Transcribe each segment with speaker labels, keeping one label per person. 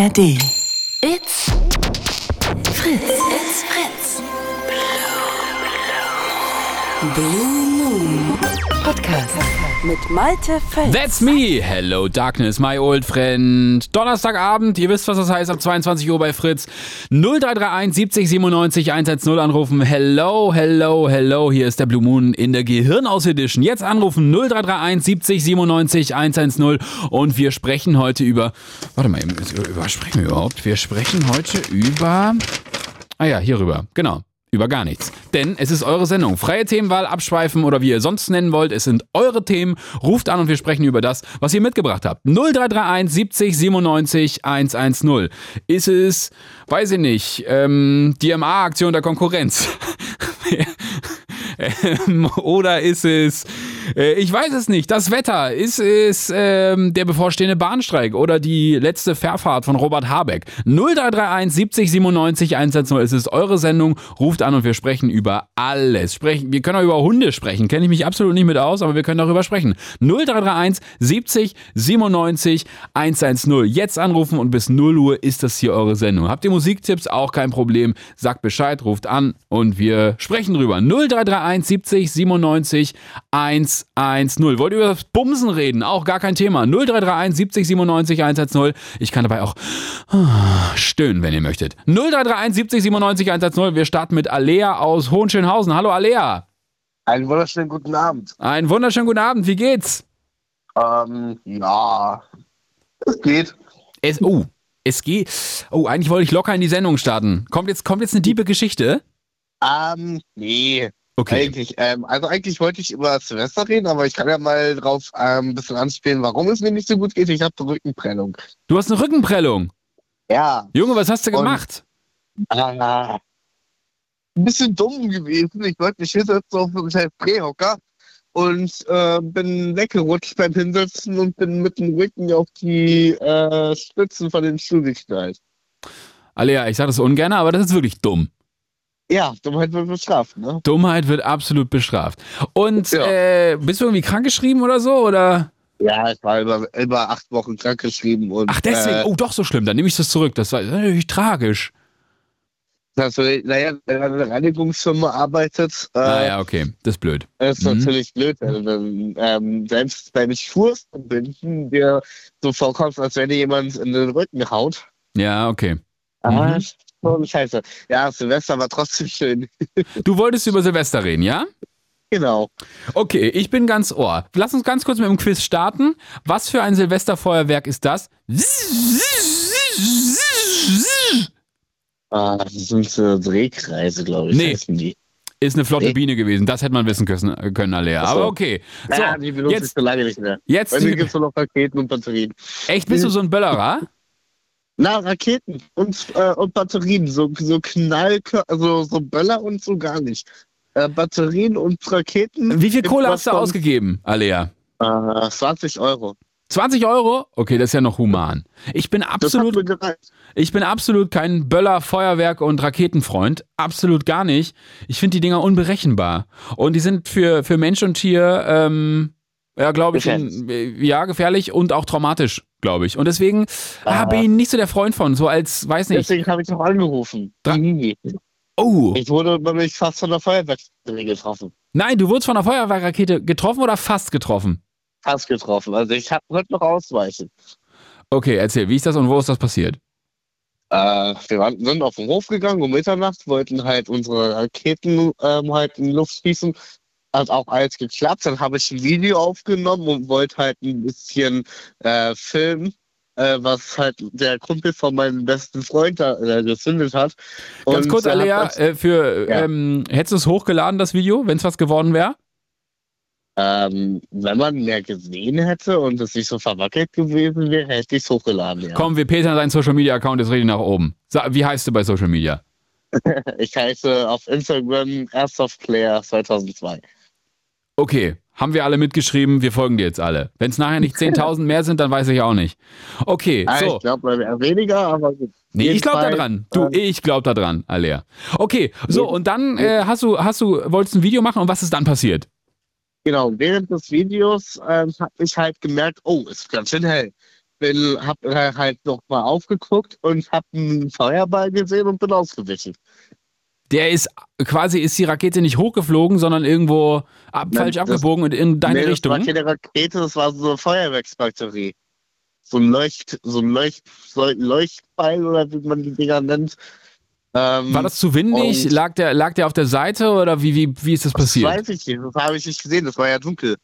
Speaker 1: ARD. It's Fritz. It's Fritz. Blue Moon Podcast mit Malte Fels.
Speaker 2: That's me. Hello Darkness, my old friend. Donnerstagabend, ihr wisst, was das heißt, ab 22 Uhr bei Fritz. 0331 70 97 110 anrufen. Hello, hello, hello. Hier ist der Blue Moon in der Gehirnaus Edition. Jetzt anrufen 0331 70 97 110 und wir sprechen heute über Warte mal, über was sprechen wir überhaupt? Wir sprechen heute über Ah ja, hierüber. Genau über gar nichts. Denn es ist eure Sendung. Freie Themenwahl, abschweifen oder wie ihr sonst nennen wollt. Es sind eure Themen. Ruft an und wir sprechen über das, was ihr mitgebracht habt. 0331 70 97 110. Ist es, weiß ich nicht, ähm, die MA-Aktion der Konkurrenz? ähm, oder ist es äh, ich weiß es nicht. Das Wetter. Ist es ähm, der bevorstehende Bahnstreik oder die letzte Fährfahrt von Robert Habeck? 0331 70 97 110. Es ist eure Sendung. Ruft an und wir sprechen über alles. Sprechen, wir können auch über Hunde sprechen. Kenne ich mich absolut nicht mit aus, aber wir können darüber sprechen. 0331 70 97 110. Jetzt anrufen und bis 0 Uhr ist das hier eure Sendung. Habt ihr Musiktipps? Auch kein Problem. Sagt Bescheid, ruft an und wir sprechen drüber. 0331 70 97 110. 110. Wollt ihr über das Bumsen reden? Auch gar kein Thema. 0331 70 97 110. Ich kann dabei auch ah, stöhnen, wenn ihr möchtet. 0331 70 97 110. Wir starten mit Alea aus Hohenschönhausen. Hallo Alea.
Speaker 3: Einen wunderschönen guten Abend.
Speaker 2: Einen wunderschönen guten Abend. Wie geht's?
Speaker 3: Ähm, ja, es geht.
Speaker 2: Es, oh, es geht. Oh, eigentlich wollte ich locker in die Sendung starten. Kommt jetzt, kommt jetzt eine diebe Geschichte?
Speaker 3: Ähm, nee.
Speaker 2: Okay.
Speaker 3: Eigentlich, ähm, also eigentlich wollte ich über Silvester reden, aber ich kann ja mal drauf ähm, ein bisschen anspielen, warum es mir nicht so gut geht. Ich habe eine Rückenprellung.
Speaker 2: Du hast eine Rückenprellung?
Speaker 3: Ja.
Speaker 2: Junge, was hast du
Speaker 3: Und-
Speaker 2: gemacht?
Speaker 3: Ah, ein bisschen dumm gewesen. Ich wollte mich hinsetzen auf so einen Drehhocker und äh, bin weggerutscht beim Hinsetzen und bin mit dem Rücken auf die äh, Stützen von den Stuhl geknallt.
Speaker 2: Alea, ich sage das ungern, aber das ist wirklich dumm.
Speaker 3: Ja, Dummheit wird bestraft, ne?
Speaker 2: Dummheit wird absolut bestraft. Und
Speaker 3: Ja.
Speaker 2: äh, bist du irgendwie krankgeschrieben oder so? Oder?
Speaker 3: Ja, ich war über, über acht Wochen krankgeschrieben und
Speaker 2: Ach, deswegen.
Speaker 3: Äh,
Speaker 2: oh, doch so schlimm. Dann nehme ich das zurück. Das war natürlich tragisch.
Speaker 3: also, naja, wenn man in einer Reinigungsfirma arbeitet, äh,
Speaker 2: ah ja, okay. Das ist blöd.
Speaker 3: ist
Speaker 2: Mhm.
Speaker 3: natürlich blöd. Also, wenn, ähm, selbst bei mich Fußverbinden, der so vorkommt, als wenn dir jemand in den Rücken haut.
Speaker 2: Ja, okay.
Speaker 3: Ah,
Speaker 2: Mhm.
Speaker 3: Schon scheiße. Ja, Silvester war trotzdem schön.
Speaker 2: Du wolltest über Silvester reden, ja?
Speaker 3: genau.
Speaker 2: Okay, ich bin ganz ohr. Lass uns ganz kurz mit dem Quiz starten. Was für ein Silvesterfeuerwerk ist das?
Speaker 3: Ah, das sind so Drehkreise, glaube ich.
Speaker 2: Nee. Ist eine flotte
Speaker 3: Nee.
Speaker 2: Biene gewesen. Das hätte man wissen können, können Alea. Aber okay. So,
Speaker 3: ja, die benutze ich
Speaker 2: jetzt,
Speaker 3: so lange nicht mehr.
Speaker 2: jetzt
Speaker 3: gibt es nur noch Raketen und Batterien.
Speaker 2: echt bist du so ein Böllerer?
Speaker 3: Na, Raketen und, äh, und Batterien, so, so Knall, also so Böller und so gar nicht. Äh, Batterien und Raketen.
Speaker 2: Wie viel Kohle hast du ausgegeben, Alea?
Speaker 3: Äh, 20 Euro.
Speaker 2: 20 Euro? Okay, das ist ja noch human. Ich bin absolut. Ich bin absolut kein Böller, Feuerwerk und Raketenfreund. Absolut gar nicht. Ich finde die Dinger unberechenbar. Und die sind für, für Mensch und Tier, ähm, ja, glaube ich, ja, gefährlich und auch traumatisch, glaube ich. Und deswegen ah, bin ich nicht so der Freund von. So als, weiß nicht.
Speaker 3: Deswegen habe ich noch angerufen. Nee.
Speaker 2: Oh,
Speaker 3: Ich wurde nämlich fast von der Feuerwerksserie getroffen.
Speaker 2: nein, du wurdest von einer Feuerwerkrakete getroffen oder fast getroffen?
Speaker 3: Fast getroffen. Also ich hab, konnte noch ausweichen.
Speaker 2: Okay, erzähl, wie ist das und wo ist das passiert?
Speaker 3: Äh, wir waren, sind auf den Hof gegangen um Mitternacht, wollten halt unsere Raketen ähm, halt in die Luft schießen. Hat auch alles geklappt. Dann habe ich ein Video aufgenommen und wollte halt ein bisschen äh, filmen, äh, was halt der Kumpel von meinem besten Freund da äh, gezündet hat.
Speaker 2: Ganz
Speaker 3: Und
Speaker 2: kurz,
Speaker 3: er hat
Speaker 2: Alea,
Speaker 3: das-
Speaker 2: äh, für,
Speaker 3: Ja.
Speaker 2: ähm, hättest du es hochgeladen, das Video, wenn es was geworden wäre?
Speaker 3: ähm, wenn man mehr gesehen hätte und es nicht so verwackelt gewesen wäre, hätte ich es hochgeladen. Ja.
Speaker 2: Komm, wir petern deinen Social Media Account jetzt richtig nach oben. Wie heißt du bei Social Media?
Speaker 3: Ich heiße auf Instagram Airsoftplayer 2002.
Speaker 2: Okay, haben wir alle mitgeschrieben, wir folgen dir jetzt alle. Wenn es nachher nicht 10.000 mehr sind, dann weiß ich auch nicht. Okay,
Speaker 3: Ah,
Speaker 2: so.
Speaker 3: Ich glaube, weniger, aber gut.
Speaker 2: Nee, ich glaube da dran. Du,
Speaker 3: ähm,
Speaker 2: ich glaube da dran, Alea. Okay, so, und dann äh, hast du, hast du, wolltest ein Video machen und was ist dann passiert?
Speaker 3: Genau, während des Videos ähm, habe ich halt gemerkt, oh, ist ganz schön hell. bin, hab äh, halt noch mal aufgeguckt und hab einen Feuerball gesehen und bin ausgewichen.
Speaker 2: Der ist quasi ist die Rakete nicht hochgeflogen, sondern irgendwo ab,
Speaker 3: Nein,
Speaker 2: falsch
Speaker 3: das-
Speaker 2: abgebogen und in deine
Speaker 3: Nee, das
Speaker 2: Richtung.
Speaker 3: war keine Rakete, das war so eine Feuerwerksbatterie. So ein Leucht, so ein Leucht, so ein Leuchtpfeil oder wie man die Dinger nennt. Ähm,
Speaker 2: War das zu windig? Lag der, lag der auf der Seite oder wie, wie, wie ist das
Speaker 3: das
Speaker 2: passiert?
Speaker 3: weiß ich nicht, das habe ich nicht gesehen, das war ja dunkel.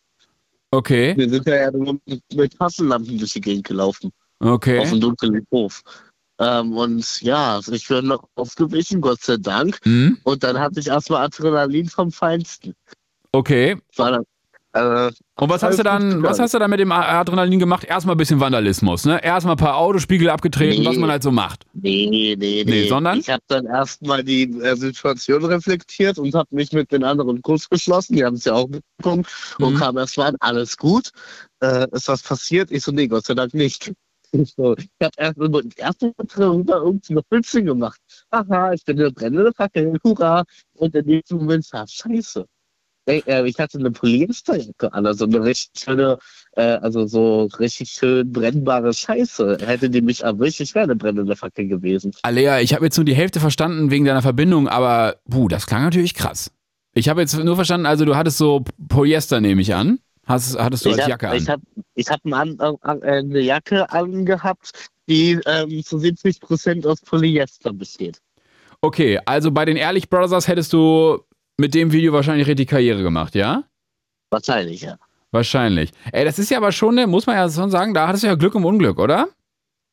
Speaker 2: Okay,
Speaker 3: Wir sind ja mit, Taschenlampen durch die Gegend gelaufen, auf
Speaker 2: okay.
Speaker 3: dem dunklen Hof. Ähm, und ja, ich bin noch aufgewichen, Gott sei Dank.
Speaker 2: Hm?
Speaker 3: Und dann hatte ich erstmal Adrenalin vom Feinsten.
Speaker 2: Okay.
Speaker 3: Dann, äh,
Speaker 2: Und was hast du dann, was hast du dann mit dem Adrenalin gemacht? Erstmal ein bisschen Vandalismus, ne? Erstmal ein paar Autospiegel abgetreten,
Speaker 3: Nee.
Speaker 2: was man halt so macht.
Speaker 3: Nee, nee, nee.
Speaker 2: Nee, sondern?
Speaker 3: Ich habe dann erstmal die äh, Situation reflektiert und habe mich mit den anderen kurz geschlossen. Die haben es ja auch mitbekommen und
Speaker 2: Mhm.
Speaker 3: kam erstmal an, alles gut. Äh, ist was passiert? Ich so, nee, Gott sei Dank nicht. So, ich habe erst über die erste Runde irgendwie noch Blödsinn gemacht. Aha, ich bin eine brennende Fackel, hurra. Und in diesem Moment war scheiße. Äh, Ich hatte eine Polyesterjacke an, also eine richtig schöne, äh, also so richtig schön brennbare Scheiße. Hätte die mich erwischt, ich wäre eine brennende Fackel gewesen.
Speaker 2: Alea, ich habe jetzt nur die Hälfte verstanden wegen deiner Verbindung, aber puh, das klang natürlich krass. Ich habe jetzt nur verstanden, also du hattest so Polyester, nehme ich an. Hast, hattest du
Speaker 3: ich
Speaker 2: als
Speaker 3: hab,
Speaker 2: Jacke an.
Speaker 3: Ich habe ich hab an, an, an, äh, eine Jacke angehabt, die ähm, zu 70 Prozent aus Polyester besteht.
Speaker 2: Okay, also bei den Ehrlich Brothers hättest du mit dem Video wahrscheinlich richtig Karriere gemacht, ja?
Speaker 3: Wahrscheinlich, ja.
Speaker 2: Wahrscheinlich. Ey, das ist ja aber schon, muss man ja schon sagen, da hattest du ja Glück im Unglück, oder?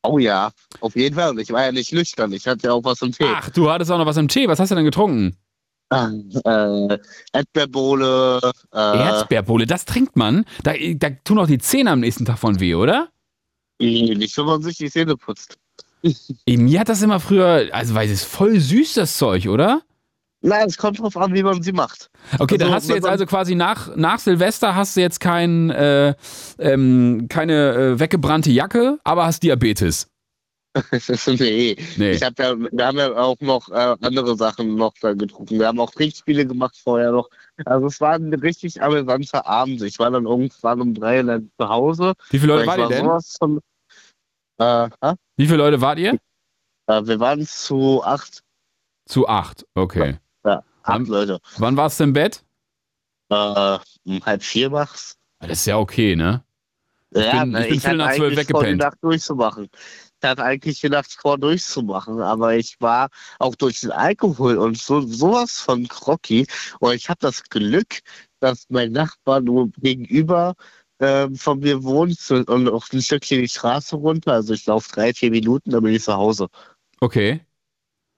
Speaker 3: Oh ja, auf jeden Fall. Ich war ja nicht nüchtern. Ich hatte ja auch was im Tee.
Speaker 2: Ach, du hattest auch noch was im Tee. Was hast du denn getrunken?
Speaker 3: Äh, Erdbeerbohle. Äh,
Speaker 2: Erzbeerbohle, das trinkt man. Da, da tun auch die Zähne am nächsten Tag von weh, oder?
Speaker 3: nicht, wenn man sich die Zähne putzt.
Speaker 2: Mir hat das immer früher, also weil es ist voll süß, das Zeug, oder?
Speaker 3: Nein, es kommt drauf an, wie man sie macht.
Speaker 2: Okay, dann
Speaker 3: Also,
Speaker 2: hast du jetzt also quasi nach, nach Silvester hast du jetzt kein, äh, ähm, keine äh, weggebrannte Jacke, aber hast Diabetes.
Speaker 3: nee.
Speaker 2: Nee.
Speaker 3: Ich hab ja, wir haben ja auch noch äh, andere Sachen noch da getrunken. Wir haben auch Trinkspiele gemacht vorher noch. Also es war ein richtig amüsanter Abend. Ich war dann irgendwann um drei dann zu Hause.
Speaker 2: Wie viele Leute
Speaker 3: Ich
Speaker 2: wart ihr
Speaker 3: war
Speaker 2: denn?
Speaker 3: sowas von, äh?
Speaker 2: Wie viele Leute wart ihr?
Speaker 3: äh, wir waren zu acht,
Speaker 2: Zu acht, okay.
Speaker 3: ja, acht
Speaker 2: Wann-
Speaker 3: Leute.
Speaker 2: Wann warst du im Bett?
Speaker 3: Äh, um halb vier mach's.
Speaker 2: Das ist ja okay, ne?
Speaker 3: Ja,
Speaker 2: bin-
Speaker 3: ne,
Speaker 2: ich bin Viertel nach zwölf weggepennt.
Speaker 3: Nacht durchzumachen. Ich hatte eigentlich gedacht, vor durchzumachen, aber ich war auch durch den Alkohol und so sowas von groggy. Und ich habe das Glück, dass mein Nachbar nur gegenüber ähm, von mir wohnt und auch ein Stückchen die Straße runter. Also ich laufe drei, vier Minuten, dann bin ich zu Hause.
Speaker 2: Okay.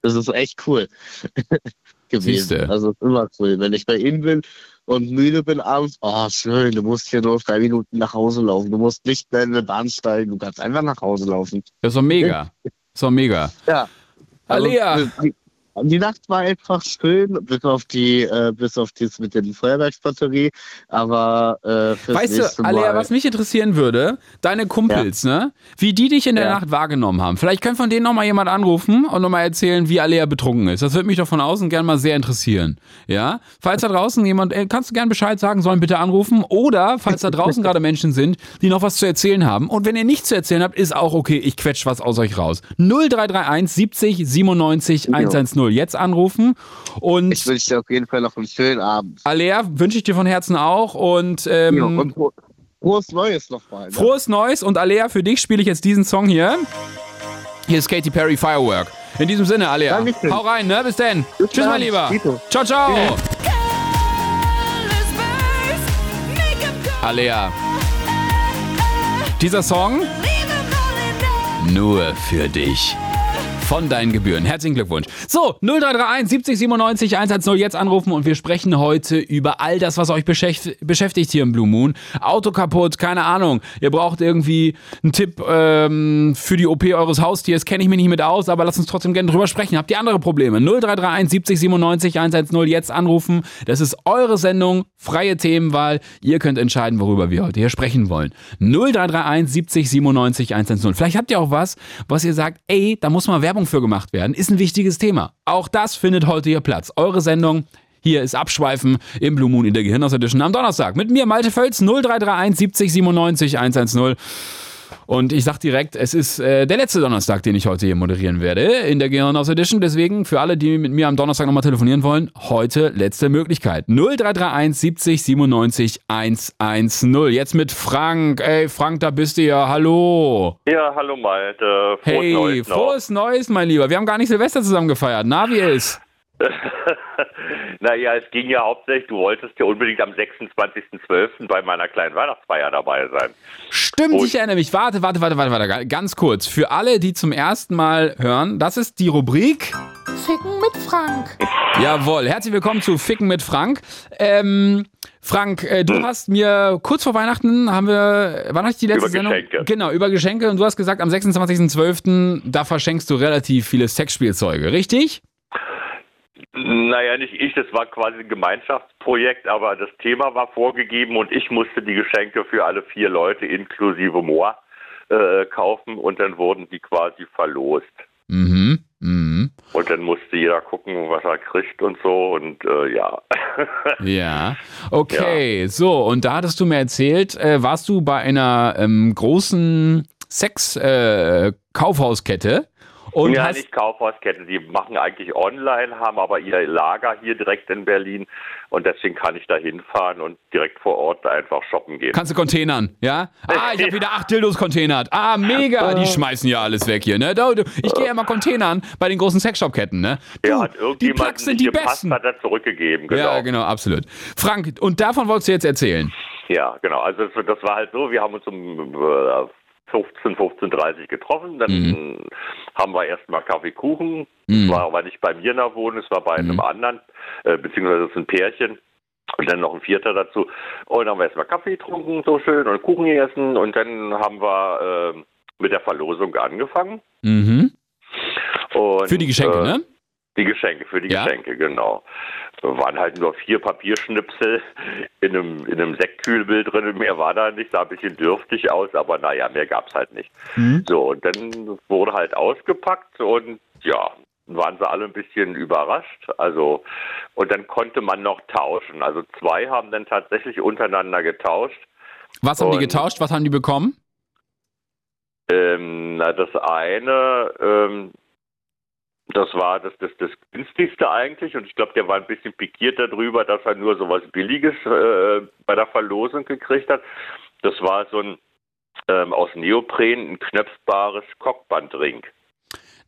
Speaker 3: Das ist echt cool gewesen.
Speaker 2: Siehste.
Speaker 3: Also ist immer cool. Wenn ich bei ihm bin und müde bin abends, oh schön, du musst hier nur drei Minuten nach Hause laufen. Du musst nicht mehr in eine Bahn steigen, du kannst einfach nach Hause laufen.
Speaker 2: Das ist doch mega. Das ist doch mega.
Speaker 3: Ja. Also,
Speaker 2: Alea.
Speaker 3: Die, Nacht war einfach schön, bis auf die, äh, bis auf das mit den Feuerwerksbatterie. Aber äh,
Speaker 2: Weißt du, Alea, was mich interessieren würde, deine Kumpels, ne? Wie die dich in der
Speaker 3: Ja.
Speaker 2: Nacht wahrgenommen haben. Vielleicht können von denen nochmal jemand anrufen und nochmal erzählen, wie Alea betrunken ist. Das würde mich doch von außen gerne mal sehr interessieren. Ja? Falls da draußen jemand, äh, kannst du gerne Bescheid sagen, sollen bitte anrufen. Oder falls da draußen gerade Menschen sind, die noch was zu erzählen haben. Und wenn ihr nichts zu erzählen habt, ist auch okay, ich quetsch was aus euch raus. 0331 70 97 110. Jetzt anrufen. Und
Speaker 3: ich wünsche dir auf jeden Fall noch einen schönen Abend.
Speaker 2: Alea wünsche ich dir von Herzen auch. Und, ähm,
Speaker 3: Ja, und fro frohes Neues nochmal. Ne?
Speaker 2: Frohes Neues und Alea, für dich spiele ich jetzt diesen Song hier. Hier ist Katy Perry Firework. In diesem Sinne, Alea.
Speaker 3: Dankeschön.
Speaker 2: Hau rein, ne? Bis denn.
Speaker 3: Bis
Speaker 2: Tschüss,
Speaker 3: dann.
Speaker 2: mein Lieber. Ciao, ciao. Alea. Dieser Song nur für dich. Von deinen Gebühren. Herzlichen Glückwunsch. So, 0331 70 97 110 jetzt anrufen und wir sprechen heute über all das, was euch beschäft- beschäftigt hier im Blue Moon. Auto kaputt, keine Ahnung. Ihr braucht irgendwie einen Tipp ähm, für die OP eures Haustiers. Kenne ich mich nicht mit aus, aber lasst uns trotzdem gerne drüber sprechen. Habt ihr andere Probleme? 0331 70 97 110 jetzt anrufen. Das ist eure Sendung, freie Themenwahl. Ihr könnt entscheiden, worüber wir heute hier sprechen wollen. 0331 70 97 110. Vielleicht habt ihr auch was, was ihr sagt, ey, da muss mal Werbung für gemacht werden. Ist ein wichtiges Thema. Auch das findet heute hier Platz. Eure Sendung. Hier ist Abschweifen im Blue Moon in der Gehirnhaus Edition am Donnerstag. Mit mir Malte Völz 0331 70 97 110. Und ich sag direkt, es ist äh, der letzte Donnerstag, den ich heute hier moderieren werde in der Gehirnhaus Edition. Deswegen für alle, die mit mir am Donnerstag nochmal telefonieren wollen, heute letzte Möglichkeit. 0331 70 97 110. Jetzt mit Frank. Ey, Frank, da bist du ja. Hallo.
Speaker 4: Ja, hallo Malte. Frohes
Speaker 2: hey,
Speaker 4: Neues
Speaker 2: frohes Neues, mein Lieber. Wir haben gar nicht Silvester zusammen gefeiert. Na, wie ist?
Speaker 4: naja, es ging ja hauptsächlich, du wolltest ja unbedingt am 26.12. bei meiner kleinen Weihnachtsfeier dabei sein.
Speaker 2: Stimmt,
Speaker 4: Und-
Speaker 2: ich erinnere mich. Warte, warte, warte, warte, warte. Ganz kurz. Für alle, die zum ersten Mal hören, das ist die Rubrik
Speaker 5: Ficken mit Frank.
Speaker 2: Jawohl, herzlich willkommen zu Ficken mit Frank. Ähm, Frank, äh, du hast mir kurz vor Weihnachten haben wir, wann hatte ich die letzte
Speaker 4: Über
Speaker 2: Sendung?
Speaker 4: Geschenke.
Speaker 2: Genau, über Geschenke und du hast gesagt, am 26.12. da verschenkst du relativ viele Sexspielzeuge, richtig?
Speaker 4: Naja, nicht ich, das war quasi ein Gemeinschaftsprojekt, aber das Thema war vorgegeben und ich musste die Geschenke für alle vier Leute inklusive Moor äh, kaufen und dann wurden die quasi verlost.
Speaker 2: Mhm. Mhm.
Speaker 4: Und dann musste jeder gucken, was er kriegt und so und äh, ja.
Speaker 2: Ja. Okay, so, und da hattest du mir erzählt, äh, warst du bei einer ähm, großen Sex-Kaufhauskette und
Speaker 4: ja,
Speaker 2: hast
Speaker 4: nicht Kaufhausketten, die machen eigentlich online, haben aber ihr Lager hier direkt in Berlin und deswegen kann ich da hinfahren und direkt vor Ort einfach shoppen gehen.
Speaker 2: Kannst du containern, ja? Ah, ich habe wieder acht Dildos containert. Ah, mega. Die schmeißen ja alles weg hier, ne? Ich gehe ja mal containern bei den großen Sexshop-Ketten, ne? Du,
Speaker 4: Ja, hat
Speaker 2: die Plugs sind die besten.
Speaker 4: hat er zurückgegeben, genau.
Speaker 2: Ja, genau, absolut. Frank, und davon wolltest du jetzt erzählen?
Speaker 4: Ja, genau. Also das, das war halt so, wir haben uns um äh, 15, 15.30 getroffen, dann
Speaker 2: Mhm.
Speaker 4: haben wir erstmal Kaffee Kuchen,
Speaker 2: Mhm.
Speaker 4: das war aber nicht bei mir in der Wohnung, es war bei einem anderen, äh, beziehungsweise es ist ein Pärchen. Und dann noch ein Vierter dazu. Und dann haben wir erstmal Kaffee getrunken, so schön, und Kuchen gegessen. Und dann haben wir äh, mit der Verlosung angefangen.
Speaker 2: Mhm.
Speaker 4: Und,
Speaker 2: Für die Geschenke,
Speaker 4: äh,
Speaker 2: ne?
Speaker 4: Die Geschenke, für die
Speaker 2: Ja.
Speaker 4: Geschenke, genau. Waren halt nur vier Papierschnipsel in einem, in einem Sektkühlbild drin. Mehr war da nicht, sah ein bisschen dürftig aus, aber naja, mehr gab's halt nicht.
Speaker 2: Mhm.
Speaker 4: So, und dann wurde halt ausgepackt und ja, waren sie alle ein bisschen überrascht. Also, und dann konnte man noch tauschen. Also zwei haben dann tatsächlich untereinander getauscht.
Speaker 2: Was haben die
Speaker 4: und-
Speaker 2: getauscht? Was haben die bekommen?
Speaker 4: Ähm, na, das eine, ähm, das war das, das, das günstigste eigentlich und ich glaube, der war ein bisschen pikiert darüber, dass er nur so was Billiges äh, bei der Verlosung gekriegt hat. Das war so ein ähm, aus Neopren, ein knöpfbares Cockbandring.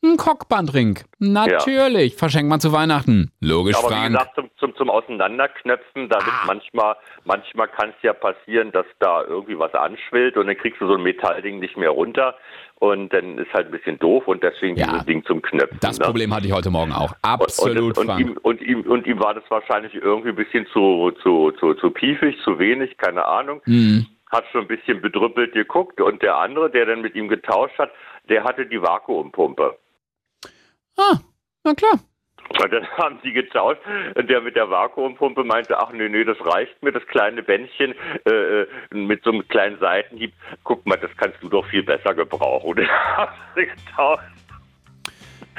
Speaker 2: Ein Cockbandring. Natürlich. Verschenkt man zu Weihnachten. Logisch,
Speaker 4: Aber wie
Speaker 2: Frank.
Speaker 4: gesagt, zum, zum, zum Auseinanderknöpfen, damit
Speaker 2: Ah.
Speaker 4: manchmal, manchmal kann es ja passieren, dass da irgendwie was anschwillt und dann kriegst du so ein Metallding nicht mehr runter und dann ist halt ein bisschen doof und deswegen
Speaker 2: Ja.
Speaker 4: dieses Ding zum Knöpfen.
Speaker 2: das
Speaker 4: ne?
Speaker 2: Problem hatte ich heute Morgen auch.
Speaker 4: Und,
Speaker 2: Absolut,
Speaker 4: und, und,
Speaker 2: Frank.
Speaker 4: ihm, und, ihm, und ihm war das wahrscheinlich irgendwie ein bisschen zu, zu, zu, zu piefig, zu wenig, keine Ahnung.
Speaker 2: Mhm.
Speaker 4: Hat schon ein bisschen bedrüppelt geguckt und der andere, der dann mit ihm getauscht hat, der hatte die Vakuumpumpe.
Speaker 2: Ah, na klar.
Speaker 4: Und dann haben sie getauscht der mit der Vakuumpumpe meinte, ach nee, nee, das reicht mir, das kleine Bändchen äh, äh, mit so einem kleinen Seitenhieb. Guck mal, das kannst du doch viel besser gebrauchen. Und dann haben sie getauscht.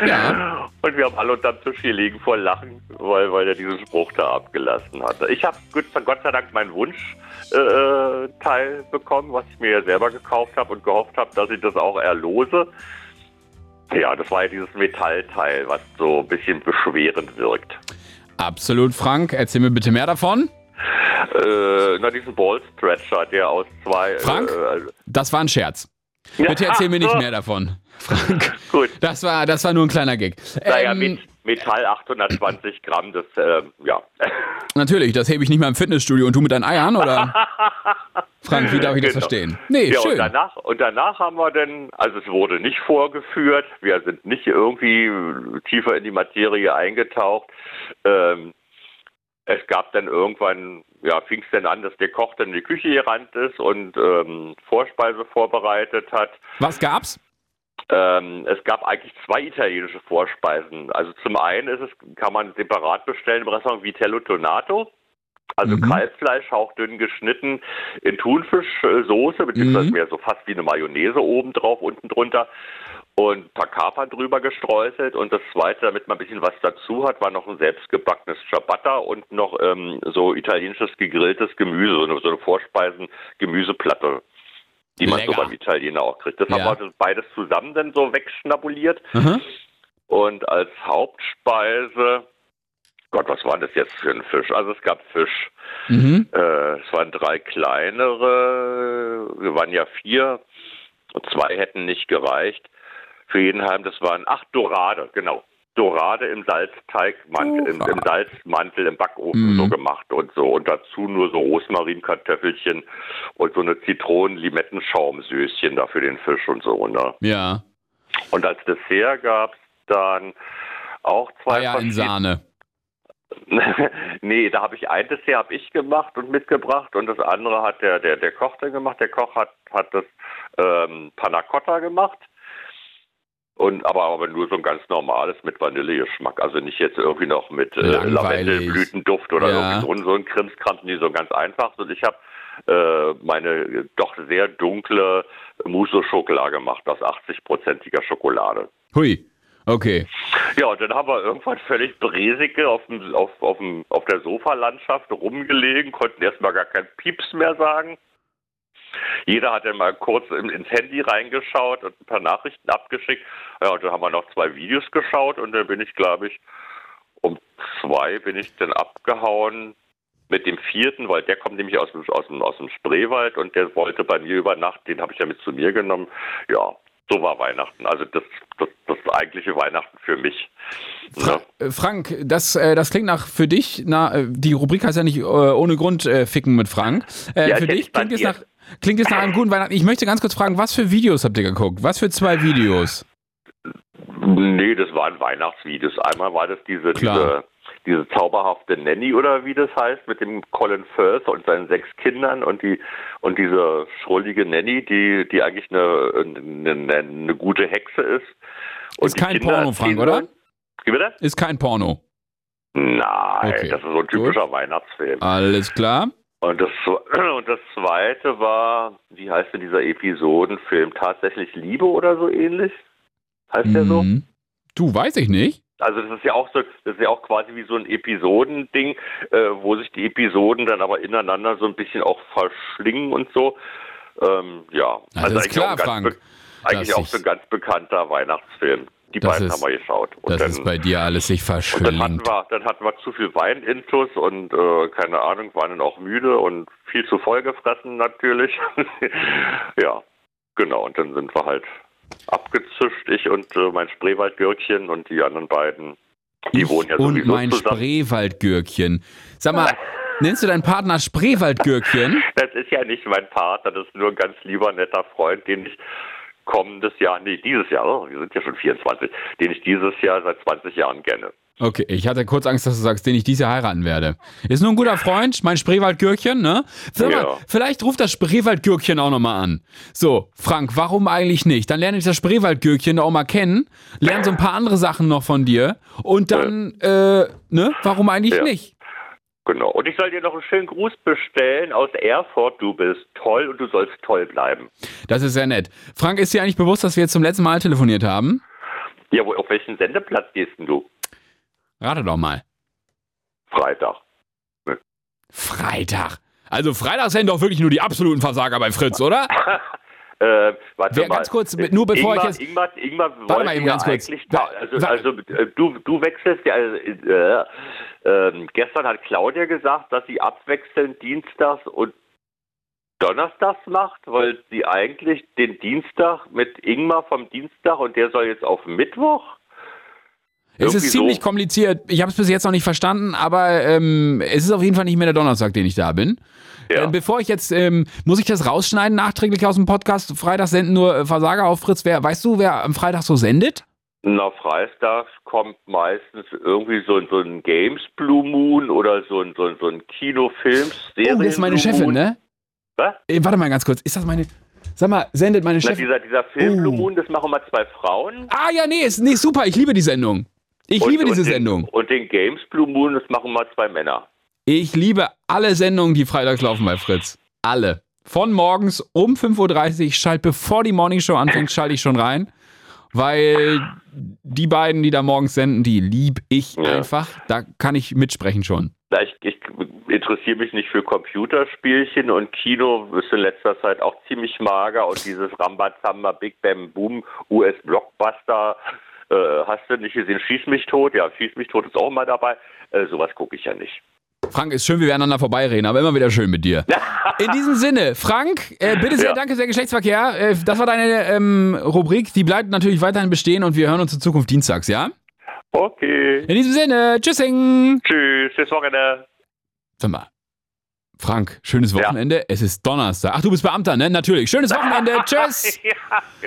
Speaker 2: Ja.
Speaker 4: Und wir haben alle unterm Tisch hier liegen vor Lachen, weil, weil er diesen Spruch da abgelassen hatte. Ich habe Gott, sei Dank meinen Wunschteil äh, Teil bekommen, was ich mir ja selber gekauft habe und gehofft habe, dass ich das auch erlose. Ja, das war ja dieses Metallteil, was so ein bisschen beschwerend wirkt.
Speaker 2: Absolut, Frank. Erzähl mir bitte mehr davon.
Speaker 4: Äh, na, diesen Ball Stretcher, der aus zwei.
Speaker 2: Frank?
Speaker 4: Äh,
Speaker 2: Das war ein Scherz. Bitte erzähl mir nicht mehr davon, Frank.
Speaker 4: Gut.
Speaker 2: Das war, das war nur ein kleiner Gag.
Speaker 4: Naja,
Speaker 2: Ähm,
Speaker 4: mit Metall 820 Gramm, das, äh, ja.
Speaker 2: natürlich, das hebe ich nicht mal im Fitnessstudio und du mit deinen Eiern, oder? Frank, wie darf ich das
Speaker 4: Genau.
Speaker 2: verstehen? Nee,
Speaker 4: Ja,
Speaker 2: schön.
Speaker 4: und danach, und danach haben wir dann, also es wurde nicht vorgeführt, wir sind nicht irgendwie tiefer in die Materie eingetaucht. Ähm, es gab dann irgendwann, ja, fing es dann an, dass der Koch dann in die Küche gerannt ist und ähm, Vorspeise vorbereitet hat.
Speaker 2: Was gab's?
Speaker 4: Ähm, es gab eigentlich zwei italienische Vorspeisen. Also zum einen ist es, kann man separat bestellen im Restaurant Vitello Tonato. Also
Speaker 2: Mhm.
Speaker 4: Kalbfleisch hauchdünn geschnitten in Thunfischsoße, beziehungsweise
Speaker 2: Mhm.
Speaker 4: mehr so fast wie eine Mayonnaise oben drauf, unten drunter. Und ein paar Kapern drüber gestreuselt. Und das zweite, damit man ein bisschen was dazu hat, war noch ein selbstgebackenes Ciabatta und noch ähm, so italienisches gegrilltes Gemüse, so eine, so eine Vorspeisen-Gemüseplatte. Die man
Speaker 2: Lecker.
Speaker 4: so beim Italiener auch kriegt. Das
Speaker 2: Ja.
Speaker 4: haben wir beides zusammen dann so wegschnabuliert.
Speaker 2: Aha.
Speaker 4: Und als Hauptspeise, Gott, was war das jetzt für ein Fisch? Also es gab Fisch.
Speaker 2: Mhm.
Speaker 4: Äh, es waren drei kleinere, wir waren ja vier und zwei hätten nicht gereicht. Für jeden Heim, das waren acht Dorade, genau. Dorade im Salzteigmantel, im, im Salzmantel im Backofen
Speaker 2: Mhm.
Speaker 4: so gemacht und so. Und dazu nur so Rosmarinkartoffelchen und so eine Zitronen-Limettenschaumsöschen da für den Fisch und so. Ne?
Speaker 2: Ja.
Speaker 4: Und als Dessert gab es dann auch zwei
Speaker 2: Eier in Sahne.
Speaker 4: nee, da habe ich ein Dessert hab ich gemacht und mitgebracht und das andere hat der, der, der Koch dann gemacht. Der Koch hat, hat das ähm, Panna Cotta gemacht. Und aber, aber nur so ein ganz normales mit Vanillegeschmack. Also nicht jetzt irgendwie noch mit äh. Lavendelblütenduft oder
Speaker 2: Ja.
Speaker 4: irgendwie so, so ein Krimskram, die so ganz einfach. Und ich habe äh, meine doch sehr dunkle Mousse-Schokolade gemacht aus 80-prozentiger Schokolade.
Speaker 2: Hui. Okay.
Speaker 4: Ja, und dann haben wir irgendwann völlig bräsige auf, dem, auf, auf, dem, auf der Sofalandschaft rumgelegen, konnten erstmal gar kein Pieps mehr sagen. Jeder hat dann mal kurz in, ins Handy reingeschaut und ein paar Nachrichten abgeschickt. Ja, und dann haben wir noch zwei Videos geschaut und dann bin ich, glaube ich, um zwei bin ich dann abgehauen mit dem vierten, weil der kommt nämlich aus dem, aus dem, aus dem Spreewald und der wollte bei mir übernachten, den habe ich ja mit zu mir genommen. Ja, so war Weihnachten. Also das, das, das eigentliche Weihnachten für mich.
Speaker 2: Fra äh, Frank, das, äh, das klingt nach für dich, na, äh, die Rubrik heißt ja nicht ohne Grund äh, ficken mit Frank. Äh,
Speaker 4: Ja,
Speaker 2: für dich klingt es, nach, klingt es nach einem guten Weihnachten. Ich möchte ganz kurz fragen, was für Videos habt ihr geguckt? Was für zwei Videos?
Speaker 4: Nee, das waren Weihnachtsvideos. Einmal war das diese,
Speaker 2: Klar.
Speaker 4: diese, diese zauberhafte Nanny oder wie das heißt, mit dem Colin Firth und seinen sechs Kindern und die und diese schrullige Nanny, die, die eigentlich eine, eine, eine, gute Hexe ist. Und
Speaker 2: Ist kein
Speaker 4: Kinder
Speaker 2: Porno, Frank, oder?
Speaker 4: bitte?
Speaker 2: Ist kein Porno.
Speaker 4: Nein,
Speaker 2: Okay,
Speaker 4: das ist so ein typischer Weihnachtsfilm.
Speaker 2: Alles klar.
Speaker 4: Und das, und das zweite war, wie heißt denn dieser Episodenfilm? Tatsächlich Liebe oder so ähnlich? Heißt der so?
Speaker 2: Mhm. Du, weiß ich nicht.
Speaker 4: Also das ist ja auch so, das ist ja auch quasi wie so ein Episodending, äh, wo sich die Episoden dann aber ineinander so ein bisschen auch verschlingen und so. Ähm, ja,
Speaker 2: das ist
Speaker 4: eigentlich,
Speaker 2: klar,
Speaker 4: auch, ganz eigentlich auch so ein ganz bekannter Weihnachtsfilm. Die
Speaker 2: Das
Speaker 4: beiden
Speaker 2: ist-
Speaker 4: haben wir geschaut. Und
Speaker 2: Das
Speaker 4: dann,
Speaker 2: ist bei dir alles sich
Speaker 4: und dann hatten
Speaker 2: verschlingt.
Speaker 4: wir, dann hatten wir zu viel Weinintus und äh, keine Ahnung, waren dann auch müde und viel zu voll gefressen natürlich. ja, genau. Und dann sind wir halt abgezischt, ich und äh, mein Spreewaldgürkchen und die anderen beiden. Die
Speaker 2: Ich
Speaker 4: wohnen ja
Speaker 2: und
Speaker 4: sowieso
Speaker 2: mein
Speaker 4: zusammen.
Speaker 2: Spreewaldgürkchen. Sag mal, nennst du deinen Partner Spreewaldgürkchen?
Speaker 4: Das ist ja nicht mein Partner, das ist nur ein ganz lieber, netter Freund, den ich kommendes Jahr, nee, dieses Jahr, oh, wir sind ja schon 24, den ich dieses Jahr seit 20 Jahren kenne.
Speaker 2: Okay, ich hatte kurz Angst, dass du sagst, den ich dieses Jahr heiraten werde. Ist nur ein guter Freund, mein Spreewaldgürkchen, ne? Sag mal,
Speaker 4: Ja.
Speaker 2: vielleicht ruft das Spreewaldgürkchen auch nochmal an. So, Frank, warum eigentlich nicht? Dann lerne ich das Spreewaldgürkchen auch mal kennen, lerne so ein paar andere Sachen noch von dir und dann, äh, ne? Warum eigentlich
Speaker 4: Ja.
Speaker 2: nicht?
Speaker 4: Genau. Und ich soll dir noch einen schönen Gruß bestellen aus Erfurt. Du bist toll und du sollst toll bleiben.
Speaker 2: Das ist sehr nett. Frank, ist dir eigentlich bewusst, dass wir jetzt zum letzten Mal telefoniert haben?
Speaker 4: Ja, wo, auf welchen Sendeplatz gehst denn du?
Speaker 2: Rate doch mal.
Speaker 4: Freitag.
Speaker 2: Freitag. Also Freitag sind doch wirklich nur die absoluten Versager bei Fritz, oder?
Speaker 4: Äh, warte
Speaker 2: Wer-
Speaker 4: mal.
Speaker 2: ganz kurz, nur bevor
Speaker 4: Ingmar,
Speaker 2: ich jetzt-
Speaker 4: Ingmar, Ingmar
Speaker 2: mal
Speaker 4: wollte
Speaker 2: eben ganz kurz.
Speaker 4: also, also äh, du, du wechselst ja, äh, äh, gestern hat Claudia gesagt, dass sie abwechselnd Dienstags und Donnerstags macht, weil sie eigentlich den Dienstag mit Ingmar vom Dienstag und der soll jetzt auf Mittwoch.
Speaker 2: Es ist ziemlich
Speaker 4: so.
Speaker 2: kompliziert. Ich habe es bis jetzt noch nicht verstanden, aber ähm, es ist auf jeden Fall nicht mehr der Donnerstag, den ich da bin.
Speaker 4: Ja.
Speaker 2: Ähm, bevor ich jetzt, ähm, muss ich das rausschneiden, nachträglich aus dem Podcast. Freitag senden nur äh, Versager auf Fritz. Wer, weißt du, wer am Freitag so sendet?
Speaker 4: Na, freitags kommt meistens irgendwie so, so ein Games Blue Moon oder so ein, so ein, so ein Kinofilm.
Speaker 2: Oh, das ist meine Chefin, ne?
Speaker 4: Was?
Speaker 2: Äh, warte mal ganz kurz. Ist das meine. Sag mal, sendet meine
Speaker 4: Na,
Speaker 2: Chefin.
Speaker 4: dieser, dieser Film
Speaker 2: Oh.
Speaker 4: Blue Moon, das machen mal zwei Frauen.
Speaker 2: Ah ja, nee, ist, nee, super. Ich liebe die Sendung. Ich
Speaker 4: Und-
Speaker 2: liebe diese
Speaker 4: und den,
Speaker 2: Sendung.
Speaker 4: Und den Games Blue Moon, das machen mal zwei Männer.
Speaker 2: Ich liebe alle Sendungen, die freitags laufen bei Fritz. Alle. Von morgens um 5.30 Uhr, ich schalte, bevor die Morningshow anfängt, schalte ich schon rein. Weil die beiden, die da morgens senden, die lieb ich
Speaker 4: Ja.
Speaker 2: einfach. Da kann ich mitsprechen schon.
Speaker 4: Ich, ich interessiere mich nicht für Computerspielchen und Kino ist in letzter Zeit auch ziemlich mager und dieses Rambazamba Big Bam Boom US Blockbuster äh, hast du nicht gesehen, Schieß mich tot, ja, Schieß mich tot ist auch mal dabei, äh, sowas gucke ich ja nicht.
Speaker 2: Frank, ist schön, wie wir aneinander vorbeireden, aber immer wieder schön mit dir. In diesem Sinne, Frank, äh, bitte sehr,
Speaker 4: Ja.
Speaker 2: danke sehr, Geschlechtsverkehr. Äh, das war deine ähm, Rubrik, die bleibt natürlich weiterhin bestehen und wir hören uns in Zukunft dienstags, ja?
Speaker 4: Okay,
Speaker 2: In diesem Sinne, tschüssing.
Speaker 4: tschüss, bis Wochenende.
Speaker 2: Sag mal, Frank, schönes Wochenende. Es ist Donnerstag. Ach, du bist Beamter, ne? Natürlich. Schönes Wochenende. Tschüss.
Speaker 4: ja,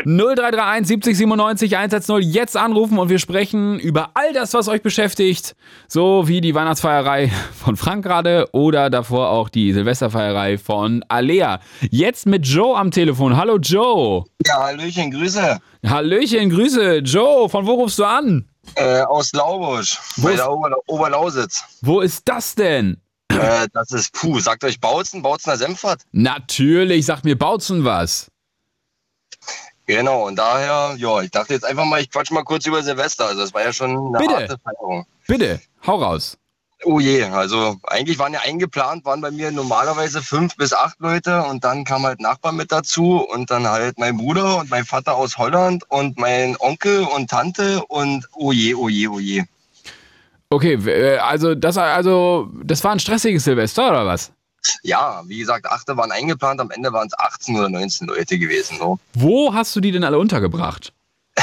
Speaker 2: 0331 70 97 110 jetzt anrufen und wir sprechen über all das, was euch beschäftigt. So wie die Weihnachtsfeierei von Frank gerade oder davor auch die Silvesterfeierei von Alea. Jetzt mit Joe am Telefon. Hallo Joe.
Speaker 6: Ja, Hallöchen, Grüße.
Speaker 2: Hallöchen, Grüße. Joe, von wo rufst du an?
Speaker 6: Äh, aus Laubusch,
Speaker 2: Wo
Speaker 6: bei
Speaker 2: ist-
Speaker 6: der Ober Oberlausitz.
Speaker 2: Wo ist das denn?
Speaker 6: Äh, das ist, puh, sagt euch Bautzen, Bautzener Senfert.
Speaker 2: Natürlich, sagt mir Bautzen was.
Speaker 6: Genau, und daher, ja, ich dachte jetzt einfach mal, ich quatsch mal kurz über Silvester. Also, das war ja schon eine
Speaker 2: Bitte.
Speaker 6: harte Feierung.
Speaker 2: Bitte, hau raus.
Speaker 6: Oh je, also eigentlich waren ja eingeplant, waren bei mir normalerweise fünf bis acht Leute und dann kam halt Nachbar mit dazu und dann halt mein Bruder und mein Vater aus Holland und mein Onkel und Tante und oh je, oh je, oh je.
Speaker 2: Okay, äh, also das, also das war ein stressiges Silvester oder was?
Speaker 6: Ja, wie gesagt, achte waren eingeplant, am Ende waren es 18 oder 19 Leute gewesen. So.
Speaker 2: Wo hast du die denn alle untergebracht?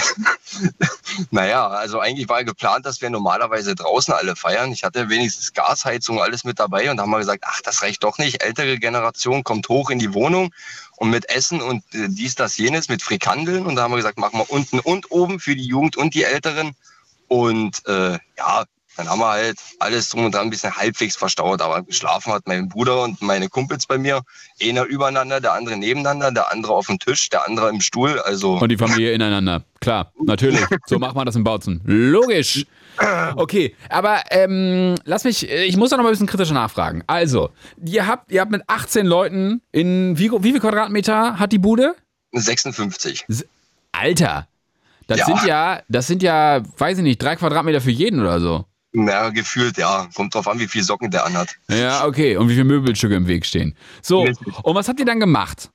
Speaker 6: Naja, also eigentlich war geplant, dass wir normalerweise draußen alle feiern. Ich hatte wenigstens Gasheizung, alles mit dabei und da haben wir gesagt, ach, das reicht doch nicht. Ältere Generation kommt hoch in die Wohnung und mit Essen und äh, dies, das, jenes, mit Frikandeln. Und da haben wir gesagt, machen wir unten und oben für die Jugend und die Älteren. Und äh, ja, dann haben wir halt alles drum und dran ein bisschen halbwegs verstaut. Aber geschlafen hat mein Bruder und meine Kumpels bei mir. Einer übereinander, der andere nebeneinander, der andere auf dem Tisch, der andere im Stuhl. Also
Speaker 2: Und die Familie ineinander. Klar, natürlich. So macht man das in Bautzen. Logisch. Okay, aber ähm, lass mich, äh, ich muss da noch mal ein bisschen kritischer nachfragen. Also, ihr habt, ihr habt mit 18 Leuten in wie, wie viel Quadratmeter hat die Bude?
Speaker 6: 56.
Speaker 2: Alter, das
Speaker 6: Ja.
Speaker 2: sind ja, das sind ja, weiß ich nicht, drei Quadratmeter für jeden oder so.
Speaker 6: Na, gefühlt, ja. Kommt drauf an, wie viel Socken der anhat.
Speaker 2: Ja, okay. Und wie viele Möbelstücke im Weg stehen. So, und was habt ihr dann gemacht?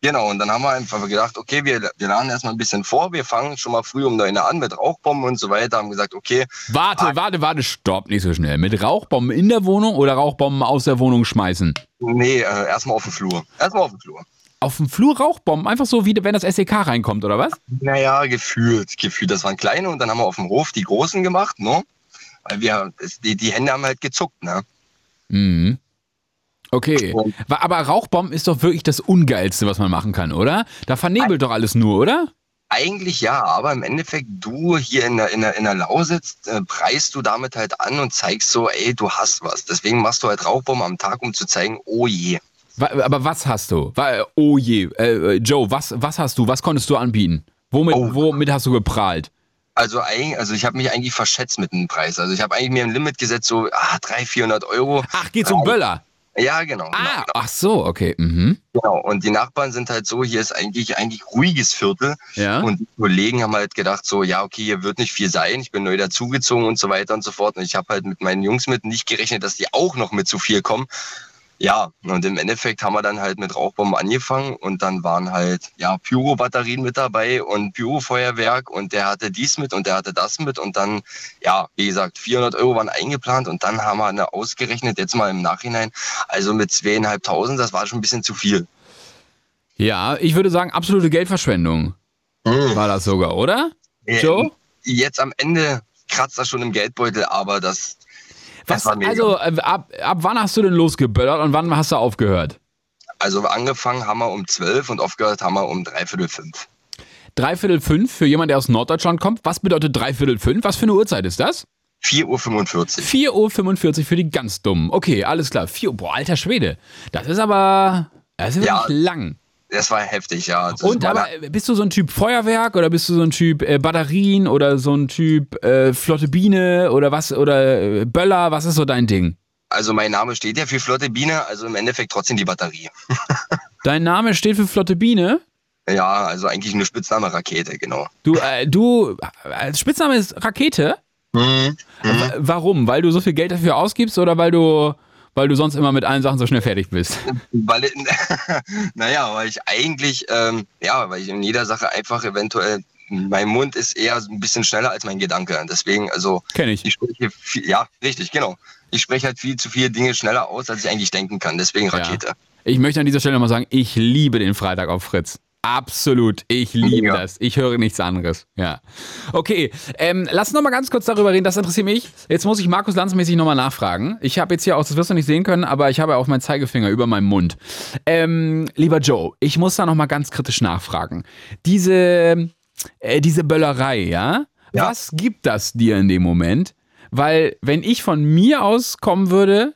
Speaker 6: Genau, und dann haben wir einfach gedacht, okay, wir, wir laden erstmal ein bisschen vor, wir fangen schon mal früh um 9 Uhr an mit Rauchbomben und so weiter, haben gesagt, okay,
Speaker 2: Warte, warte, warte, stopp, nicht so schnell. Mit Rauchbomben in der Wohnung oder Rauchbomben aus der Wohnung schmeißen?
Speaker 6: nee, äh, erstmal auf den Flur. Erstmal auf den Flur.
Speaker 2: Auf dem Flur Rauchbomben, einfach so wie wenn das SEK reinkommt, oder was?
Speaker 6: Naja, gefühlt, gefühlt. Das waren kleine und dann haben wir auf dem Hof die großen gemacht, ne? Weil wir, die, die Hände haben halt gezuckt, ne?
Speaker 2: Mhm. Okay.
Speaker 6: Und-
Speaker 2: Aber Rauchbomben ist doch wirklich das Ungeilste, was man machen kann, oder? Da vernebelt doch alles nur, oder?
Speaker 6: Eigentlich ja, aber im Endeffekt, du hier in der, in der, in der Lausitz, äh, preist du damit halt an und zeigst so, ey, du hast was. Deswegen machst du halt Rauchbomben am Tag, um zu zeigen, oh je.
Speaker 2: Wa- Aber was hast du? Wa- Oh je, äh, Joe, was, was hast du? Was konntest du anbieten? Womit,
Speaker 6: Oh.
Speaker 2: womit hast du geprahlt?
Speaker 6: Also, also ich habe mich eigentlich verschätzt mit dem Preis. Also ich habe eigentlich mir ein Limit gesetzt, so ah, 300, 400 Euro.
Speaker 2: Ach, geht's um Böller?
Speaker 6: Ja, genau.
Speaker 2: Ah,
Speaker 6: genau,
Speaker 2: ach so, okay. Mhm.
Speaker 6: genau. Und die Nachbarn sind halt so, hier ist eigentlich eigentlich ruhiges Viertel.
Speaker 2: Ja.
Speaker 6: Und die Kollegen haben halt gedacht, so, ja, okay, hier wird nicht viel sein. Ich bin neu dazugezogen und so weiter und so fort. Und ich habe halt mit meinen Jungs mit nicht gerechnet, dass die auch noch mit zu viel kommen. Ja, und im Endeffekt haben wir dann halt mit Rauchbomben angefangen und dann waren halt, ja, Pyro-Batterien mit dabei und Pyro-Feuerwerk und der hatte dies mit und der hatte das mit und dann, ja, wie gesagt, 400 Euro waren eingeplant und dann haben wir eine ausgerechnet, jetzt mal im Nachhinein, also mit zweieinhalbtausend, das war schon ein bisschen zu viel.
Speaker 2: Ja, ich würde sagen, absolute Geldverschwendung war das sogar, oder? Joe?
Speaker 6: Jetzt am Ende kratzt das schon im Geldbeutel, aber das
Speaker 2: Was, also, äh, ab, ab wann hast du denn losgeböllert und wann hast du aufgehört?
Speaker 6: Also angefangen haben wir um 12 und aufgehört haben wir um dreiviertel fünf.
Speaker 2: Dreiviertel fünf für jemand, der aus Norddeutschland kommt. Was bedeutet dreiviertel fünf? Was für eine Uhrzeit ist das?
Speaker 6: 4.45 Uhr.
Speaker 2: 4.45 Uhr für die ganz Dummen. Okay, alles klar. 4 Uhr. Boah, alter Schwede. Das ist aber. Das ist
Speaker 6: Ja.
Speaker 2: wirklich lang.
Speaker 6: Das war heftig, ja. Das
Speaker 2: Und aber äh, bist du so ein Typ Feuerwerk oder bist du so ein Typ äh, Batterien oder so ein Typ äh, Flotte Biene oder was oder äh, Böller? Was ist so dein Ding?
Speaker 6: Also mein Name steht ja für Flotte Biene, also im Endeffekt trotzdem die Batterie.
Speaker 2: Dein Name steht für Flotte Biene.
Speaker 6: Ja, also eigentlich nur Spitzname Rakete, genau.
Speaker 2: Du, äh, du, äh, Spitzname ist Rakete.
Speaker 6: Mhm.
Speaker 2: W- Warum? Weil du so viel Geld dafür ausgibst oder weil du, weil du sonst immer mit allen Sachen so schnell fertig bist?
Speaker 6: Weil, naja, weil ich eigentlich, ähm, ja, weil ich in jeder Sache einfach eventuell, mein Mund ist eher ein bisschen schneller als mein Gedanke. Deswegen, also,
Speaker 2: Kenn ich.
Speaker 6: ich spreche viel, ja, richtig, genau. Ich spreche halt viel zu viele Dinge schneller aus, als ich eigentlich denken kann. Deswegen Rakete.
Speaker 2: Ich möchte an dieser Stelle mal sagen, ich liebe den Freitag auf Fritz. Absolut, ich liebe
Speaker 6: Ja.
Speaker 2: das. Ich höre nichts anderes. Ja. Okay, ähm, lass noch mal ganz kurz darüber reden. Das interessiert mich. Jetzt muss ich Markus Lanzmäßig noch mal nachfragen. Ich habe jetzt hier auch, das wirst du nicht sehen können, aber ich habe auch meinen Zeigefinger über meinem Mund. Ähm, lieber Joe, ich muss da noch mal ganz kritisch nachfragen. Diese, äh, diese Böllerei, ja?
Speaker 6: Ja.
Speaker 2: Was gibt das dir in dem Moment? Weil, wenn ich von mir aus kommen würde,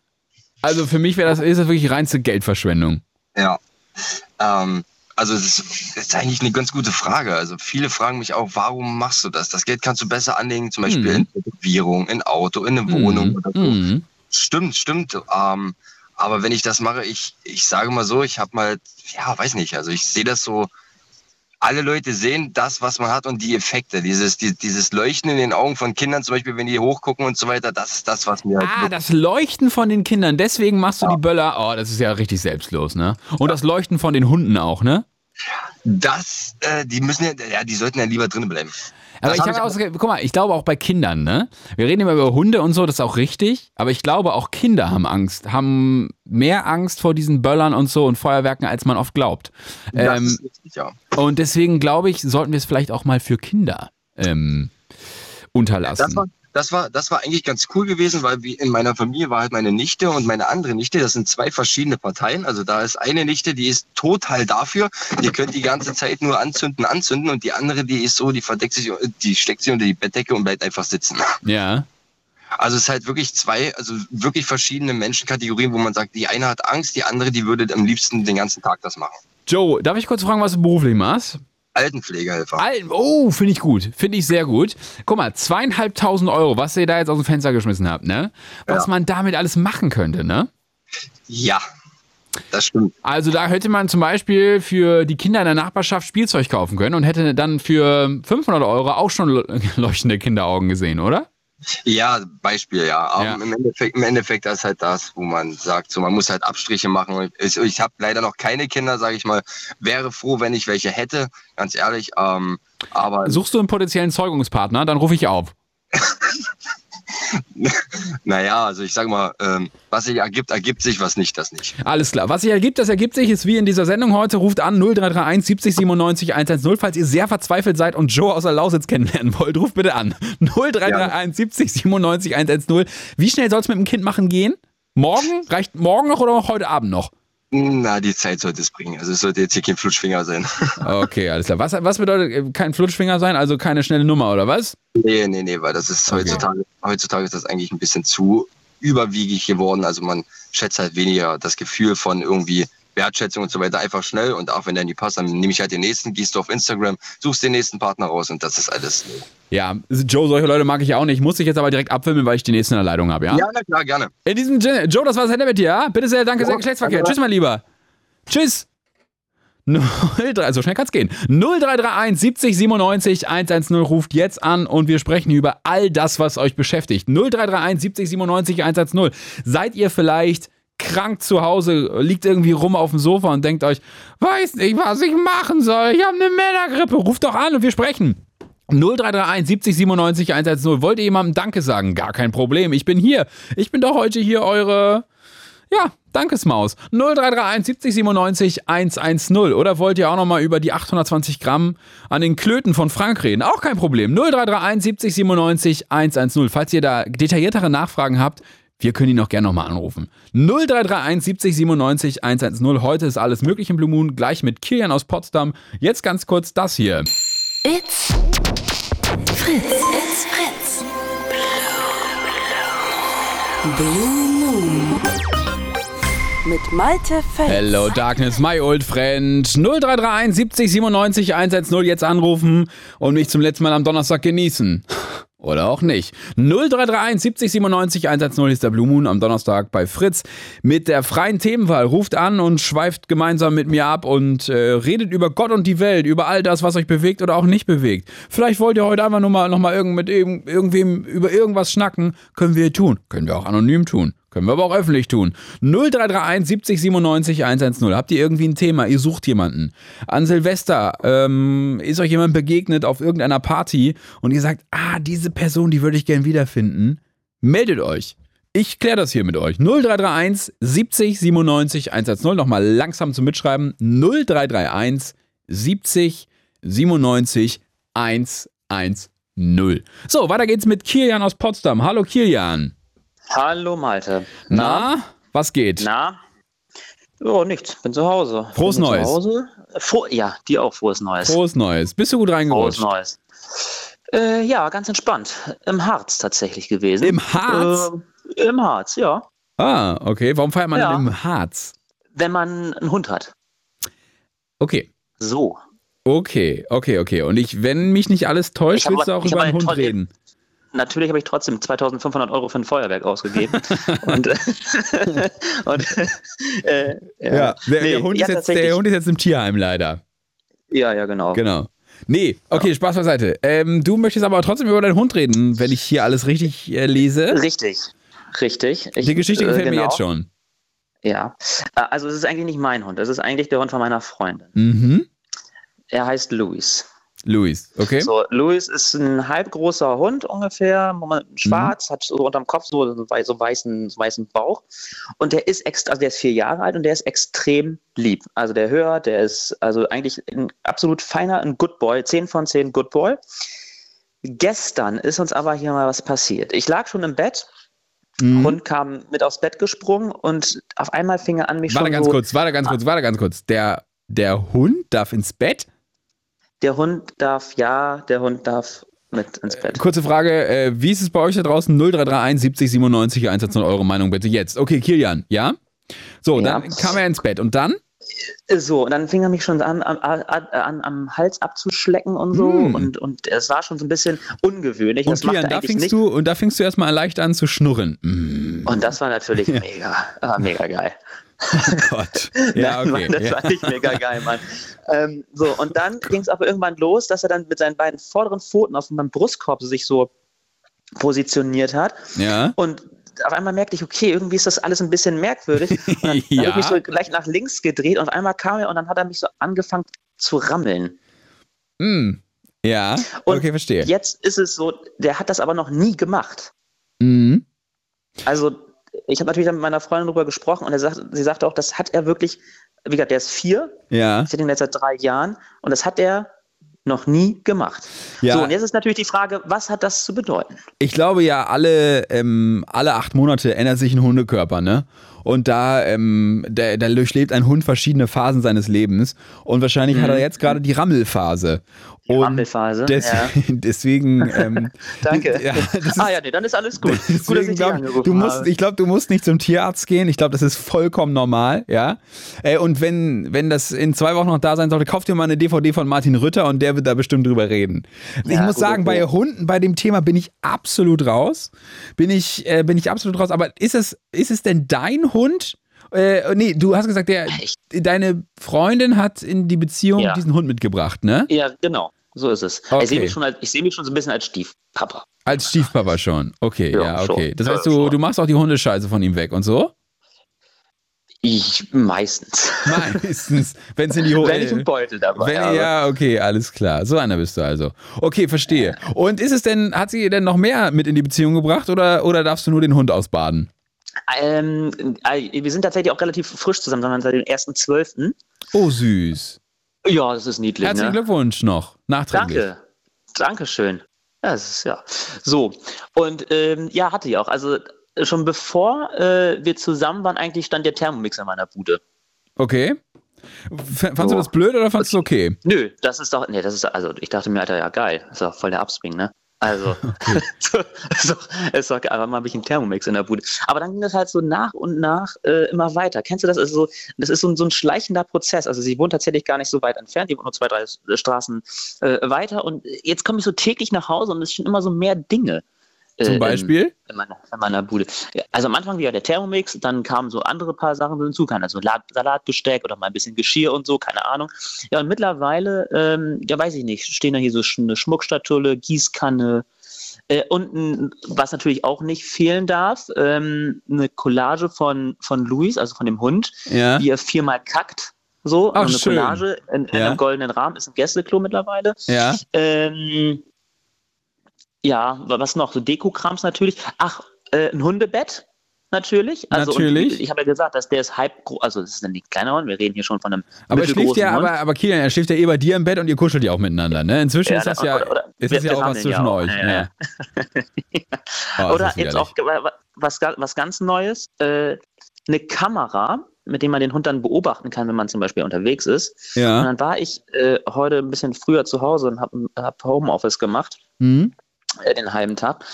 Speaker 2: also für mich wäre das, ist das wirklich reinste Geldverschwendung.
Speaker 6: Ja. Ähm, also das ist, das ist eigentlich eine ganz gute Frage. Also viele fragen mich auch, warum machst du das? Das Geld kannst du besser anlegen, zum Beispiel
Speaker 2: Mhm.
Speaker 6: in Tätowierung, in Auto, in eine Wohnung oder so.
Speaker 2: Mhm.
Speaker 6: Stimmt, stimmt. Ähm, aber wenn ich das mache, ich, ich sage mal so, ich habe mal, ja, weiß nicht, also ich sehe das so, alle Leute sehen das, was man hat und die Effekte, dieses, die, dieses Leuchten in den Augen von Kindern, zum Beispiel, wenn die hochgucken und so weiter, das ist das, was mir halt
Speaker 2: Ah, das Leuchten von den Kindern, deswegen machst du die Böller. Oh, das ist ja richtig selbstlos, ne? Und das Leuchten von den Hunden auch, ne?
Speaker 6: das, äh, die müssen ja, ja, die sollten ja lieber drinnen bleiben.
Speaker 2: Aber
Speaker 6: Das
Speaker 2: ich
Speaker 6: hab
Speaker 2: habe
Speaker 6: ich
Speaker 2: ausge guck mal, ich glaube auch bei Kindern, ne? Wir reden immer über Hunde und so, das ist auch richtig, aber ich glaube auch Kinder haben Angst, haben mehr Angst vor diesen Böllern und so und Feuerwerken, als man oft glaubt.
Speaker 6: Das
Speaker 2: Ähm,
Speaker 6: ist richtig, ja.
Speaker 2: und deswegen glaube ich, sollten wir es vielleicht auch mal für Kinder ähm, unterlassen.
Speaker 6: Das war, das war, das war eigentlich ganz cool gewesen, weil wie in meiner Familie war halt meine Nichte und meine andere Nichte. Das sind zwei verschiedene Parteien. Also da ist eine Nichte, die ist total dafür. Die könnt die ganze Zeit nur anzünden, anzünden. Und die andere, die ist so, die verdeckt sich, die steckt sich unter die Bettdecke und bleibt einfach sitzen.
Speaker 2: ja.
Speaker 6: Also es ist halt wirklich zwei, also wirklich verschiedene Menschenkategorien, wo man sagt, die eine hat Angst, die andere, die würde am liebsten den ganzen Tag das machen.
Speaker 2: Joe, darf ich kurz fragen, was du beruflich machst?
Speaker 6: Altenpflegehelfer.
Speaker 2: Al oh, finde ich gut. Finde ich sehr gut. Guck mal, zweieinhalbtausend Euro, was ihr da jetzt aus dem Fenster geschmissen habt, ne? Was
Speaker 6: Ja.
Speaker 2: man damit alles machen könnte, ne?
Speaker 6: Ja, das stimmt.
Speaker 2: Also da hätte man zum Beispiel für die Kinder in der Nachbarschaft Spielzeug kaufen können und hätte dann für 500 Euro auch schon le- leuchtende Kinderaugen gesehen, oder?
Speaker 6: Ja, Beispiel, ja. Aber
Speaker 2: Ja.
Speaker 6: Im, Endeffekt, im Endeffekt ist halt das, wo man sagt, so man muss halt Abstriche machen. Ich, ich habe leider noch keine Kinder, sage ich mal. Wäre froh, wenn ich welche hätte, ganz ehrlich. Ähm, aber
Speaker 2: Suchst du einen potenziellen Zeugungspartner, dann rufe ich auf.
Speaker 6: naja, also ich sage mal, ähm, was sich ergibt, ergibt sich, was nicht, das nicht.
Speaker 2: Alles klar. Was sich ergibt, das ergibt sich, ist wie in dieser Sendung heute. Ruft an 0331 70 97 110. Falls ihr sehr verzweifelt seid und Joe aus der Lausitz kennenlernen wollt, ruft bitte an. 0331 70 97 110. Wie schnell soll es mit dem Kind machen gehen? Morgen? Reicht morgen noch oder heute Abend noch?
Speaker 6: Na, die Zeit sollte es bringen. Also es sollte jetzt hier kein Flutschfinger sein.
Speaker 2: Okay, alles klar. Was, was bedeutet äh, kein Flutschfinger sein? Also keine schnelle Nummer oder was?
Speaker 6: nee, nee, nee, weil das ist
Speaker 2: Okay.
Speaker 6: heutzutage, heutzutage ist das eigentlich ein bisschen zu überwiegig geworden. Also man schätzt halt weniger das Gefühl von irgendwie Wertschätzung und so weiter einfach schnell und auch wenn der nie passt, dann nehme ich halt den nächsten, gehst du auf Instagram, suchst den nächsten Partner raus und das ist alles.
Speaker 2: Ja, Joe, solche Leute mag ich auch nicht. Muss ich jetzt aber direkt abfilmen, weil ich die nächsten in der Leitung habe, ja?
Speaker 6: Ja, na klar, gerne.
Speaker 2: In diesem Sinne, Joe, das war's Ende mit dir, ja? Bitte sehr, danke sehr,
Speaker 6: Ja,
Speaker 2: Geschlechtsverkehr.
Speaker 6: danke.
Speaker 2: Tschüss, mein Lieber. Tschüss. 03, so schnell kann's gehen. 0331 70 97 110 ruft jetzt an und wir sprechen über all das, was euch beschäftigt. 0331 70 97 110. Seid ihr vielleicht krank zu Hause, liegt irgendwie rum auf dem Sofa und denkt euch, weiß nicht, was ich machen soll. Ich habe eine Männergrippe. Ruft doch an und wir sprechen. 0331 70 97 110. Wollt ihr jemandem Danke sagen? Gar kein Problem. Ich bin hier. Ich bin doch heute hier eure ja, Dankesmaus. 0331 70 97 110. Oder wollt ihr auch nochmal über die 820 Gramm an den Klöten von Frank reden? Auch kein Problem. 0331 70 97 110. Falls ihr da detailliertere Nachfragen habt, wir können ihn auch gerne nochmal anrufen. 0331 70 97 110. Heute ist alles möglich im Blue Moon. Gleich mit Kilian aus Potsdam. Jetzt ganz kurz das hier.
Speaker 1: It's Fritz. It's Fritz. Blue Moon. Mit Malte Fels.
Speaker 2: Hello Darkness, my old friend. 0331 70 97 110 jetzt anrufen und mich zum letzten Mal am Donnerstag genießen. Oder auch nicht. 0331 70 97 110 ist der Blue Moon am Donnerstag bei Fritz mit der freien Themenwahl. Ruft an und schweift gemeinsam mit mir ab und äh, redet über Gott und die Welt, über all das, was euch bewegt oder auch nicht bewegt. Vielleicht wollt ihr heute einfach nur mal, noch mal irgend, mit irgend, irgendwem über irgendwas schnacken. Können wir tun. Können wir auch anonym tun. Können wir aber auch öffentlich tun. 0331 70 97 110. Habt ihr irgendwie ein Thema? Ihr sucht jemanden. An Silvester ähm, ist euch jemand begegnet auf irgendeiner Party und ihr sagt, ah, diese Person, die würde ich gern wiederfinden. Meldet euch. Ich kläre das hier mit euch. 0331 70 97 110. Nochmal langsam zum Mitschreiben. 0331 70 97 110. So, weiter geht's mit Kilian aus Potsdam. Hallo Kilian.
Speaker 7: Hallo Malte.
Speaker 2: Na, was geht?
Speaker 7: Na? Oh, nichts. Bin zu Hause.
Speaker 2: Frohes
Speaker 7: Bin
Speaker 2: Neues.
Speaker 7: Hause. Froh, ja, dir auch frohes Neues.
Speaker 2: Frohes Neues. Bist du gut
Speaker 7: Frohes
Speaker 2: reingerutscht?
Speaker 7: Neues. Äh, ja, ganz entspannt. Im Harz tatsächlich gewesen.
Speaker 2: Im Harz?
Speaker 7: Äh, Im Harz, ja.
Speaker 2: Ah, okay. Warum feiert man
Speaker 7: Ja.
Speaker 2: denn im Harz?
Speaker 7: Wenn man einen Hund hat.
Speaker 2: Okay.
Speaker 7: So.
Speaker 2: Okay, okay, okay. Und ich, wenn mich nicht alles täuscht, willst du auch über einen
Speaker 7: eine
Speaker 2: Hund reden?
Speaker 7: Natürlich habe ich trotzdem 2500 Euro für ein Feuerwerk ausgegeben. und und äh,
Speaker 2: Ja, der,
Speaker 7: nee,
Speaker 2: der, Hund
Speaker 7: ja,
Speaker 2: ist jetzt, der Hund ist jetzt im Tierheim leider.
Speaker 7: Ja, ja, genau.
Speaker 2: Genau. Nee, okay, Spaß beiseite. Ähm, du möchtest aber trotzdem über deinen Hund reden, wenn ich hier alles richtig äh, lese.
Speaker 7: Richtig. Richtig. Ich,
Speaker 2: Die Geschichte
Speaker 7: äh,
Speaker 2: gefällt mir
Speaker 7: genau.
Speaker 2: jetzt schon.
Speaker 7: Ja. Äh, Also es ist eigentlich nicht mein Hund, es ist eigentlich der Hund von meiner Freundin.
Speaker 2: Mhm.
Speaker 7: Er heißt Louis.
Speaker 2: Luis, okay?
Speaker 7: So, Louis ist ein halbgroßer Hund ungefähr, moment, schwarz, hat so unterm Kopf so, so, wei- so weißen, so weißen Bauch. Und der ist extra, also der ist vier Jahre alt und der ist extrem lieb. Also der hört, der ist also eigentlich ein absolut feiner, ein Good Boy, 10 von 10 Good Boy. Gestern ist uns aber hier mal was passiert. Ich lag schon im Bett,
Speaker 2: Mhm.
Speaker 7: Hund kam mit aufs Bett gesprungen und auf einmal fing er an, mich
Speaker 2: Warte
Speaker 7: schon
Speaker 2: ganz
Speaker 7: so,
Speaker 2: kurz, warte ganz kurz, warte ganz kurz. Der, der Hund darf ins Bett?
Speaker 7: Der Hund darf, ja, der Hund darf mit ins Bett.
Speaker 2: Kurze Frage, äh, wie ist es bei euch da draußen? 0331 70 97 110 eure Meinung bitte jetzt. Okay, Kilian, ja? So,
Speaker 7: Ja.
Speaker 2: dann kam er ins Bett und dann?
Speaker 7: So, und dann fing er mich schon an, an, an, an am Hals abzuschlecken und so.
Speaker 2: Hm.
Speaker 7: Und, und es war schon so ein bisschen ungewöhnlich.
Speaker 2: Und
Speaker 7: das
Speaker 2: Kilian, da fingst
Speaker 7: nicht.
Speaker 2: du und da fingst du erstmal leicht an zu schnurren. Mm,
Speaker 7: Und das war natürlich mega, ah, mega geil.
Speaker 2: Gott. Ja,
Speaker 7: Nein,
Speaker 2: okay.
Speaker 7: Mann, das
Speaker 2: Ja.
Speaker 7: war nicht mega geil, Mann. Ähm, so, und dann ging es aber irgendwann los, dass er dann mit seinen beiden vorderen Pfoten auf meinem Brustkorb sich so positioniert hat.
Speaker 2: ja.
Speaker 7: Und auf einmal merkte ich, okay, irgendwie ist das alles ein bisschen merkwürdig. Und dann
Speaker 2: Ja.
Speaker 7: habe ich mich so gleich nach links gedreht und auf einmal kam er und dann hat er mich so angefangen zu rammeln.
Speaker 2: Mm, ja,
Speaker 7: Und
Speaker 2: okay, verstehe.
Speaker 7: Jetzt ist es so, der hat das aber noch nie gemacht.
Speaker 2: Mhm.
Speaker 7: Also, ich habe natürlich dann mit meiner Freundin darüber gesprochen und sagt, sie sagte auch, das hat er wirklich, wie gesagt, der ist vier,
Speaker 2: Ja.
Speaker 7: ich hatte ihn jetzt seit drei Jahren und das hat er noch nie gemacht.
Speaker 2: Ja.
Speaker 7: So, und jetzt ist natürlich die Frage, was hat das zu bedeuten?
Speaker 2: Ich glaube ja, alle, ähm, alle acht Monate ändert sich ein Hundekörper, ne? Und da, ähm, da, da durchlebt ein Hund verschiedene Phasen seines Lebens. Und wahrscheinlich hat er jetzt gerade die Rammelphase.
Speaker 7: Die
Speaker 2: Und
Speaker 7: Rammelphase,
Speaker 2: Deswegen, deswegen ähm,
Speaker 7: Danke.
Speaker 2: Ja, ist,
Speaker 7: ah ja, nee, dann ist alles gut. gut, dass ich
Speaker 2: Deswegen glaub, ich,
Speaker 7: angerufen
Speaker 2: du musst,
Speaker 7: habe.
Speaker 2: ich glaube, du musst nicht zum Tierarzt gehen. Ich glaube, das ist vollkommen normal, ja. Äh, und wenn, wenn das in zwei Wochen noch da sein sollte, kauf dir mal eine DVD von Martin Rütter und der wird da bestimmt drüber reden. ich
Speaker 7: Ja,
Speaker 2: muss
Speaker 7: gut,
Speaker 2: sagen, bei Hunden, bei dem Thema bin ich absolut raus. Bin ich, äh, bin ich absolut raus. Aber ist es, ist es denn dein Hund? Äh, nee, du hast gesagt, der,
Speaker 7: Ich-
Speaker 2: deine Freundin hat in die Beziehung
Speaker 7: Ja.
Speaker 2: diesen Hund mitgebracht, ne?
Speaker 7: Ja, genau. So ist es.
Speaker 2: Okay.
Speaker 7: Ich sehe mich, schon als- ich sehe mich schon so ein bisschen als Stiefpapa.
Speaker 2: Als Stiefpapa schon. Okay, ja,
Speaker 7: Ja, schon.
Speaker 2: okay. Das
Speaker 7: Ja,
Speaker 2: heißt, du,
Speaker 7: schon.
Speaker 2: du machst auch die Hundescheiße von ihm weg und so?
Speaker 7: Ich meistens.
Speaker 2: Meistens, wenn es in die Hose.
Speaker 7: Wenn ich einen Beutel dabei
Speaker 2: Wenn,
Speaker 7: habe.
Speaker 2: ja, okay, alles klar. So einer bist du also. Okay, verstehe. Und ist es denn, hat sie denn noch mehr mit in die Beziehung gebracht oder, oder darfst du nur den Hund ausbaden?
Speaker 7: Ähm, äh, wir sind tatsächlich auch relativ frisch zusammen, sondern seit dem 1.12.
Speaker 2: Oh, süß.
Speaker 7: Ja, das ist niedlich.
Speaker 2: Herzlichen
Speaker 7: ne?
Speaker 2: Glückwunsch noch. Nachträglich.
Speaker 7: Danke. Dankeschön. Ja, das ist ja. So. Und ähm, ja, hatte ich auch. Also schon bevor äh, wir zusammen waren, eigentlich stand der Thermomix in meiner Bude.
Speaker 2: Okay. F fandst du
Speaker 7: So.
Speaker 2: das blöd oder fandst du okay?
Speaker 7: Nö, das ist doch, nee, das ist, also ich dachte mir, Alter, ja geil, das ist doch voll der Upswing, ne? Also, ist doch, ist doch, aber mal habe ich einen Thermomix in der Bude. Aber dann ging das halt so nach und nach äh, immer weiter. Kennst du das? Also so, das ist so, ein- so ein schleichender Prozess. Also sie wohnt tatsächlich gar nicht so weit entfernt, die wohnt nur zwei, drei Straßen äh, weiter. Und jetzt komme ich so täglich nach Hause und es sind immer so mehr Dinge.
Speaker 2: Zum
Speaker 7: in-
Speaker 2: Beispiel?
Speaker 7: in meiner, in meiner Bude. Also am Anfang wieder der Thermomix, dann kamen so andere paar Sachen hinzu, keine, also Salat, Salatbesteck oder mal ein bisschen Geschirr und so, keine Ahnung. Ja, und mittlerweile, ähm, ja weiß ich nicht, stehen da hier so eine Schmuckstatulle, Gießkanne, Äh, und was natürlich auch nicht fehlen darf, ähm, eine Collage von, von Luis, also von dem Hund,
Speaker 2: Ja.
Speaker 7: wie er viermal kackt. So,
Speaker 2: Ach,
Speaker 7: eine
Speaker 2: schön.
Speaker 7: Collage in, in
Speaker 2: Ja.
Speaker 7: einem goldenen Rahmen, ist ein Gästeklo mittlerweile.
Speaker 2: Ja.
Speaker 7: Ähm, ja, wa- was noch? So Dekokrams natürlich. Ach, äh, ein Hundebett natürlich. Also,
Speaker 2: Natürlich.
Speaker 7: Und ich habe ja gesagt, dass der ist halb groß, also das ist ein kleiner Hund, wir reden hier schon von einem
Speaker 2: Aber schläft ja,
Speaker 7: Hund.
Speaker 2: aber, aber Kilian, er schläft ja eh bei dir im Bett und ihr kuschelt ja auch miteinander, ne? Inzwischen
Speaker 7: Ja,
Speaker 2: ist das
Speaker 7: oder-
Speaker 2: ja,
Speaker 7: oder- oder-
Speaker 2: ist das ja auch was zwischen
Speaker 7: auch,
Speaker 2: euch.
Speaker 7: ja.
Speaker 2: Oh,
Speaker 7: Oder jetzt auch wa- wa- was, was ganz Neues, äh, eine Kamera, mit dem man den Hund dann beobachten kann, wenn man zum Beispiel unterwegs ist. Und
Speaker 2: Ja.
Speaker 7: dann war ich äh, heute ein bisschen früher zu Hause und habe hab Homeoffice gemacht,
Speaker 2: Hm?
Speaker 7: Äh, den halben Tag.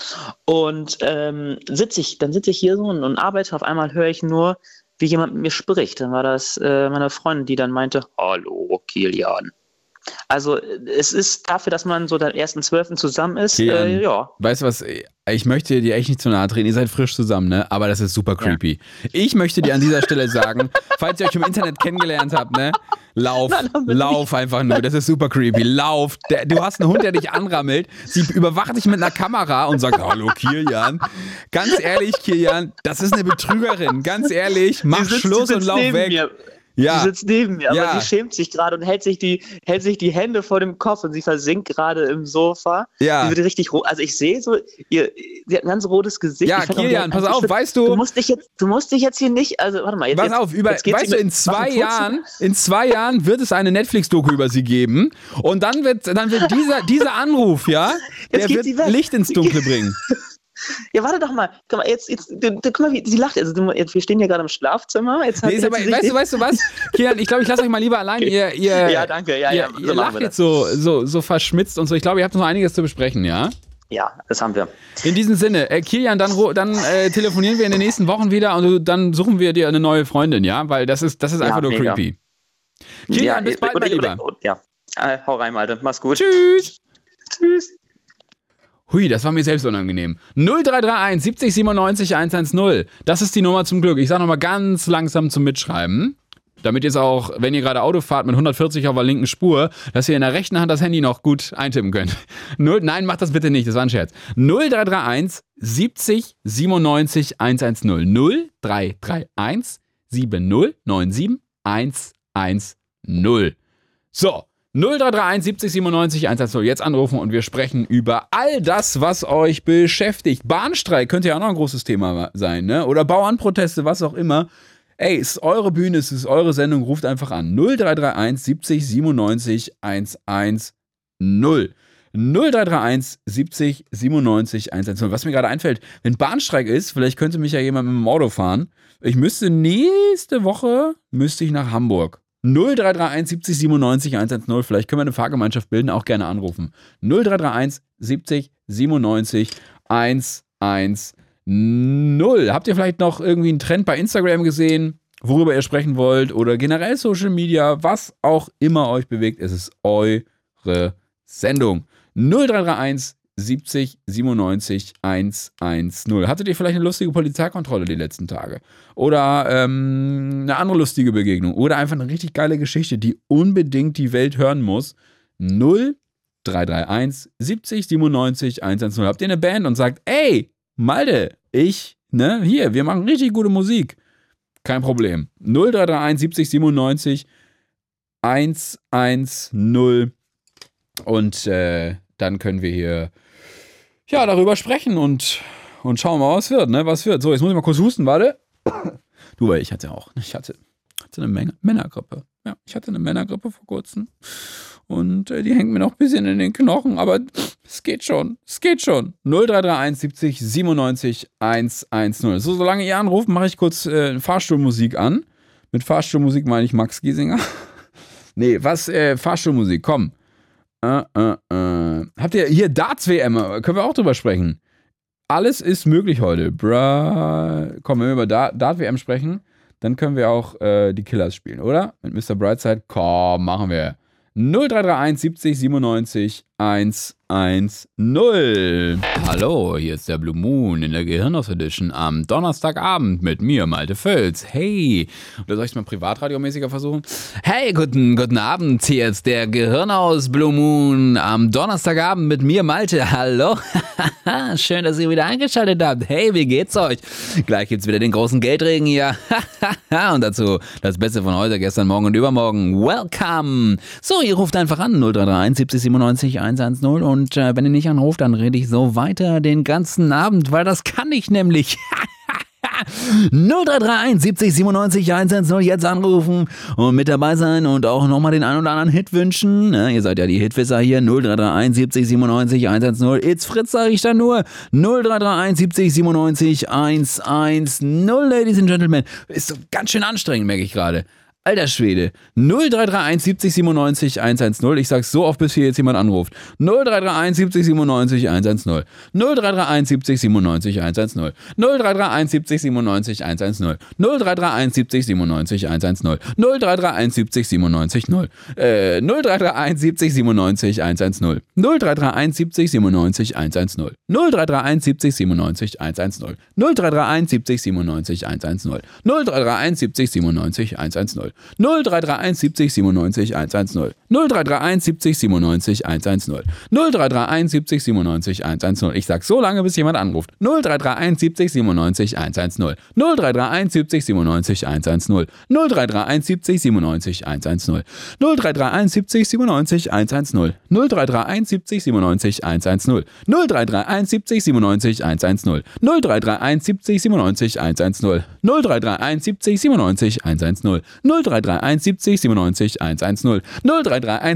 Speaker 7: Und ähm, sitze ich, dann sitze ich hier so und, und arbeite. Auf einmal höre ich nur, wie jemand mit mir spricht. Dann war das äh, meine Freundin, die dann meinte, Hallo, Kilian. Also äh, es ist dafür, dass man so der ersten Zwölften zusammen ist,
Speaker 2: Kilian.
Speaker 7: äh, ja.
Speaker 2: Weißt du was? Ich möchte dir echt nicht zu nahe treten. Ihr seid frisch zusammen, ne? Aber das ist super creepy. Ich möchte dir an dieser Stelle sagen, falls ihr euch im Internet kennengelernt habt, ne? Lauf, lauf einfach nur. Das ist super creepy. Lauf. Der, du hast einen Hund, der dich anrammelt. Sie überwacht dich mit einer Kamera und sagt, hallo Kilian. Ganz ehrlich, Kilian, das ist eine Betrügerin. Ganz ehrlich, mach
Speaker 7: sitzt-
Speaker 2: Schluss und lauf weg.
Speaker 7: Mir.
Speaker 2: Ja.
Speaker 7: Die sitzt neben mir, aber
Speaker 2: Ja.
Speaker 7: sie schämt sich gerade und hält sich, die, hält sich die Hände vor dem Kopf und sie versinkt gerade im Sofa.
Speaker 2: Ja.
Speaker 7: Sie wird richtig rot. Also ich sehe so, ihr, sie hat ein ganz rotes Gesicht.
Speaker 2: Ja, Kilian, pass auf, weißt du-
Speaker 7: Du musst dich jetzt, du musst dich jetzt hier nicht, also warte mal. Jetzt,
Speaker 2: Pass
Speaker 7: jetzt,
Speaker 2: auf, über,
Speaker 7: jetzt
Speaker 2: weißt du, in zwei. Jahren, in zwei Jahren wird es eine Netflix-Doku über sie geben und dann wird, dann wird dieser, dieser Anruf, ja, der
Speaker 7: geht
Speaker 2: wird. Licht ins Dunkle bringen.
Speaker 7: Ja, warte doch mal. Guck mal, jetzt, jetzt, guck mal, wie sie lacht. Also, wir stehen hier gerade im Schlafzimmer. Jetzt
Speaker 2: Nee,
Speaker 7: hat
Speaker 2: aber, weißt du, weißt du was? Kilian, ich glaube, ich lasse euch mal lieber allein. Ihr, ihr,
Speaker 7: Ja, danke. Ja,
Speaker 2: ihr,
Speaker 7: ja,
Speaker 2: ihr
Speaker 7: so machen
Speaker 2: lacht jetzt so, so, so verschmitzt und so. Ich glaube, ihr habt noch einiges zu besprechen, ja?
Speaker 7: Ja, das haben wir.
Speaker 2: In diesem Sinne, äh, Kilian, dann, dann äh, telefonieren wir in den nächsten Wochen wieder und dann suchen wir dir eine neue Freundin, ja? Weil das ist, das ist
Speaker 7: Ja,
Speaker 2: einfach nur
Speaker 7: mega.
Speaker 2: creepy. Kilian,
Speaker 7: ja,
Speaker 2: bis bald,
Speaker 7: oder,
Speaker 2: mein Lieber.
Speaker 7: oder, ja. Äh, hau rein, Malte. Mach's gut.
Speaker 2: Tschüss.
Speaker 7: Tschüss.
Speaker 2: Hui, das war mir selbst unangenehm. 0331 70 97 110. Das ist die Nummer zum Glück. Ich sage nochmal ganz langsam zum Mitschreiben. Damit ihr es auch, wenn ihr gerade Auto fahrt mit 140 auf der linken Spur, dass ihr in der rechten Hand das Handy noch gut eintippen könnt. Null, nein, macht das bitte nicht, das war ein Scherz. 0331 70 97 110. 0331 70 97 110. So, 0331 70 97 110. Jetzt anrufen und wir sprechen über all das, was euch beschäftigt. Bahnstreik könnte ja auch noch ein großes Thema sein, ne? Oder Bauernproteste, was auch immer. Ey, es ist eure Bühne, es ist eure Sendung, ruft einfach an. 0331 70 97 110. 0331 70 97 110. Was mir gerade einfällt, wenn Bahnstreik ist, vielleicht könnte mich ja jemand mit dem Auto fahren. Ich müsste nächste Woche, müsste ich nach Hamburg. 0331 70 97 110. Vielleicht können wir eine Fahrgemeinschaft bilden, auch gerne anrufen. 0331 70 97 110. Habt ihr vielleicht noch irgendwie einen Trend bei Instagram gesehen, worüber ihr sprechen wollt oder generell Social Media, was auch immer euch bewegt? Es ist eure Sendung. 0331 70 97 110. Hattet ihr vielleicht eine lustige Polizeikontrolle die letzten Tage? Oder ähm, eine andere lustige Begegnung? Oder einfach eine richtig geile Geschichte, die unbedingt die Welt hören muss? 0331 70 97 110. Habt ihr eine Band und sagt, ey, Malde, ich, ne, hier, wir machen richtig gute Musik. Kein Problem. 0331 70 97 110. Und äh, dann können wir hier ja darüber sprechen und, und schauen mal, was wird, ne? Was wird. So, jetzt muss ich mal kurz husten, warte. Du, weil ich hatte ja auch, ich hatte, hatte eine Menge, Männergrippe. Ja, ich hatte eine Männergrippe vor kurzem. Und äh, die hängt mir noch ein bisschen in den Knochen, aber es geht schon. Es geht schon. 0331 70 97 110. So, solange ihr anruft, mache ich kurz äh, Fahrstuhlmusik an. Mit Fahrstuhlmusik meine ich Max Giesinger. nee, was? Äh, Fahrstuhlmusik, komm. Äh, äh, äh. Habt ihr hier Darts WM? Können wir auch drüber sprechen? Alles ist möglich heute. Bra komm, wenn wir über Dart, WM sprechen, dann können wir auch äh, die Killers spielen, oder? Mit Mr. Brightside. Komm, machen wir. 0331 70 97 110. 110. Hallo, hier ist der Blue Moon in der Gehirnhaus Edition am Donnerstagabend mit mir, Malte Völz. Hey, oder soll ich es mal privatradiomäßiger versuchen? Hey, guten, guten Abend, hier ist der Gehirnhaus Blue Moon am Donnerstagabend mit mir, Malte. Hallo, schön, dass ihr wieder eingeschaltet habt. Hey, wie geht's euch? Gleich gibt's wieder den großen Geldregen hier. und dazu das Beste von heute, gestern, morgen und übermorgen. Welcome. So, ihr ruft einfach an 0331 70 97 110 und äh, wenn ihr nicht anruft, dann rede ich so weiter den ganzen Abend, weil das kann ich nämlich. 0331 70 97 110 jetzt anrufen und mit dabei sein und auch nochmal den einen oder anderen Hit wünschen. Ja, ihr seid ja die Hitwisser hier. 0331 70 97 110. It's Fritz, sage ich dann nur. 0331 70 97 110. Ladies and Gentlemen. Ist so ganz schön anstrengend, merke ich gerade. Alter Schwede. 0331 70 97 110. Ich sag's so oft, bis hier jetzt jemand anruft. 0331 70 97 110. 0331 70 97 110. 0331 70 97 110. 0331 70 97 110. 0331 70 97 0. Äh, 0331 70 97 110. 0331 70 97 110. 0331 70 97 110. 0331 70 97 110. 0331 70 97 110. 0331 70 97 110. 0331 70 97 110. 0331 70 97 110. Ich sag so lange, bis jemand anruft. 0331 70 97 110. 0331 70 97 110. 0331 70 97 110. 0331 70 97 110. 0331 70 97 110. 0331 70 97 110. 0331 70 97 110. 0331 70 97 110. 0331 70 97 110. 0331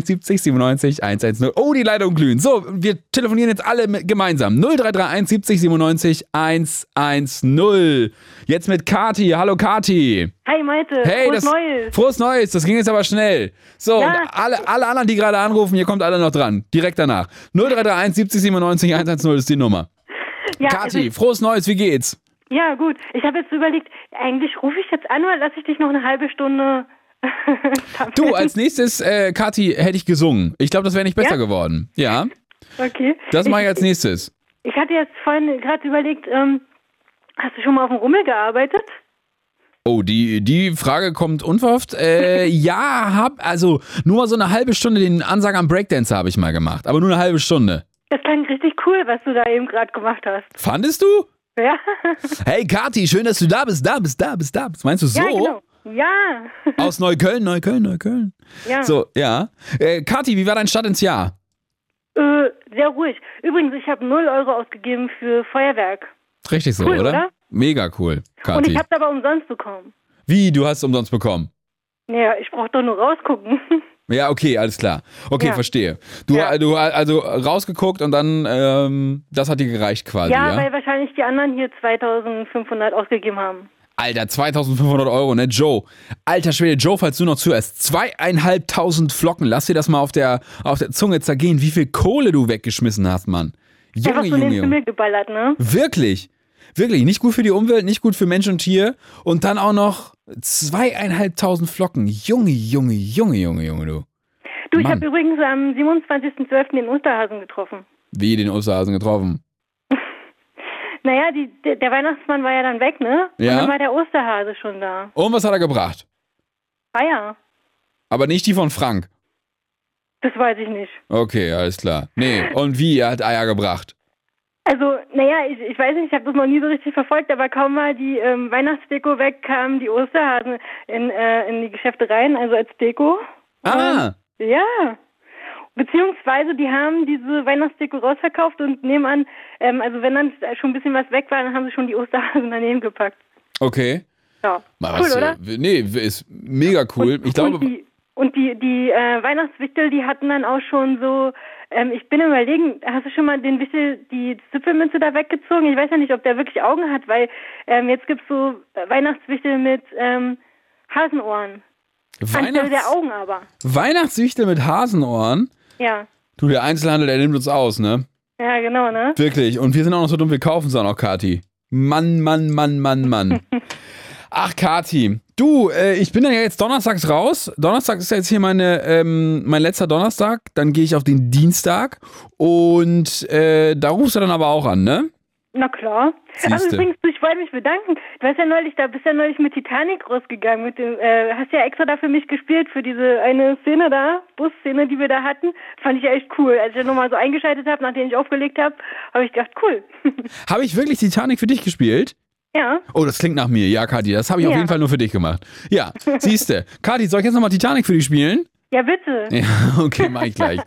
Speaker 2: 70 97 110. Oh, die Leitung glühen. So, wir telefonieren jetzt alle gemeinsam. 0331 70 97 110. Jetzt mit Kati. Hallo Kati.
Speaker 8: Hi Malte,
Speaker 2: Hey,
Speaker 8: frohes
Speaker 2: das,
Speaker 8: Neues.
Speaker 2: Frohes Neues, das ging jetzt aber schnell. So,
Speaker 8: Ja.
Speaker 2: alle, alle anderen, die gerade anrufen, ihr kommt alle noch dran. Direkt danach. 0331 70 97 110 ist die Nummer.
Speaker 8: Ja,
Speaker 2: Kati,
Speaker 8: also
Speaker 2: frohes Neues, wie geht's?
Speaker 8: Ja gut. Ich habe jetzt überlegt, eigentlich rufe ich jetzt an oder lasse ich dich noch eine halbe Stunde
Speaker 2: Du,
Speaker 8: sammeln?
Speaker 2: als nächstes, äh, Kati, hätte ich gesungen. Ich glaube, das wäre nicht besser
Speaker 8: Ja?
Speaker 2: geworden. Ja,
Speaker 8: Okay.
Speaker 2: das mache ich
Speaker 8: ich,
Speaker 2: als nächstes.
Speaker 8: ich hatte jetzt vorhin gerade überlegt, ähm, hast du schon mal auf dem Rummel gearbeitet?
Speaker 2: Oh, die, die Frage kommt unverhofft. Äh, ja, hab, also nur mal so eine halbe Stunde den Ansager am Breakdancer habe ich mal gemacht. Aber nur eine halbe Stunde.
Speaker 8: Das klang richtig cool, was du da eben gerade gemacht hast.
Speaker 2: Fandest du?
Speaker 8: Ja,
Speaker 2: Hey Kati, schön, dass du da bist, da bist, da bist, da bist. Meinst du so?
Speaker 8: ja genau. Ja,
Speaker 2: Aus Neukölln, Neukölln, Neukölln.
Speaker 8: ja.
Speaker 2: So, ja. Äh, Kathi, wie war dein Start ins Jahr?
Speaker 8: Äh, sehr ruhig. Übrigens, ich habe 0 Euro ausgegeben für Feuerwerk.
Speaker 2: Richtig so,
Speaker 8: Cool,
Speaker 2: oder?
Speaker 8: oder?
Speaker 2: Mega cool,
Speaker 8: Und
Speaker 2: Kathi.
Speaker 8: ich habe es aber umsonst bekommen.
Speaker 2: Wie, du hast umsonst bekommen?
Speaker 8: Naja, ich brauche doch nur rausgucken.
Speaker 2: Ja, okay, alles klar. Okay,
Speaker 8: Ja.
Speaker 2: verstehe. Du,
Speaker 8: Ja.
Speaker 2: du also rausgeguckt und dann, ähm, das hat dir gereicht quasi,
Speaker 8: ja,
Speaker 2: ja?
Speaker 8: weil wahrscheinlich die anderen hier 2500 ausgegeben haben.
Speaker 2: Alter, 2500 Euro, ne, Joe? Alter Schwede, Joe, falls du noch zuhörst, zweieinhalbtausend Flocken, lass dir das mal auf der, auf der Zunge zergehen, wie viel Kohle du weggeschmissen hast, Mann. Junge,
Speaker 8: so in
Speaker 2: Junge,
Speaker 8: den
Speaker 2: Junge.
Speaker 8: Himmel geballert, ne?
Speaker 2: Wirklich. Wirklich. Nicht gut für die Umwelt, nicht gut für Mensch und Tier. Und dann auch noch zweieinhalbtausend Flocken. Junge, Junge, Junge, Junge, Junge, du.
Speaker 8: Du, ich habe übrigens am 27.12. den Osterhasen getroffen.
Speaker 2: Wie den Osterhasen getroffen.
Speaker 8: Naja, die, der, Weihnachtsmann war ja dann weg, ne?
Speaker 2: Ja.
Speaker 8: Und dann war der Osterhase schon da.
Speaker 2: Und was hat er gebracht?
Speaker 8: Eier.
Speaker 2: Aber nicht die von Frank.
Speaker 8: Das weiß ich nicht.
Speaker 2: Okay, alles klar. Nee, und wie? Er hat Eier gebracht.
Speaker 8: Also, naja, ich, ich weiß nicht, ich habe das noch nie so richtig verfolgt, aber kaum war die ähm, Weihnachtsdeko weg, kamen die Osterhasen in, äh, in die Geschäfte rein, also als Deko.
Speaker 2: Ah,
Speaker 8: Ja. Beziehungsweise die haben diese Weihnachtsdeko rausverkauft und nebenan, ähm, also wenn dann schon ein bisschen was weg war, dann haben sie schon die Osterhasen daneben gepackt.
Speaker 2: okay.
Speaker 8: Ja.
Speaker 2: Mal
Speaker 8: cool,
Speaker 2: was,
Speaker 8: oder?
Speaker 2: äh, Nee, ist mega cool.
Speaker 8: Und,
Speaker 2: ich glaube,
Speaker 8: und die, und die, die äh, Weihnachtswichtel, die hatten dann auch schon so, ähm, ich bin überlegen, hast du schon mal den Wichtel, die Zipfelmünze da weggezogen? Ich weiß ja nicht, ob der wirklich Augen hat, weil ähm, jetzt gibt's so äh, Weihnachtswichtel mit ähm, Hasenohren. Anstelle der
Speaker 2: Weihnachts
Speaker 8: Augen aber.
Speaker 2: Weihnachtssüchte mit Hasenohren.
Speaker 8: Ja.
Speaker 2: Du, der Einzelhandel, der nimmt uns aus, ne?
Speaker 8: Ja, genau, ne?
Speaker 2: Wirklich. Und wir sind auch noch so dumm, wir kaufen es auch noch, Kati. Mann, Mann, Mann, Mann, Mann. Ach, Kati, du, äh, ich bin dann ja jetzt donnerstags raus. Donnerstag ist ja jetzt hier meine, ähm, mein letzter Donnerstag. Dann gehe ich auf den Dienstag und äh, da rufst du dann aber auch an, ne?
Speaker 8: Na klar. Also
Speaker 2: Siehste.
Speaker 8: übrigens, du, ich wollte mich bedanken. Du hast ja neulich, da bist ja neulich mit Titanic rausgegangen. Mit dem, äh, hast ja extra da für mich gespielt, für diese eine Szene da, Busszene, die wir da hatten. Fand ich ja echt cool. Als ich ja nochmal so eingeschaltet habe, nachdem ich aufgelegt habe, habe ich gedacht, cool.
Speaker 2: Habe ich wirklich Titanic für dich gespielt?
Speaker 8: Ja.
Speaker 2: Oh, das klingt nach mir. Ja, Kati, das habe ich auf
Speaker 8: Ja.
Speaker 2: jeden Fall nur für dich gemacht. Ja, siehste. Kati, soll ich jetzt nochmal Titanic für dich spielen?
Speaker 8: Ja, bitte.
Speaker 2: Ja, okay, mach ich gleich.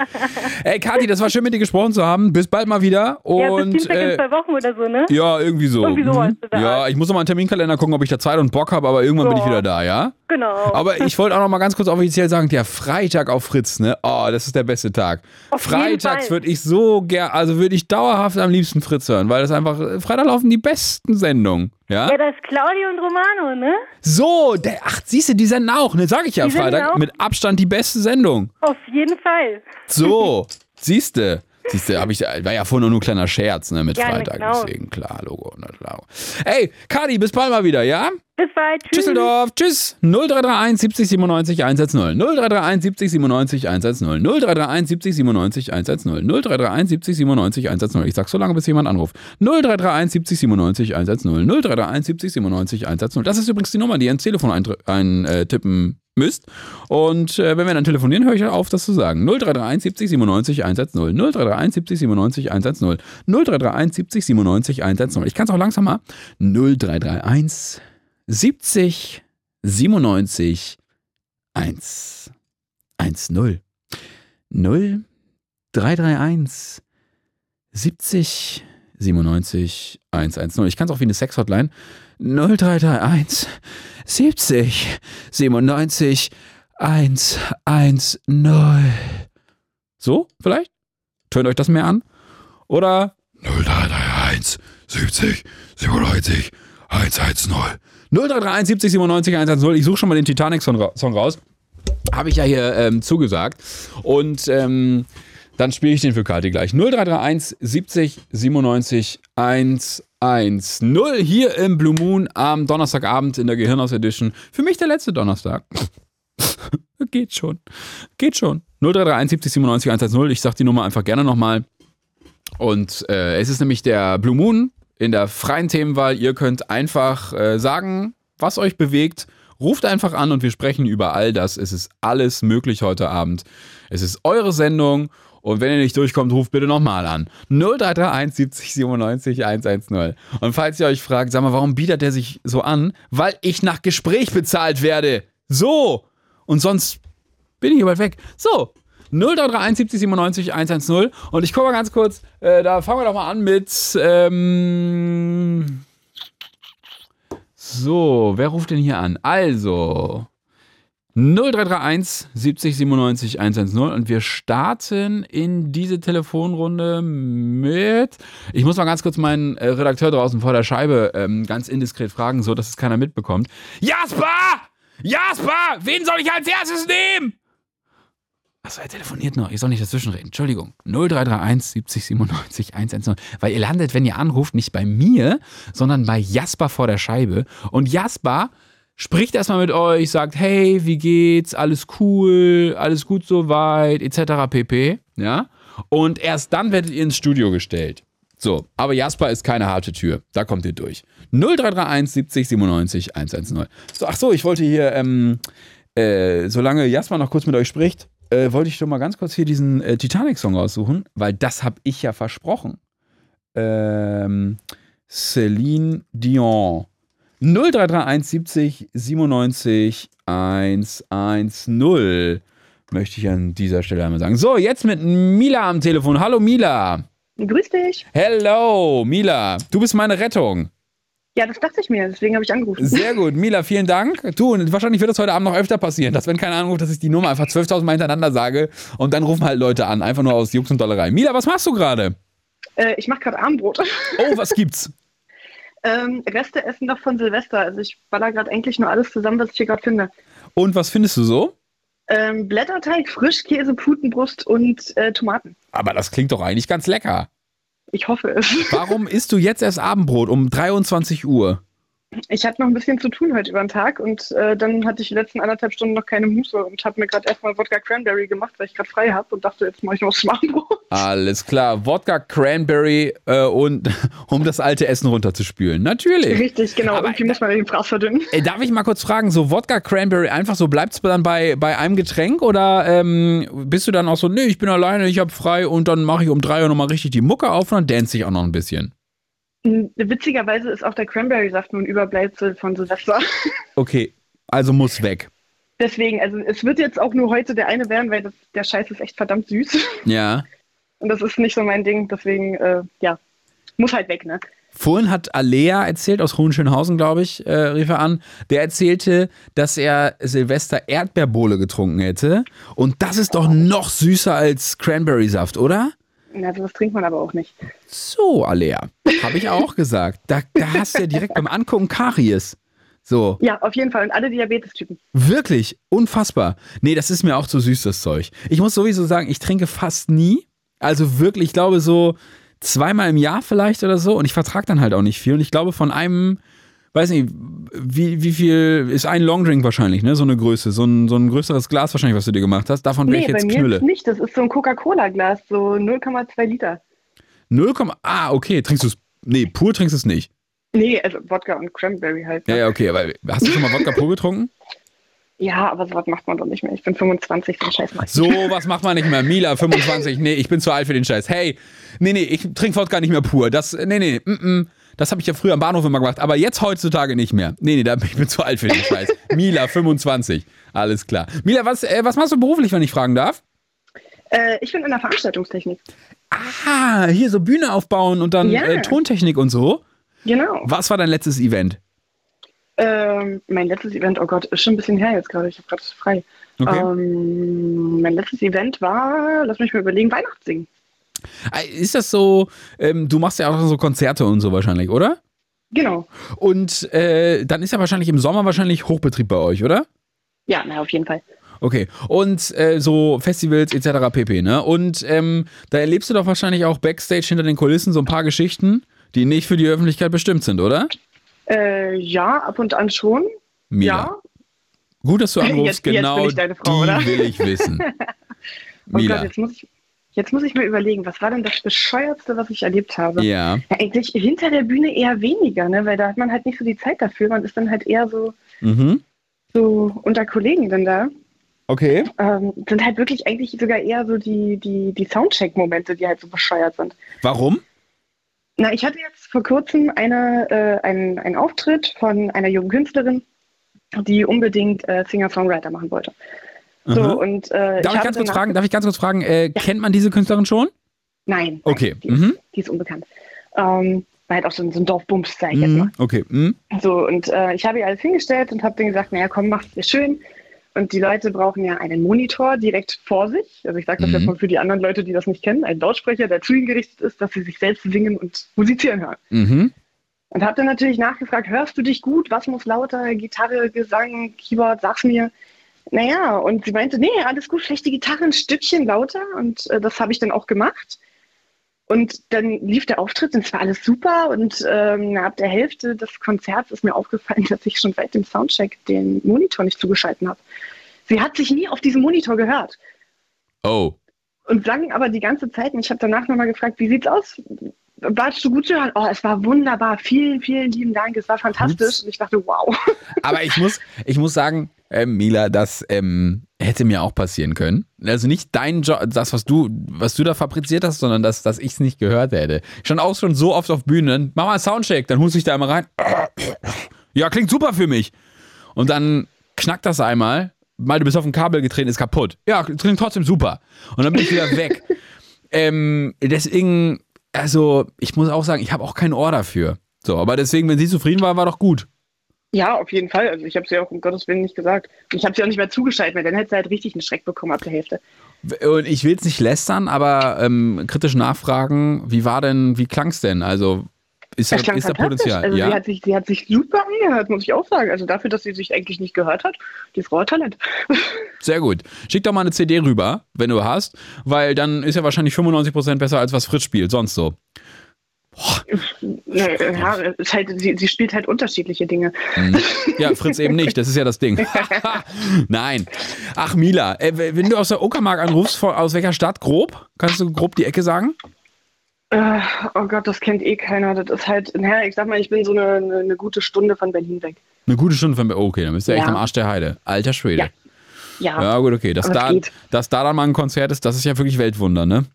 Speaker 2: Ey, Kati, das war schön mit dir gesprochen zu haben. Bis bald mal wieder.
Speaker 8: ja, bis
Speaker 2: Und
Speaker 8: Dienstag in
Speaker 2: äh,
Speaker 8: zwei Wochen oder so, ne?
Speaker 2: ja, irgendwie so.
Speaker 8: Irgendwie sowas
Speaker 2: Mhm. Ja, ich muss noch mal einen Terminkalender gucken, ob ich da Zeit und Bock habe, aber irgendwann bin ich wieder da, ja?
Speaker 8: Genau.
Speaker 2: Aber ich wollte auch noch mal ganz kurz offiziell sagen, der Freitag auf Fritz, ne? Oh, das ist der beste Tag.
Speaker 8: Auf
Speaker 2: Freitags würde ich so gern, also würde ich dauerhaft am liebsten Fritz hören, weil das einfach, Freitag laufen die besten Sendungen, ja?
Speaker 8: ja, das ist Claudio und Romano, ne?
Speaker 2: So, der, ach, siehst du, die senden auch, ne? Sag ich ja,
Speaker 8: Die
Speaker 2: Freitag, mit Abstand die beste Sendung.
Speaker 8: Auf jeden Fall.
Speaker 2: So, siehste. Siehste, hab ich, war ja vorhin nur ein kleiner Scherz, ne, mit
Speaker 8: Ja,
Speaker 2: Freitag,
Speaker 8: klar.
Speaker 2: deswegen, klar, Logo, na klar. Ey, Kadi, bis bald mal wieder, ja?
Speaker 8: Bis bald. Tschüss.
Speaker 2: Düsseldorf, tschüss. 0331 70 97 110. 0331 70 97 110. 0331 70 97 110. 0331 70 97 110. Ich sag so lange, bis jemand anruft. 0331 70 97 110. 0331 70 97 110. Das ist übrigens die Nummer, die ihr ins Telefon eintippen ein, äh, tippen müsst. Und äh, wenn wir dann telefonieren, höre ich auf, das zu sagen. 0331 70 97 110. 0331 70 97 110. 0331 70 97 110. Ich kann es auch langsamer. 0331 70 97 1 10 0 331 70 97 110. Ich kann es auch wie eine Sex-Hotline. 0331 70 97 110. So, vielleicht? Tönt euch das mehr an? Oder 0331 70 97 110. 0331 70 97 110. Ich suche schon mal den Titanic-Song ra Song raus. Habe ich ja hier ähm, zugesagt. Und ähm, dann spiele ich den für Kati gleich. 0331 70 97 110. Hier im Blue Moon am Donnerstagabend in der Gehirnhaus Edition. Für mich der letzte Donnerstag. Geht schon. Geht schon. 0331 70 97 110. Ich sag die Nummer einfach gerne nochmal. Und äh, es ist nämlich der Blue Moon in der freien Themenwahl. Ihr könnt einfach äh, sagen, was euch bewegt. Ruft einfach an und wir sprechen über all das. Es ist alles möglich heute Abend. Es ist eure Sendung. Und wenn ihr nicht durchkommt, ruft bitte nochmal an. 0331 70 97 110. Und falls ihr euch fragt, sag mal, warum bietet der sich so an? Weil ich nach Gespräch bezahlt werde. So. Und sonst bin ich hier bald weg. So. 0331 70 97 110. Und ich gucke mal ganz kurz, äh, da fangen wir doch mal an mit. Ähm, so, wer ruft denn hier an? Also. 0331 70 97 110 und wir starten in diese Telefonrunde mit. Ich muss mal ganz kurz meinen äh, Redakteur draußen vor der Scheibe ähm, ganz indiskret fragen, so dass es keiner mitbekommt. Jasper! Jasper! Wen soll ich als erstes nehmen? Achso, er telefoniert noch. Ich soll nicht dazwischen reden. Entschuldigung. 0331 70 97 110. Weil ihr landet, wenn ihr anruft, nicht bei mir, sondern bei Jasper vor der Scheibe. Und Jasper spricht erstmal mit euch, sagt, hey, wie geht's? Alles cool, alles gut soweit, etc. pp. Ja? Und erst dann werdet ihr ins Studio gestellt. So, aber Jasper ist keine harte Tür. Da kommt ihr durch. 0331 70 97 110. So, ach so, ich wollte hier, ähm, äh, solange Jasper noch kurz mit euch spricht, äh, wollte ich schon mal ganz kurz hier diesen äh, Titanic-Song raussuchen, weil das habe ich ja versprochen. Ähm, Celine Dion. 0331 70 97 110 möchte ich an dieser Stelle einmal sagen. So, jetzt mit Mila am Telefon. Hallo Mila.
Speaker 9: Grüß dich.
Speaker 2: Hello Mila. Du bist meine Rettung.
Speaker 9: Ja, das dachte ich mir, deswegen habe ich angerufen.
Speaker 2: Sehr gut. Mila, vielen Dank. Du, und wahrscheinlich wird das heute Abend noch öfter passieren, dass wenn keiner anruft, dass ich die Nummer einfach 12.000 Mal hintereinander sage und dann rufen halt Leute an. Einfach nur aus Jux und Dollerei. Mila, was machst du gerade?
Speaker 9: Äh, ich mache gerade Abendbrot.
Speaker 2: Oh, was gibt's?
Speaker 9: ähm, Reste essen noch von Silvester. Also ich baller gerade eigentlich nur alles zusammen, was ich hier gerade finde.
Speaker 2: Und was findest du so?
Speaker 9: Ähm, Blätterteig, Frischkäse, Putenbrust und äh, Tomaten.
Speaker 2: Aber das klingt doch eigentlich ganz lecker.
Speaker 9: Ich hoffe es.
Speaker 2: Warum isst du jetzt erst Abendbrot um 23 Uhr?
Speaker 9: Ich hatte noch ein bisschen zu tun heute über den Tag und äh, dann hatte ich die letzten anderthalb Stunden noch keine Muße und habe mir gerade erstmal Wodka Cranberry gemacht, weil ich gerade frei habe und dachte, jetzt mache ich noch was Schmarrnbrot.
Speaker 2: Alles klar. Wodka Cranberry äh, und um das alte Essen runterzuspülen. Natürlich.
Speaker 9: Richtig, genau.
Speaker 2: Aber-
Speaker 9: Irgendwie muss man den Fraß verdünnen.
Speaker 2: Darf ich mal kurz fragen, so Wodka Cranberry einfach so bleibt es dann bei, bei einem Getränk oder ähm, bist du dann auch so, nee, ich bin alleine, ich hab frei und dann mache ich um drei Uhr nochmal richtig die Mucke auf und dann dance ich auch noch ein bisschen.
Speaker 9: Witzigerweise ist auch der Cranberry-Saft nur ein Überbleibsel von Silvester.
Speaker 2: Okay, also muss weg.
Speaker 9: Deswegen, also es wird jetzt auch nur heute der eine werden, weil das, der Scheiß ist echt verdammt süß.
Speaker 2: Ja.
Speaker 9: Und das ist nicht so mein Ding, deswegen, äh, ja, muss halt weg, ne?
Speaker 2: Vorhin hat Alea erzählt, aus Hohenschönhausen, glaube ich, äh, rief er an. Der erzählte, dass er Silvester Erdbeerbohle getrunken hätte. Und das ist doch noch süßer als Cranberry-Saft, oder?
Speaker 9: Na, sowas trinkt man aber auch nicht.
Speaker 2: So, Alea. Habe ich auch gesagt. Da, da hast du ja direkt beim Angucken Karies. So,
Speaker 9: Ja, auf jeden Fall. Und alle Diabetes-Typen.
Speaker 2: wirklich, unfassbar. Nee, das ist mir auch zu süß, das Zeug. Ich muss sowieso sagen, ich trinke fast nie. Also wirklich, ich glaube so zweimal im Jahr vielleicht oder so. Und ich vertrage dann halt auch nicht viel. Und ich glaube von einem, weiß nicht, wie, wie viel ist ein Longdrink wahrscheinlich, ne? So eine Größe. So ein, so ein größeres Glas wahrscheinlich, was du dir gemacht hast. Davon wäre
Speaker 9: Nee,
Speaker 2: ich
Speaker 9: bei
Speaker 2: jetzt
Speaker 9: mir
Speaker 2: Knülle.
Speaker 9: ist nicht. Das ist so ein Coca-Cola-Glas, so 0,2 Liter.
Speaker 2: 0, ah, okay. Trinkst du es? Nee, pur trinkst du es nicht.
Speaker 9: Nee, also Wodka und Cranberry halt. ne?
Speaker 2: Ja, ja, okay. Aber hast du schon mal Wodka pur getrunken?
Speaker 9: Ja, aber sowas macht man doch nicht mehr. Ich bin 25, den Scheiß mach ich
Speaker 2: So, was macht man nicht mehr? Mila, 25. Nee, ich bin zu alt für den Scheiß. Hey, nee, nee, ich trinke Wodka nicht mehr pur. Das, nee, nee, mm, mm. das habe ich ja früher am Bahnhof immer gemacht, aber jetzt heutzutage nicht mehr. Nee, nee, da, ich bin zu alt für den Scheiß. Mila, 25. Alles klar. Mila, was, äh, was machst du beruflich, wenn ich fragen darf?
Speaker 9: Äh, ich bin in der Veranstaltungstechnik.
Speaker 2: Ah, hier so Bühne aufbauen und dann
Speaker 9: Ja.
Speaker 2: äh, Tontechnik und so.
Speaker 9: Genau.
Speaker 2: Was war dein letztes Event?
Speaker 9: Ähm, mein letztes Event, oh Gott, ist schon ein bisschen her jetzt gerade. Ich habe gerade frei.
Speaker 2: Okay.
Speaker 9: Ähm, mein letztes Event war, lass mich mal überlegen, Weihnachtssingen.
Speaker 2: Äh, Ist das so, ähm, du machst ja auch so Konzerte und so wahrscheinlich, oder?
Speaker 9: Genau.
Speaker 2: Und äh, dann ist ja wahrscheinlich im Sommer wahrscheinlich Hochbetrieb bei euch, oder?
Speaker 9: Ja, na, auf jeden Fall.
Speaker 2: Okay. Und äh, so Festivals etc. pp. Ne? Und ähm, da erlebst du doch wahrscheinlich auch Backstage hinter den Kulissen so ein paar Geschichten, die nicht für die Öffentlichkeit bestimmt sind, oder?
Speaker 9: Äh, ja, ab und an schon.
Speaker 2: Mila.
Speaker 9: Ja.
Speaker 2: Gut, dass du anrufst.
Speaker 9: Jetzt- jetzt
Speaker 2: genau
Speaker 9: bin ich deine Frau,
Speaker 2: die
Speaker 9: oder?
Speaker 2: will ich wissen.
Speaker 9: Oh
Speaker 2: Mila.
Speaker 9: Gott, jetzt muss, ich, jetzt muss ich mir überlegen, was war denn das Bescheuertste, was ich erlebt habe?
Speaker 2: Ja.
Speaker 9: Ja, eigentlich hinter der Bühne eher weniger, ne? weil da hat man halt nicht so die Zeit dafür. Man ist dann halt eher so,
Speaker 2: Mhm.
Speaker 9: so unter Kollegen dann da.
Speaker 2: Okay.
Speaker 9: Ähm, sind halt wirklich eigentlich sogar eher so die, die, die Soundcheck-Momente, die halt so bescheuert sind.
Speaker 2: Warum?
Speaker 9: Na, ich hatte jetzt vor kurzem eine, äh, einen, einen Auftritt von einer jungen Künstlerin, die unbedingt äh, Singer-Songwriter machen wollte. So,
Speaker 2: Aha.
Speaker 9: und, äh,
Speaker 2: Darf ich, ganz kurz fragen, darf ich ganz kurz fragen, äh, kennt man diese Künstlerin schon?
Speaker 9: Nein.
Speaker 2: Okay.
Speaker 9: Nein, die, ist,
Speaker 2: Mhm.
Speaker 9: die ist unbekannt. Ähm, war halt auch so ein, so ein Dorfbums, sag ich jetzt mal.
Speaker 2: Mhm. Okay. Mhm.
Speaker 9: So, und äh, ich habe ihr alles hingestellt und habe denen gesagt, naja, komm, mach's dir schön. Und die Leute brauchen ja einen Monitor direkt vor sich. Also ich sage das
Speaker 2: Mhm.
Speaker 9: jetzt mal für die anderen Leute, die das nicht kennen. Ein Lautsprecher, der zu ihnen gerichtet ist, dass sie sich selbst singen und musizieren hören.
Speaker 2: Mhm.
Speaker 9: Und habe dann natürlich nachgefragt, hörst du dich gut? Was muss lauter? Gitarre, Gesang, Keyboard, sag's mir. Naja, und sie meinte, nee, alles gut, vielleicht die Gitarre ein Stückchen lauter. Und äh, das habe ich dann auch gemacht. Und dann lief der Auftritt und es war alles super. Und ähm, ab der Hälfte des Konzerts ist mir aufgefallen, dass ich schon seit dem Soundcheck den Monitor nicht zugeschalten habe. Sie hat sich nie auf diesen Monitor gehört
Speaker 2: Oh.
Speaker 9: und sang aber die ganze Zeit. Und ich habe danach nochmal gefragt, wie sieht's aus? Warst du gut zu hören? Oh, es war wunderbar. Vielen, vielen lieben Dank. Es war fantastisch. Und ich dachte, wow.
Speaker 2: Aber ich muss, ich muss sagen, ähm, Mila, das ähm, hätte mir auch passieren können. Also nicht dein Job, das, was du, was du da fabriziert hast, sondern dass, dass ich es nicht gehört hätte. Ich stand auch schon so oft auf Bühnen, mach mal Soundcheck, dann hust ich da einmal rein. Ja, klingt super für mich. Und dann knackt das einmal, mal du bist auf ein Kabel getreten, ist kaputt. Ja, klingt trotzdem super. Und dann bin ich wieder weg. ähm, deswegen, also ich muss auch sagen, ich habe auch kein Ohr dafür. So, aber deswegen, wenn sie zufrieden war, war doch gut.
Speaker 9: Ja, auf jeden Fall. Also ich habe es ja auch um Gottes Willen nicht gesagt. Und ich habe sie auch nicht mehr zugeschaltet, weil dann hätte sie halt richtig einen Schreck bekommen ab der Hälfte.
Speaker 2: Und ich will jetzt nicht lästern, aber ähm, kritisch nachfragen, wie war denn, wie klang's denn? Also ist da,
Speaker 9: Das klang
Speaker 2: ist da. Potenzial?
Speaker 9: Also
Speaker 2: ja?
Speaker 9: sie, hat sich, sie hat sich super angehört, muss ich auch sagen. Also dafür, dass sie sich eigentlich nicht gehört hat, die Frau hat Talent.
Speaker 2: Sehr gut. Schick doch mal eine CD rüber, wenn du hast, weil dann ist ja wahrscheinlich 95% besser als was Fritz spielt, sonst so.
Speaker 9: Na, ja, ist halt, sie, sie spielt halt unterschiedliche Dinge.
Speaker 2: Hm. Ja, Fritz eben nicht, das ist ja das Ding. Nein. Ach, Mila, äh, wenn du aus der Uckermark anrufst, aus welcher Stadt grob? Kannst du grob die Ecke sagen?
Speaker 9: Äh, oh Gott, das kennt eh keiner. Das ist halt, naja, ich sag mal, ich bin so eine, eine, gute Stunde von Berlin weg.
Speaker 2: Eine gute Stunde von Okay, dann bist du echt
Speaker 9: Ja.
Speaker 2: am Arsch der Heide. Alter Schwede.
Speaker 9: Ja. Ja,
Speaker 2: Ja, gut, okay. Dass da,
Speaker 9: geht.
Speaker 2: dass da dann mal ein Konzert ist, das ist ja wirklich Weltwunder, ne?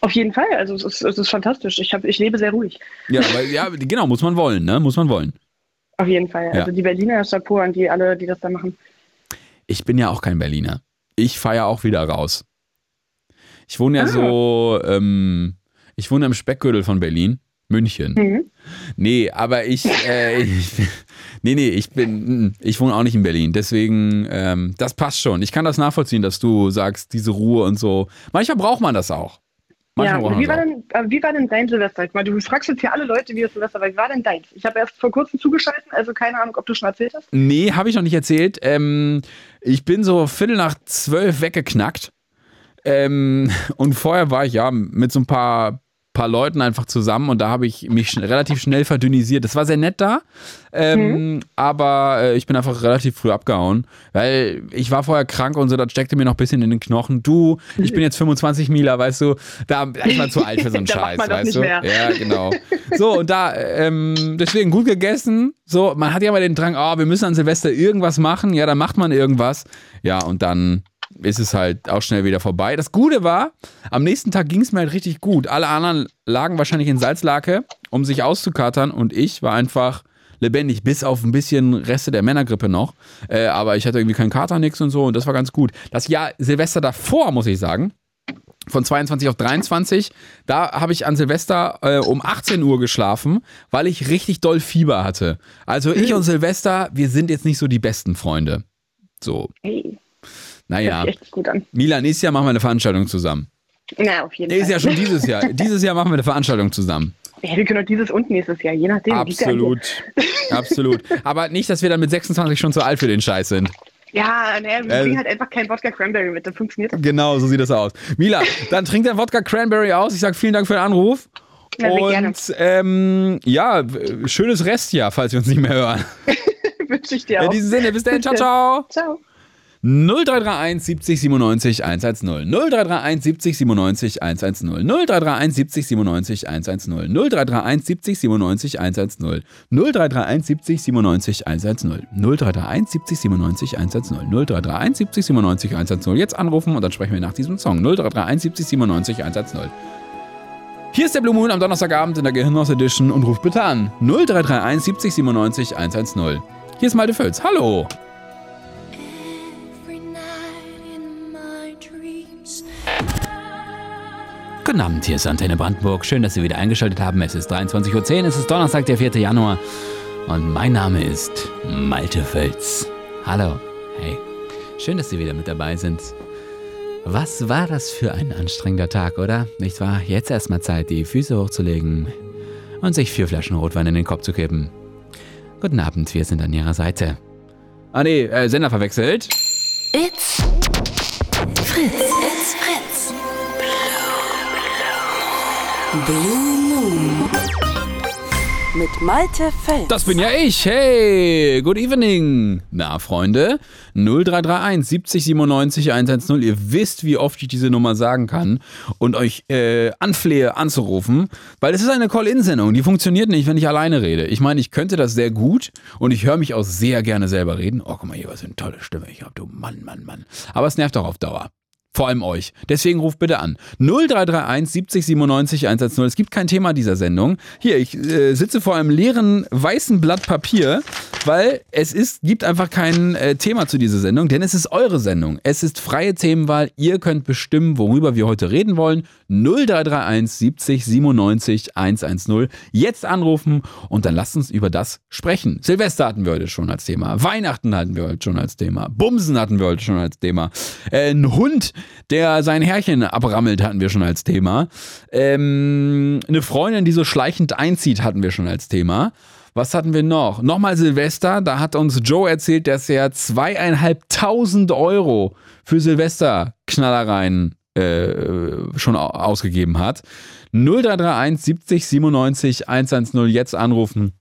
Speaker 9: Auf jeden Fall. Also es ist, es ist fantastisch. Ich, hab, ich lebe sehr ruhig.
Speaker 2: Ja, aber, ja, genau, muss man wollen, ne? Muss man wollen.
Speaker 9: Auf jeden Fall.
Speaker 2: Ja.
Speaker 9: Also die Berliner Chapeau an die alle, die das da machen.
Speaker 2: Ich bin ja auch kein Berliner. Ich feiere auch wieder raus. Ich wohne ja
Speaker 9: Ah.
Speaker 2: so, ähm, ich wohne im Speckgürtel von Berlin, München.
Speaker 9: Mhm.
Speaker 2: Nee, aber ich, äh, ich nee, nee, ich bin, mm, ich wohne auch nicht in Berlin. Deswegen, ähm, das passt schon. Ich kann das nachvollziehen, dass du sagst, diese Ruhe und so. Manchmal braucht man das auch.
Speaker 9: Ja,
Speaker 2: braucht
Speaker 9: wie war, denn, äh, wie war denn dein Silvester? Ich meine, du fragst jetzt hier alle Leute, wie das Silvester war. Wie war denn deins? Ich habe erst vor kurzem zugeschaltet, also keine Ahnung, ob du schon erzählt hast.
Speaker 2: Nee, habe ich noch nicht erzählt. Ähm, ich bin so Viertel nach zwölf weggeknackt. Ähm, und vorher war ich ja mit so ein paar, paar Leuten einfach zusammen und da habe ich mich schn relativ schnell verdünnisiert. Das war sehr nett da, ähm, aber äh, ich bin einfach relativ früh abgehauen, weil ich war vorher krank und so, das steckte mir noch ein bisschen in den Knochen. Du, ich bin jetzt 25 Mila, weißt du, da ich war zu alt für so einen Scheiß, weißt du?
Speaker 9: mehr.
Speaker 2: Ja, genau. So, und da, ähm, deswegen gut gegessen. So, man hat ja mal den Drang, oh, wir müssen an Silvester irgendwas machen. Ja, dann macht man irgendwas. Ja, und dann ist es halt auch schnell wieder vorbei. Das Gute war, am nächsten Tag ging es mir halt richtig gut. Alle anderen lagen wahrscheinlich in Salzlake, um sich auszukatern. Und ich war einfach lebendig, bis auf ein bisschen Reste der Männergrippe noch. Äh, aber ich hatte irgendwie keinen Kater, nix und so. Und das war ganz gut. Das Jahr Silvester davor, muss ich sagen, von 22 auf 23. Da habe ich an Silvester äh, um 18 Uhr geschlafen, weil ich richtig doll Fieber hatte. Also ich und Silvester, wir sind jetzt nicht so die besten Freunde. So,
Speaker 9: Hey,
Speaker 2: naja. Milan, nächstes Jahr machen wir eine Veranstaltung zusammen.
Speaker 9: Na, auf jeden
Speaker 2: Nee, ist
Speaker 9: Fall.
Speaker 2: ja schon dieses Jahr. Dieses Jahr machen wir eine Veranstaltung zusammen.
Speaker 9: Ja, wir können auch dieses und nächstes Jahr, je nachdem.
Speaker 2: Absolut. Absolut. Aber nicht, dass wir dann mit 26 schon zu alt für den Scheiß sind.
Speaker 9: Ja, naja, wir
Speaker 2: Äh,
Speaker 9: bringen halt einfach kein Wodka Cranberry mit, dann funktioniert das.
Speaker 2: Genau, so sieht das aus. Mila, dann trink dein Wodka Cranberry aus. Ich sag vielen Dank für den Anruf.
Speaker 9: Ja.
Speaker 2: Und ähm, ja, schönes Restjahr, falls wir uns nicht mehr hören.
Speaker 9: Wünsche ich dir
Speaker 2: In
Speaker 9: auch.
Speaker 2: diesem Sinne, bis dahin, ciao, ciao.
Speaker 9: Ciao.
Speaker 2: 0331 70 97 110. 0331 70 97 110. 0331 70 97 110. 0331 70 97 110. 0331 70 97 110. 0331 70 97 110. 0331 70 97 110. Jetzt anrufen und dann sprechen wir nach diesem Song. 0331 70 97 110. Hier ist der Blue Moon am Donnerstagabend in der Gehirnhaus Edition und ruft bitte an. 0331 70 97 110. Hier ist Malte Völz. Hallo. Guten Abend, hier ist Antenne Brandenburg. Schön, dass Sie wieder eingeschaltet haben. Es ist 23.10 Uhr, es ist Donnerstag, der 4. Januar. Und mein Name ist Malte Völz. Hallo. Hey. Schön, dass Sie wieder mit dabei sind. Was war das für ein anstrengender Tag, oder? Nicht wahr? Jetzt erstmal Zeit, die Füße hochzulegen und sich vier Flaschen Rotwein in den Kopf zu kippen. Guten Abend, wir sind an Ihrer Seite. Ah nee, äh, Sender verwechselt.
Speaker 1: It's Fritz. Blue Moon. Mit Malte Fels.
Speaker 2: Das bin ja ich. Hey, good evening. Na, Freunde, 0331 70 97 110. Ihr wisst, wie oft ich diese Nummer sagen kann und euch äh, anflehe anzurufen, weil es ist eine Call-In-Sendung. Die funktioniert nicht, wenn ich alleine rede. Ich meine, ich könnte das sehr gut und ich höre mich auch sehr gerne selber reden. Oh, guck mal hier, was für eine tolle Stimme ich habe. Du Mann, Mann, Mann. Aber es nervt auch auf Dauer. Vor allem euch. Deswegen ruft bitte an. 0331 70 97 110. Es gibt kein Thema dieser Sendung. Hier, ich äh, sitze vor einem leeren weißen Blatt Papier, weil es ist, gibt einfach kein äh, Thema zu dieser Sendung, denn es ist eure Sendung. Es ist freie Themenwahl. Ihr könnt bestimmen, worüber wir heute reden wollen. 0331 70 97 110. Jetzt anrufen und dann lasst uns über das sprechen. Silvester hatten wir heute schon als Thema. Weihnachten hatten wir heute schon als Thema. Bumsen hatten wir heute schon als Thema. Äh, ein Hund, der sein Herrchen abrammelt, hatten wir schon als Thema. Ähm, eine Freundin, die so schleichend einzieht, hatten wir schon als Thema. Was hatten wir noch? Nochmal Silvester, da hat uns Joe erzählt, dass er zweieinhalbtausend Euro für Silvesterknallereien äh, schon au- ausgegeben hat. 0331 70 97 110 jetzt anrufen.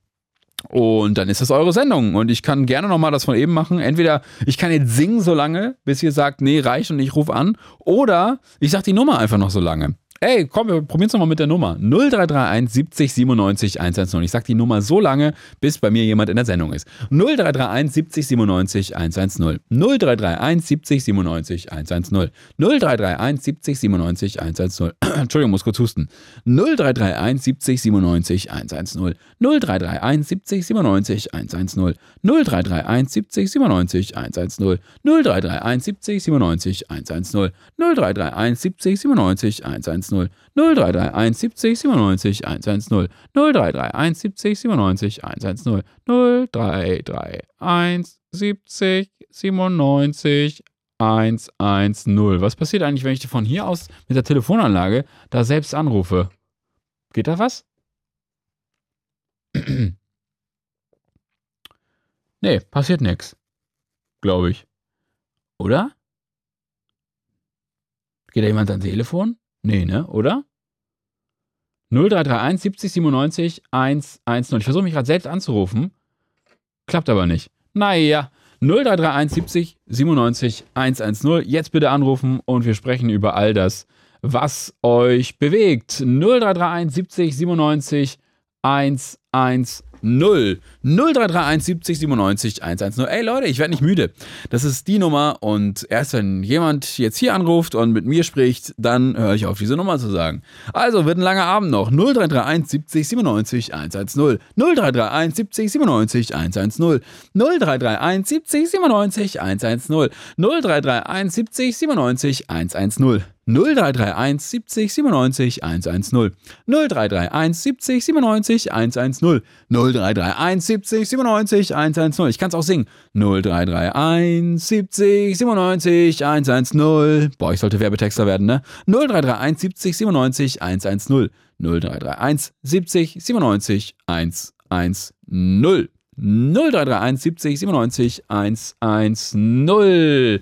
Speaker 2: Und dann ist das eure Sendung. Und ich kann gerne nochmal das von eben machen. Entweder ich kann jetzt singen so lange, bis ihr sagt, nee, reicht und ich rufe an. Oder ich sag die Nummer einfach noch so lange. Ey, komm, wir probieren es nochmal mit der Nummer. 0331 70 97 110. Ich sag die Nummer so lange, bis bei mir jemand in der Sendung ist. 0331 70 97 110. 0331 70 97 110. 0331 70 97 110. Entschuldigung, muss kurz husten. 0331 70 97 110. 0331 70 97 110. 0331 70 97 110. 0331 70 97 110. 0331 70 97 110. 0331 70 97 110. 0331 70 97 110. 0331 70 97 110. Was passiert eigentlich, wenn ich von hier aus mit der Telefonanlage da selbst anrufe? Geht da was? nee, passiert nichts. Glaube ich. Oder? Geht da jemand ans Telefon? Nee, ne? Oder? 0331 70 97 110. Ich versuche mich gerade selbst anzurufen. Klappt aber nicht. Naja. 0331 70 97 110. Jetzt bitte anrufen und wir sprechen über all das, was euch bewegt. 0331 70 97 110. 0331 70 97 110. Ey Leute, ich werde nicht müde. Das ist die Nummer und erst wenn jemand jetzt hier anruft und mit mir spricht, dann höre ich auf, diese Nummer zu sagen. Also wird ein langer Abend noch. 0331 70 97 110. 0331 70 97 110. 0331 70 97 110. 0331 70 97 110. 0331 70 97 110. 0331 70 97 110. 0331 70 97 110. Ich kann es auch singen. 0331 70 97 110. Boah, ich sollte Werbetexter werden, ne? 0331 70 97 110. 0331 70 97 110. 0331 70 97 110.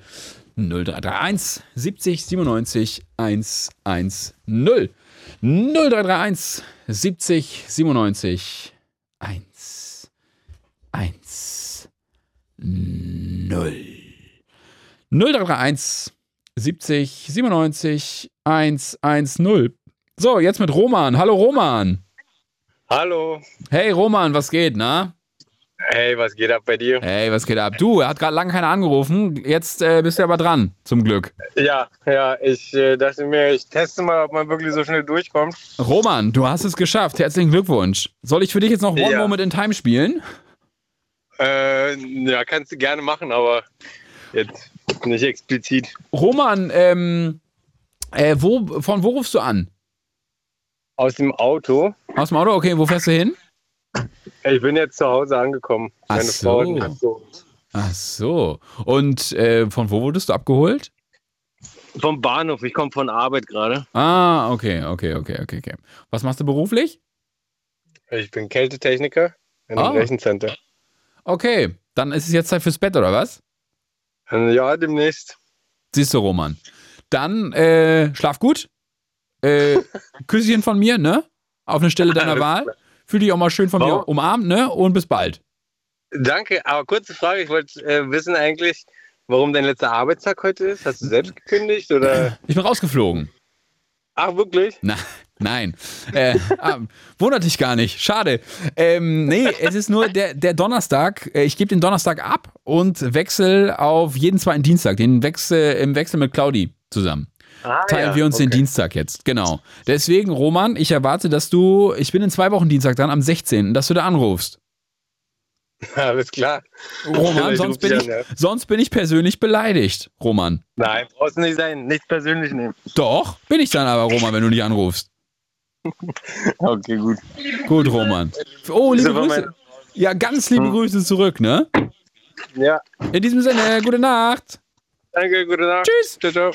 Speaker 2: 0331 70 97 110. 0331 70 97 1 1 0. 0331 70 97 110. So, jetzt mit Roman. Hallo Roman.
Speaker 10: Hallo.
Speaker 2: Hey Roman, was geht, na?
Speaker 10: Hey, was geht ab bei dir?
Speaker 2: Hey, was geht ab? Du, er hat gerade lange keiner angerufen. Jetzt äh, bist du aber dran, zum Glück.
Speaker 10: Ja, ja, ich äh, dachte mir, ich teste mal, ob man wirklich so schnell durchkommt.
Speaker 2: Roman, du hast es geschafft. Herzlichen Glückwunsch. Soll ich für dich jetzt noch One
Speaker 10: Ja.
Speaker 2: Moment in Time spielen?
Speaker 10: Äh, ja, kannst du gerne machen, aber jetzt nicht explizit.
Speaker 2: Roman, ähm, äh, wo, von wo rufst du an?
Speaker 10: Aus dem Auto.
Speaker 2: Aus dem Auto? Okay, wo fährst du hin?
Speaker 10: Ich bin jetzt zu Hause angekommen.
Speaker 2: Ach
Speaker 10: Meine Frau
Speaker 2: so.
Speaker 10: hat so.
Speaker 2: Ach so. Und äh, von wo wurdest du abgeholt?
Speaker 10: Vom Bahnhof, ich komme von Arbeit gerade.
Speaker 2: Ah, okay, okay, okay, okay, okay. Was machst du beruflich?
Speaker 10: Ich bin Kältetechniker in einem
Speaker 2: Ah.
Speaker 10: Rechencenter.
Speaker 2: Okay, dann ist es jetzt Zeit fürs Bett, oder was?
Speaker 10: Ja, demnächst.
Speaker 2: Siehst du, Roman. Dann äh, schlaf gut. Äh, Küsschen von mir, ne? Auf eine Stelle deiner Wahl. Fühl dich auch mal schön von
Speaker 10: Warum?
Speaker 2: mir umarmt, ne? Und bis bald.
Speaker 10: Danke, aber kurze Frage, ich wollte äh, wissen eigentlich, warum dein letzter Arbeitstag heute ist. Hast du selbst gekündigt oder?
Speaker 2: Ich bin rausgeflogen.
Speaker 10: Ach, wirklich?
Speaker 2: Na, nein. Äh, ah, wundert dich gar nicht. Schade. Ähm, nee, es ist nur der, der Donnerstag. Äh, Ich gebe den Donnerstag ab und wechsle auf jeden zweiten Dienstag. Den wechsel im Wechsel mit Claudi zusammen.
Speaker 10: Ah,
Speaker 2: Teilen
Speaker 10: ja,
Speaker 2: wir uns den
Speaker 10: okay.
Speaker 2: Dienstag jetzt. Genau. Deswegen, Roman, ich erwarte, dass du, ich bin in zwei Wochen Dienstag dann am 16., dass du da anrufst.
Speaker 10: Alles klar.
Speaker 2: Roman, sonst bin, ich,
Speaker 10: ja.
Speaker 2: sonst bin ich persönlich beleidigt, Roman.
Speaker 10: Nein, brauchst du nicht sein. Nichts persönlich nehmen.
Speaker 2: Doch, bin ich dann aber, Roman, wenn du nicht anrufst.
Speaker 10: Okay, gut.
Speaker 2: Gut, Roman. Oh, liebe Grüße. Ja, ganz liebe Grüße zurück, ne?
Speaker 10: Ja,
Speaker 2: In diesem Sinne, gute Nacht.
Speaker 10: danke, gute Nacht.
Speaker 2: Tschüss.
Speaker 10: Ciao, ciao.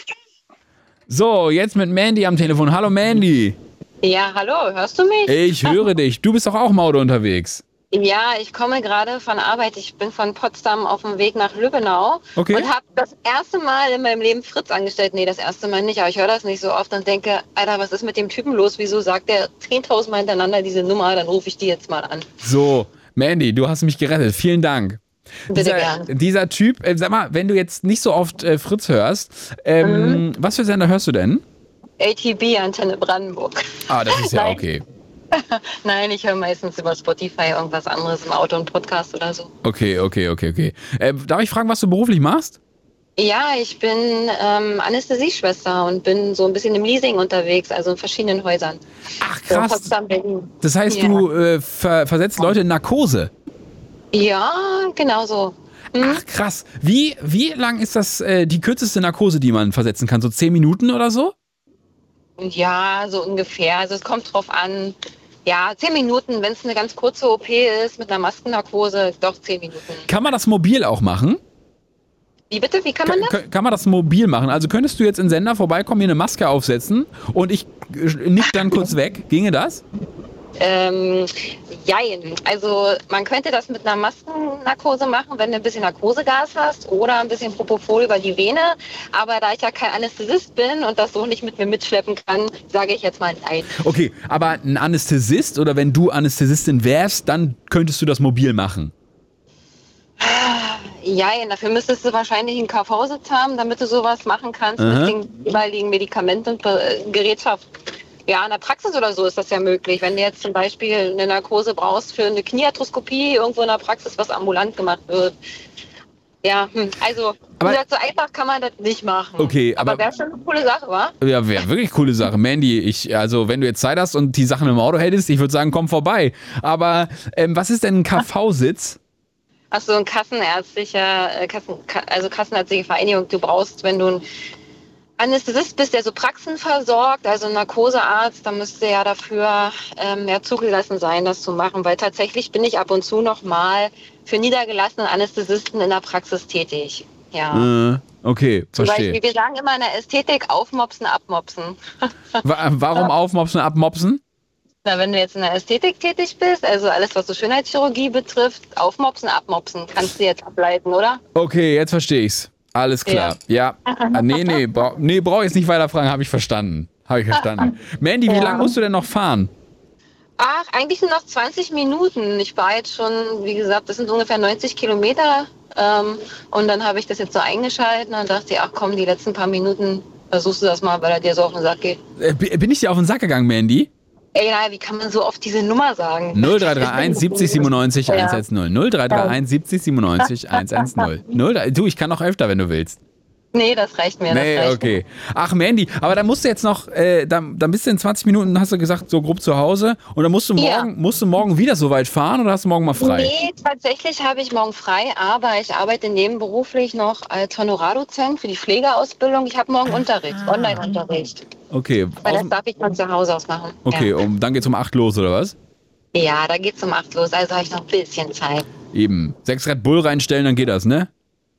Speaker 2: So, jetzt mit Mandy am Telefon. Hallo Mandy.
Speaker 11: Ja, hallo, hörst du mich?
Speaker 2: Ich höre dich. Du bist doch auch im Auto unterwegs.
Speaker 11: Ja, ich komme gerade von Arbeit. Ich bin von Potsdam auf dem Weg nach Lübbenau
Speaker 2: Okay.
Speaker 11: und habe das erste Mal in meinem Leben Fritz angestellt. Nee, das erste Mal nicht, aber ich höre das nicht so oft und denke, Alter, was ist mit dem Typen los? Wieso sagt er 10.000 Mal hintereinander diese Nummer? Dann rufe ich die jetzt mal an.
Speaker 2: So, Mandy, du hast mich gerettet. Vielen Dank.
Speaker 11: Bitte
Speaker 2: dieser, dieser Typ, äh, sag mal, wenn du jetzt nicht so oft äh, Fritz hörst, ähm,
Speaker 11: Mhm.
Speaker 2: was für Sender hörst du denn?
Speaker 11: ATB, Antenne Brandenburg.
Speaker 2: Ah, das ist ja
Speaker 11: Nein.
Speaker 2: okay.
Speaker 11: Nein, ich höre meistens über Spotify irgendwas anderes im Auto, einen Podcast oder so.
Speaker 2: Okay, okay, okay, okay. Äh, darf ich fragen, was du beruflich machst?
Speaker 11: Ja, ich bin ähm, Anästhesieschwester und bin so ein bisschen im Leasing unterwegs, also in verschiedenen Häusern. Ach,
Speaker 2: krass.
Speaker 11: Berlin.
Speaker 2: Das heißt,
Speaker 11: ja.
Speaker 2: du äh, ver versetzt Leute in Narkose.
Speaker 11: Ja, genau so.
Speaker 2: Ach, krass. Wie, wie lang ist das äh, die kürzeste Narkose, die man versetzen kann? So zehn Minuten oder so?
Speaker 11: Ja, so ungefähr. Also es kommt drauf an. Ja, zehn Minuten, wenn es eine ganz kurze OP ist mit einer Maskennarkose, doch zehn Minuten.
Speaker 2: Kann man das mobil auch machen?
Speaker 11: Wie bitte? Wie kann man das?
Speaker 2: Kann, kann man das mobil machen? Also könntest du jetzt in Sender vorbeikommen, mir eine Maske aufsetzen und ich äh, nick dann kurz weg? Ginge das?
Speaker 11: Ähm, jein. Also man könnte das mit einer Maskennarkose machen, wenn du ein bisschen Narkosegas hast oder ein bisschen Propofol über die Vene. Aber da ich ja kein Anästhesist bin und das so nicht mit mir mitschleppen kann, sage ich jetzt mal nein.
Speaker 2: Okay, aber ein Anästhesist oder wenn du Anästhesistin wärst, dann könntest du das mobil machen.
Speaker 11: Jein, dafür müsstest du wahrscheinlich einen KV-Sitz haben, damit du sowas machen kannst
Speaker 2: Aha.
Speaker 11: mit den jeweiligen Medikamenten und Be- Gerätschaft. Ja, in der Praxis oder so ist das ja möglich. Wenn du jetzt zum Beispiel eine Narkose brauchst für eine Kniearthroskopie, irgendwo in der Praxis, was ambulant gemacht wird. Ja, hm, also, wie gesagt, so einfach kann man das nicht machen.
Speaker 2: Okay, aber-
Speaker 11: aber wäre schon eine coole Sache, wa?
Speaker 2: Ja, wäre wirklich coole Sache. Mandy, ich, also wenn du jetzt Zeit hast und die Sachen im Auto hättest, ich würde sagen, komm vorbei. Aber ähm, was ist denn ein KV-Sitz?
Speaker 11: Ach so, ein kassenärztlicher, äh, Kassen, Ka- also kassenärztliche Vereinigung. Du brauchst, wenn du ein Anästhesist bist, der so Praxen versorgt, also Narkosearzt, dann müsste ja dafür ähm, ja, zugelassen sein, das zu machen, weil tatsächlich bin ich ab und zu noch mal für niedergelassene Anästhesisten in der Praxis tätig. Ja.
Speaker 2: Äh, okay,
Speaker 11: Zum
Speaker 2: verstehe.
Speaker 11: Beispiel, wir sagen immer in der Ästhetik aufmopsen, abmopsen.
Speaker 2: Wa warum aufmopsen, abmopsen?
Speaker 11: Na, wenn du jetzt in der Ästhetik tätig bist, also alles, was so Schönheitschirurgie betrifft, aufmopsen, abmopsen, kannst du jetzt ableiten, oder?
Speaker 2: Okay, jetzt verstehe ich's. Alles klar. Ja. Ah, nee, nee, bra nee, brauche ich jetzt nicht weiter fragen, habe ich verstanden. Habe ich verstanden. Mandy, wie
Speaker 11: Ja.
Speaker 2: lange musst du denn noch fahren?
Speaker 11: Ach, eigentlich sind noch 20 Minuten. Ich war jetzt schon, wie gesagt, das sind ungefähr 90 Kilometer. Ähm, und dann habe ich das jetzt so eingeschalten und dachte, ach komm, die letzten paar Minuten versuchst du das mal, weil er dir so auf den Sack geht.
Speaker 2: Äh, bi- bin ich dir auf den Sack gegangen, Mandy?
Speaker 11: Ey, nein, wie kann man so oft diese Nummer sagen?
Speaker 2: 0331 70 97
Speaker 11: Ja.
Speaker 2: 110. 0331 70 97 110. 0, du, ich kann noch öfter, wenn du willst.
Speaker 11: Nee, das reicht mir.
Speaker 2: Nee,
Speaker 11: das reicht
Speaker 2: okay. Ach, Mandy, aber dann musst du jetzt noch, äh, dann, dann bist du in 20 Minuten, hast du gesagt, so grob zu Hause. Und dann musst du morgen,
Speaker 11: Ja.
Speaker 2: musst du morgen wieder so weit fahren oder hast du morgen mal frei?
Speaker 11: Nee, tatsächlich habe ich morgen frei, aber ich arbeite nebenberuflich noch als Honorardozent für die Pflegeausbildung. Ich habe morgen Unterricht, Online-Unterricht.
Speaker 2: Okay,
Speaker 11: Weil das darf ich von zu Hause aus machen.
Speaker 2: okay, um, dann geht's um 8 los, oder was?
Speaker 11: Ja, ja da geht's um acht los, also habe ich noch ein bisschen Zeit.
Speaker 2: Eben. Sechs Red Bull reinstellen, dann geht das, ne?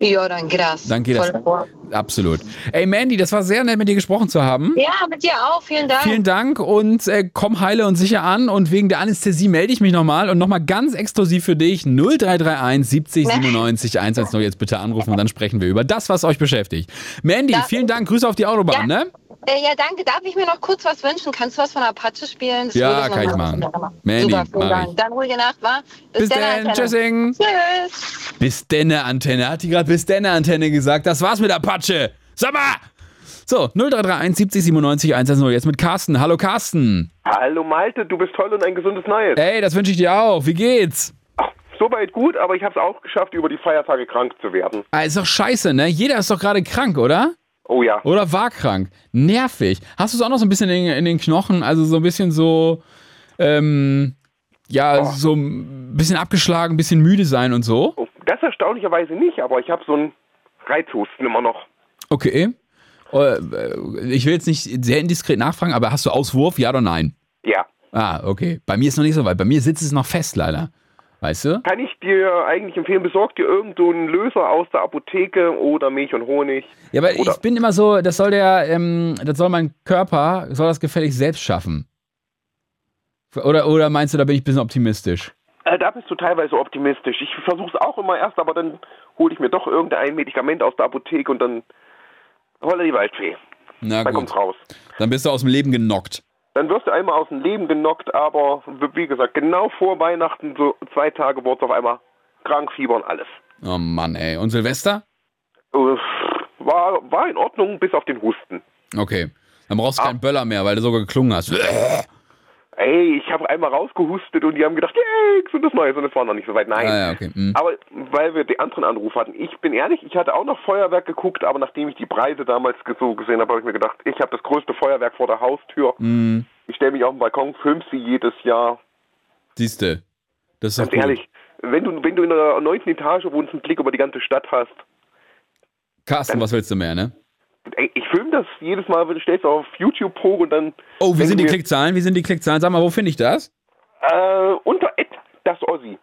Speaker 11: Ja, dann geht das.
Speaker 2: Dann geht das.
Speaker 11: Vor.
Speaker 2: Absolut. Ey, Mandy, das war sehr nett, mit dir gesprochen zu haben.
Speaker 11: Ja, mit dir auch. Vielen Dank.
Speaker 2: Vielen Dank und äh, komm heile und sicher an. Und wegen der Anästhesie melde ich mich nochmal. Und nochmal ganz exklusiv für dich 0331 70 97 110 jetzt bitte anrufen und dann sprechen wir über das, was euch beschäftigt. Mandy, vielen Dank. Grüße auf die Autobahn, ne?
Speaker 11: Äh, ja, danke. Darf ich mir noch kurz was wünschen? Kannst du was von Apache spielen? Das
Speaker 2: Ja,
Speaker 11: würde
Speaker 2: kann ich machen. Mandy,
Speaker 11: Super, vielen
Speaker 2: mach ich.
Speaker 11: Dank. Dann ruhige Nacht, wa?
Speaker 2: Bis
Speaker 11: dann,
Speaker 2: dann.
Speaker 11: Antenne.
Speaker 2: Tschüssing.
Speaker 11: Tschüss.
Speaker 2: Bis denne Antenne. Hat die gerade bis denne Antenne gesagt? Das war's mit Apache. Sag mal! So, 0331 70 97 110 jetzt mit Carsten. Hallo Carsten.
Speaker 12: Hallo Malte, du bist toll und ein gesundes Neues.
Speaker 2: Ey, das wünsche ich dir auch. Wie geht's?
Speaker 12: Soweit gut, aber ich habe es auch geschafft, über die Feiertage krank zu werden.
Speaker 2: Ah, ist doch scheiße, ne? Jeder ist doch gerade krank, oder?
Speaker 12: Oh ja.
Speaker 2: Oder war krank. Nervig. Hast du es auch noch so ein bisschen in, in den Knochen? Also so ein bisschen so, ähm, ja,
Speaker 12: Oh.
Speaker 2: so ein bisschen abgeschlagen, ein bisschen müde sein und so?
Speaker 12: Das erstaunlicherweise nicht, aber ich habe so einen Reizhusten immer noch.
Speaker 2: Okay. Äh, Ich will jetzt nicht sehr indiskret nachfragen, aber hast du Auswurf, ja oder nein?
Speaker 12: Ja.
Speaker 2: Ah, okay. Bei mir ist noch nicht so weit. Bei mir sitzt es noch fest, leider. Weißt du?
Speaker 12: Kann ich dir eigentlich empfehlen, besorg dir irgend so einen Löser aus der Apotheke oder Milch und Honig.
Speaker 2: Ja, aber ich bin immer so, das soll der, ähm, das soll mein Körper, soll das gefällig selbst schaffen. Oder, oder meinst du, da bin ich ein bisschen optimistisch?
Speaker 12: Äh, da bist du teilweise optimistisch. Ich versuche es auch immer erst, aber dann hole ich mir doch irgendein Medikament aus der Apotheke und dann holla die Waldfee.
Speaker 2: Na
Speaker 12: Dann
Speaker 2: gut.
Speaker 12: kommt's raus.
Speaker 2: Dann bist du aus dem Leben genockt.
Speaker 12: Dann wirst du einmal aus dem Leben genockt, aber wie gesagt, genau vor Weihnachten, so zwei Tage, wurde es auf einmal krank, Fieber und alles.
Speaker 2: Oh Mann, ey. Und Silvester?
Speaker 12: War, war in Ordnung, bis auf den Husten.
Speaker 2: Okay. Dann brauchst du keinen Böller mehr, weil du sogar geklungen hast.
Speaker 12: Ey, ich habe einmal rausgehustet und die haben gedacht, yay, das Neues und es war noch nicht so weit. Nein.
Speaker 2: Ah, ja, okay. Mhm.
Speaker 12: Aber weil wir den anderen Anruf hatten, ich bin ehrlich, ich hatte auch noch Feuerwerk geguckt, aber nachdem ich die Preise damals so gesehen habe, habe ich mir gedacht, ich habe das größte Feuerwerk vor der Haustür.
Speaker 2: Mhm.
Speaker 12: Ich stelle mich auf den Balkon, film sie jedes Jahr.
Speaker 2: Siehste. Das ist
Speaker 12: Ganz
Speaker 2: gut.
Speaker 12: ehrlich, wenn du, wenn du in der neunten Etage wohnst und einen Blick über die ganze Stadt hast,
Speaker 2: Carsten, was willst du mehr, ne?
Speaker 12: Ey, ich film das jedes Mal, wenn du stellst auf YouTube hoch und dann.
Speaker 2: Oh, wie sind die Klickzahlen? Wie sind die Klickzahlen? Sag mal, wo finde ich das?
Speaker 12: Äh, unter Ed, das Ossi.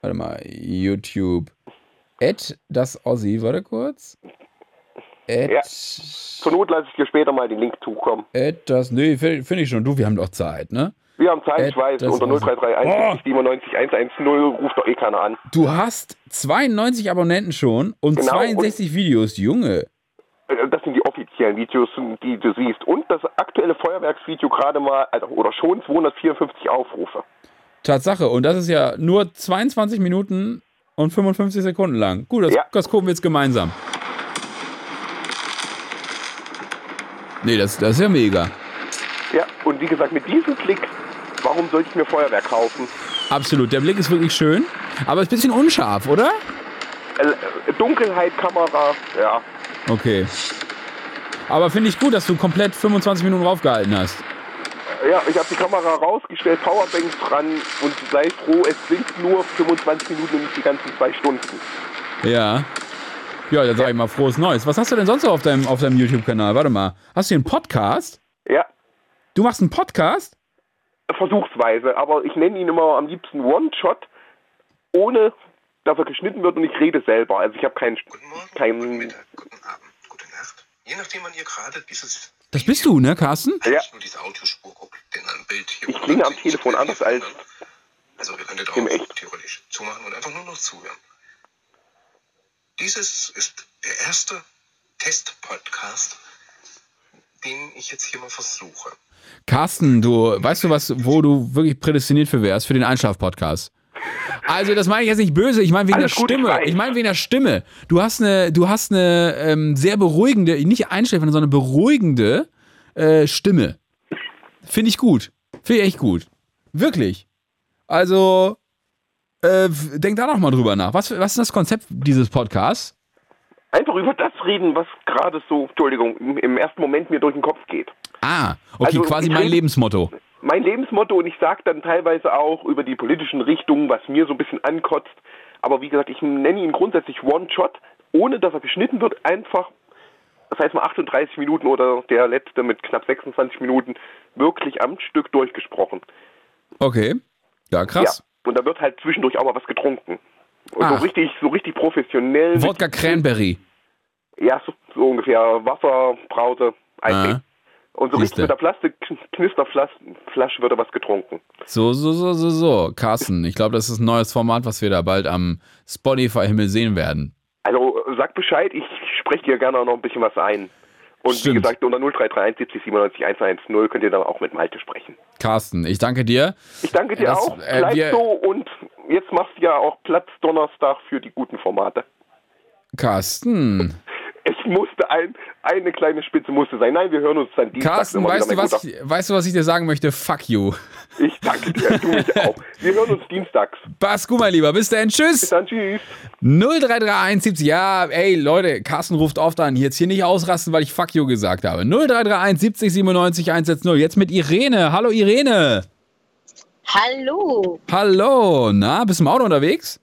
Speaker 2: Warte mal, YouTube. Ed das Ossi, warte kurz. Ed,
Speaker 12: Ja. Zur Not lasse ich dir später mal den Link zukommen.
Speaker 2: Ed das, nee, finde find ich schon. Du, wir haben doch Zeit, ne?
Speaker 12: Wir haben Zeit,
Speaker 2: Ed,
Speaker 12: ich weiß, unter
Speaker 2: Ossi.
Speaker 12: 0331 97 110 ruft doch eh keiner an.
Speaker 2: Du hast 92 Abonnenten schon und
Speaker 12: Genau,
Speaker 2: 62 Videos, Junge.
Speaker 12: Äh, Das sind die offiziellen Videos, die du siehst. Und das aktuelle Feuerwerksvideo gerade mal, also, oder schon 254 Aufrufe.
Speaker 2: Tatsache. Und das ist ja nur 22 Minuten und 55 Sekunden lang. Gut, das, das gucken wir jetzt gemeinsam. Nee, das, das ist ja mega.
Speaker 12: Ja, und wie gesagt, mit diesem Klick, warum sollte ich mir Feuerwerk kaufen?
Speaker 2: Absolut. Der Blick ist wirklich schön, aber ist ein bisschen unscharf, oder?
Speaker 12: Äh, Dunkelheit, Kamera, ja.
Speaker 2: Okay. Aber finde ich gut, dass du komplett 25 Minuten raufgehalten hast.
Speaker 12: Ja, ich habe die Kamera rausgestellt, Powerbank dran und sei froh, es sind nur 25 Minuten und nicht die ganzen zwei Stunden.
Speaker 2: Ja. Ja, dann sag ich mal frohes Neues. Was hast du denn sonst noch auf deinem, auf deinem YouTube-Kanal? Warte mal. Hast du hier einen Podcast?
Speaker 12: Ja.
Speaker 2: Du machst einen Podcast?
Speaker 12: Versuchsweise, aber ich nenne ihn immer am liebsten One-Shot, ohne dass er geschnitten wird und ich rede selber. Also ich habe keinen... Kein,
Speaker 13: Je nachdem, wann ihr gerade dieses
Speaker 2: Das bist du, ne, Carsten?
Speaker 12: Ja.
Speaker 13: nur diese Audiospur guckt, denn ein Bild hier
Speaker 12: Ich klinge am Telefon anders als
Speaker 13: Also wir könntet
Speaker 12: im
Speaker 13: auch
Speaker 12: Echt.
Speaker 13: theoretisch zumachen und einfach nur noch zuhören. Dieses ist der erste Test-Podcast, den ich jetzt hier mal versuche.
Speaker 2: Carsten, du, weißt du was, wo du wirklich prädestiniert für wärst? Für den Einschlaf-Podcast. Also, das meine ich jetzt nicht böse, ich meine wegen
Speaker 12: Alles
Speaker 2: der
Speaker 12: gut, ich
Speaker 2: Stimme.
Speaker 12: weiß.
Speaker 2: Ich meine wegen der Stimme. Du hast eine, du hast eine ähm, sehr beruhigende, nicht einschläfernde, sondern beruhigende äh, Stimme. Finde ich gut. Finde ich echt gut. Wirklich. Also, äh, denk da noch mal drüber nach. Was, was ist das Konzept dieses Podcasts?
Speaker 12: Einfach über das reden, was gerade so, Entschuldigung, im- ersten Moment mir durch den Kopf geht.
Speaker 2: Ah, okay,
Speaker 12: Also,
Speaker 2: quasi
Speaker 12: ich
Speaker 2: mein Lebensmotto.
Speaker 12: Mein Lebensmotto und ich sage dann teilweise auch über die politischen Richtungen, was mir so ein bisschen ankotzt. Aber wie gesagt, ich nenne ihn grundsätzlich One-Shot, ohne dass er geschnitten wird, einfach, das heißt mal 38 Minuten oder der letzte mit knapp 26 Minuten, wirklich am Stück durchgesprochen.
Speaker 2: Okay. Ja, krass.
Speaker 12: Ja, und da wird halt zwischendurch auch mal was getrunken. Und so
Speaker 2: Ach.
Speaker 12: richtig, so richtig professionell.
Speaker 2: Wodka Cranberry.
Speaker 12: Ja, so, so ungefähr. Wasser, Brause, Eistee. Und so richtig mit der Plastik-Knisterflasche wird da was getrunken.
Speaker 2: So, so, so, so, so. Carsten, ich glaube, das ist ein neues Format, was wir da bald am Spotify-Himmel sehen werden.
Speaker 12: Also sag Bescheid, ich spreche dir gerne auch noch ein bisschen was ein. Und
Speaker 2: Stimmt.
Speaker 12: wie gesagt, unter 0331 70 97 110 könnt ihr dann auch mit Malte sprechen.
Speaker 2: Carsten, ich danke dir.
Speaker 12: Ich danke dir
Speaker 2: Das,
Speaker 12: auch.
Speaker 2: äh,
Speaker 12: Bleib so und jetzt machst du ja auch Platz Donnerstag für die guten Formate.
Speaker 2: Carsten.
Speaker 12: Es musste ein, eine kleine Spitze musste sein. Nein, wir hören uns dann Dienstag
Speaker 2: Carsten,
Speaker 12: immer
Speaker 2: weißt du,
Speaker 12: wieder,
Speaker 2: was ich, weißt du, was ich dir sagen möchte? Fuck you.
Speaker 12: Ich danke dir, du mich auch. Wir hören uns dienstags.
Speaker 2: Pass gut, mein Lieber. Bis dann. Tschüss. Bis
Speaker 12: dann. Tschüss.
Speaker 2: 0331 70. Ja, ey, Leute, Carsten ruft oft an. Jetzt hier nicht ausrasten, weil ich fuck you gesagt habe. 0331 70 97 110. Jetzt mit Irene. Hallo, Irene.
Speaker 14: Hallo.
Speaker 2: Hallo. Na, bist du im Auto unterwegs?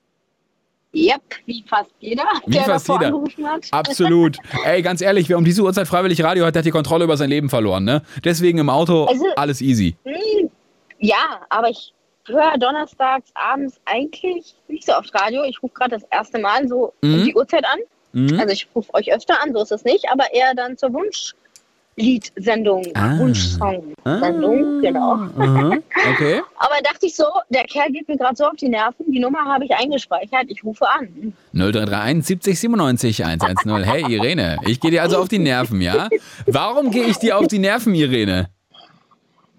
Speaker 14: Yep, wie fast jeder,
Speaker 2: Wie
Speaker 14: der
Speaker 2: fast
Speaker 14: davor
Speaker 2: jeder.
Speaker 14: angerufen hat.
Speaker 2: Absolut. Ey, ganz ehrlich, wer um diese Uhrzeit freiwillig Radio hat, der hat die Kontrolle über sein Leben verloren, ne? Deswegen im Auto
Speaker 14: Also-
Speaker 2: alles easy.
Speaker 14: Hm, ja, aber ich höre donnerstags abends eigentlich nicht so oft Radio. Ich rufe gerade das erste Mal so
Speaker 2: Mhm.
Speaker 14: um die Uhrzeit an.
Speaker 2: Mhm.
Speaker 14: Also ich rufe euch öfter an, so ist es nicht, aber eher dann zur Wunsch, Liedsendung,
Speaker 2: Ah.
Speaker 14: Wunschsong-Sendung, genau.
Speaker 2: Aha. Okay.
Speaker 14: Aber dachte ich so, der Kerl geht mir gerade so auf die Nerven, die Nummer habe ich eingespeichert, ich rufe an.
Speaker 2: 0331 70 97 110. Hey Irene, ich gehe dir also auf die Nerven, ja? Warum gehe ich dir auf die Nerven, Irene?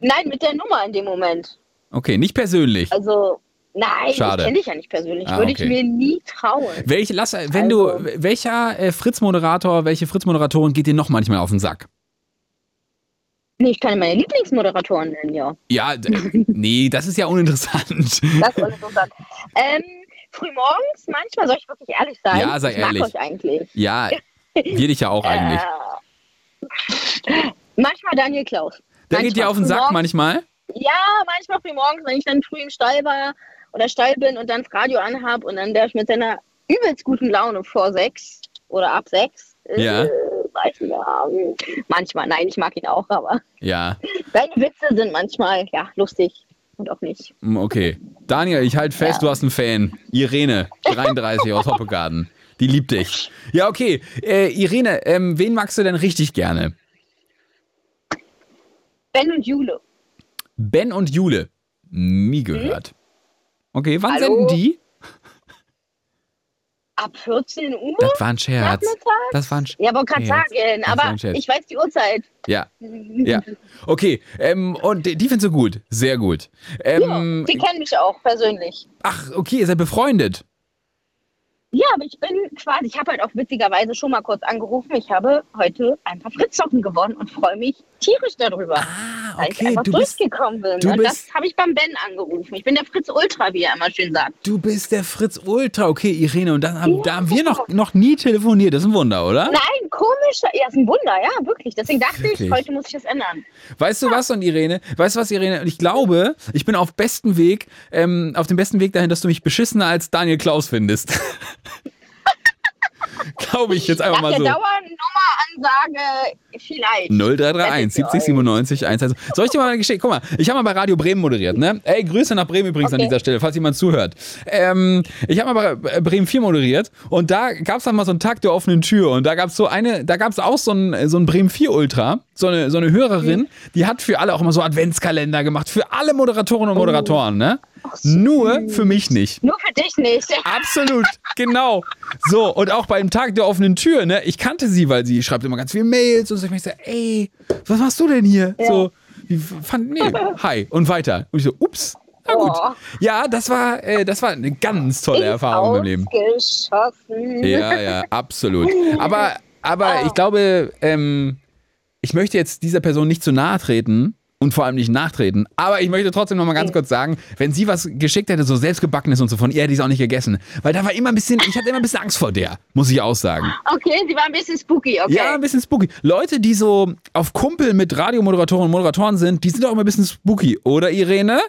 Speaker 14: Nein, mit der Nummer in dem Moment.
Speaker 2: Okay, nicht persönlich.
Speaker 14: Also, nein,
Speaker 2: Schade.
Speaker 14: ich kenne dich ja nicht persönlich.
Speaker 2: Ah,
Speaker 14: Würde
Speaker 2: okay.
Speaker 14: ich mir nie trauen.
Speaker 2: Welch, lass, wenn du, welcher äh, Fritz-Moderator, welche Fritz-Moderatorin geht dir noch manchmal auf den Sack?
Speaker 14: Nee, ich kann meine Lieblingsmoderatoren nennen, ja.
Speaker 2: Ja, nee, das ist ja uninteressant.
Speaker 14: Das ist uninteressant. ähm, frühmorgens, manchmal, soll ich wirklich ehrlich sein?
Speaker 2: Ja, sei
Speaker 14: ich mag
Speaker 2: ehrlich.
Speaker 14: euch eigentlich.
Speaker 2: Ja, wir dich ja auch eigentlich.
Speaker 14: Äh, manchmal Daniel Klaus.
Speaker 2: Der geht dir auf den Sack manchmal?
Speaker 14: Ja, manchmal frühmorgens, wenn ich dann früh im Stall war oder Stall bin und dann das Radio anhab und dann der mit seiner übelst guten Laune vor sechs oder ab sechs.
Speaker 2: Ja.
Speaker 14: Äh, ja. ähm, Manchmal, nein, ich mag ihn auch, aber
Speaker 2: Ja,
Speaker 14: seine Witze sind manchmal, ja, lustig und auch nicht.
Speaker 2: mm, okay. Daniel, ich halte fest,
Speaker 14: Ja.
Speaker 2: du hast einen Fan. Irene, 33 aus Hoppegarten. Die liebt dich. Ja, okay. Äh, Irene, ähm, wen magst du denn richtig gerne?
Speaker 14: Ben und Jule.
Speaker 2: Ben und Jule. Nie gehört. Okay, wann
Speaker 14: Hallo?
Speaker 2: senden die?
Speaker 14: Ab 14 Uhr?
Speaker 2: Das war ein Scherz.
Speaker 14: Nachmittags?
Speaker 2: Das war ein Scherz.
Speaker 14: Ja, wollte gerade sagen, aber ich weiß die Uhrzeit.
Speaker 2: Ja. Ja. Okay. Ähm, und die die findest du gut. Sehr gut. Ähm,
Speaker 14: Die kennen mich auch persönlich.
Speaker 2: ach, okay, ihr seid befreundet.
Speaker 14: Ja, aber ich bin quasi, ich habe halt auch witzigerweise schon mal kurz angerufen. Ich habe heute ein paar Fritzsocken gewonnen und freue mich tierisch darüber. Ah, weil ich
Speaker 2: okay,
Speaker 14: einfach
Speaker 2: du bist-
Speaker 14: durchgekommen bin.
Speaker 2: du bist-
Speaker 14: das habe ich beim Ben angerufen. Ich bin der Fritz Ultra, wie er immer schön sagt.
Speaker 2: Du bist der Fritz Ultra. Okay, Irene, und dann haben, da haben wir noch, noch nie telefoniert. Das ist ein Wunder, oder?
Speaker 14: Nein, komisch. Ja, ist ein Wunder, ja, wirklich. Deswegen dachte
Speaker 2: Wirklich?
Speaker 14: ich, heute muss ich das ändern.
Speaker 2: Weißt du was, und Irene? Weißt du was, Irene? Und ich glaube, ich bin auf besten Weg, ähm, auf dem besten Weg dahin, dass du mich beschissener als Daniel Klaus findest. glaube ich jetzt einfach
Speaker 14: Nach
Speaker 2: mal
Speaker 14: der
Speaker 2: so.
Speaker 14: Dauernummeransage vielleicht.
Speaker 2: 0331 70 97 11. Soll ich dir mal eine Geschichte? Guck mal, ich habe mal bei Radio Bremen moderiert, ne? Ey, Grüße nach Bremen übrigens an
Speaker 14: Okay.
Speaker 2: dieser Stelle, falls jemand zuhört. Ähm, ich habe mal bei Bremen 4 moderiert und da gab es dann mal so einen Tag der offenen Tür und da gab es so eine, da gab es auch so einen, so einen Bremen 4 Ultra, so eine, so eine Hörerin, die hat für alle auch immer so Adventskalender gemacht, für alle Moderatorinnen und Moderatoren, ne? Nur für mich nicht.
Speaker 14: Nur für dich nicht.
Speaker 2: Absolut, genau. So, und auch beim Tag der offenen Tür, ne? Ich kannte sie, weil sie schreibt immer ganz viele Mails und so. Ich so, ey, was machst du denn hier?
Speaker 14: Ja.
Speaker 2: So, wie fand, nee, hi, und weiter. Und ich so, ups, na gut.
Speaker 14: Oh.
Speaker 2: Ja, das war, äh, das war eine ganz tolle Erfahrung in meinem Leben. Ja, ja, absolut. Aber, aber ich glaube, ähm, ich möchte jetzt dieser Person nicht zu nahe treten und vor allem nicht nachtreten. Aber ich möchte trotzdem noch mal ganz kurz sagen, wenn sie was geschickt hätte, so selbstgebackenes und so von ihr, hätte ich es auch nicht gegessen. Weil da war immer ein bisschen, ich hatte immer ein bisschen Angst vor der, muss ich auch sagen.
Speaker 14: Okay, sie war ein bisschen spooky, okay.
Speaker 2: Ja, ein bisschen spooky. Leute, die so auf Kumpel mit Radiomoderatoren und Moderatoren sind, die sind auch immer ein bisschen spooky. Oder, Irene?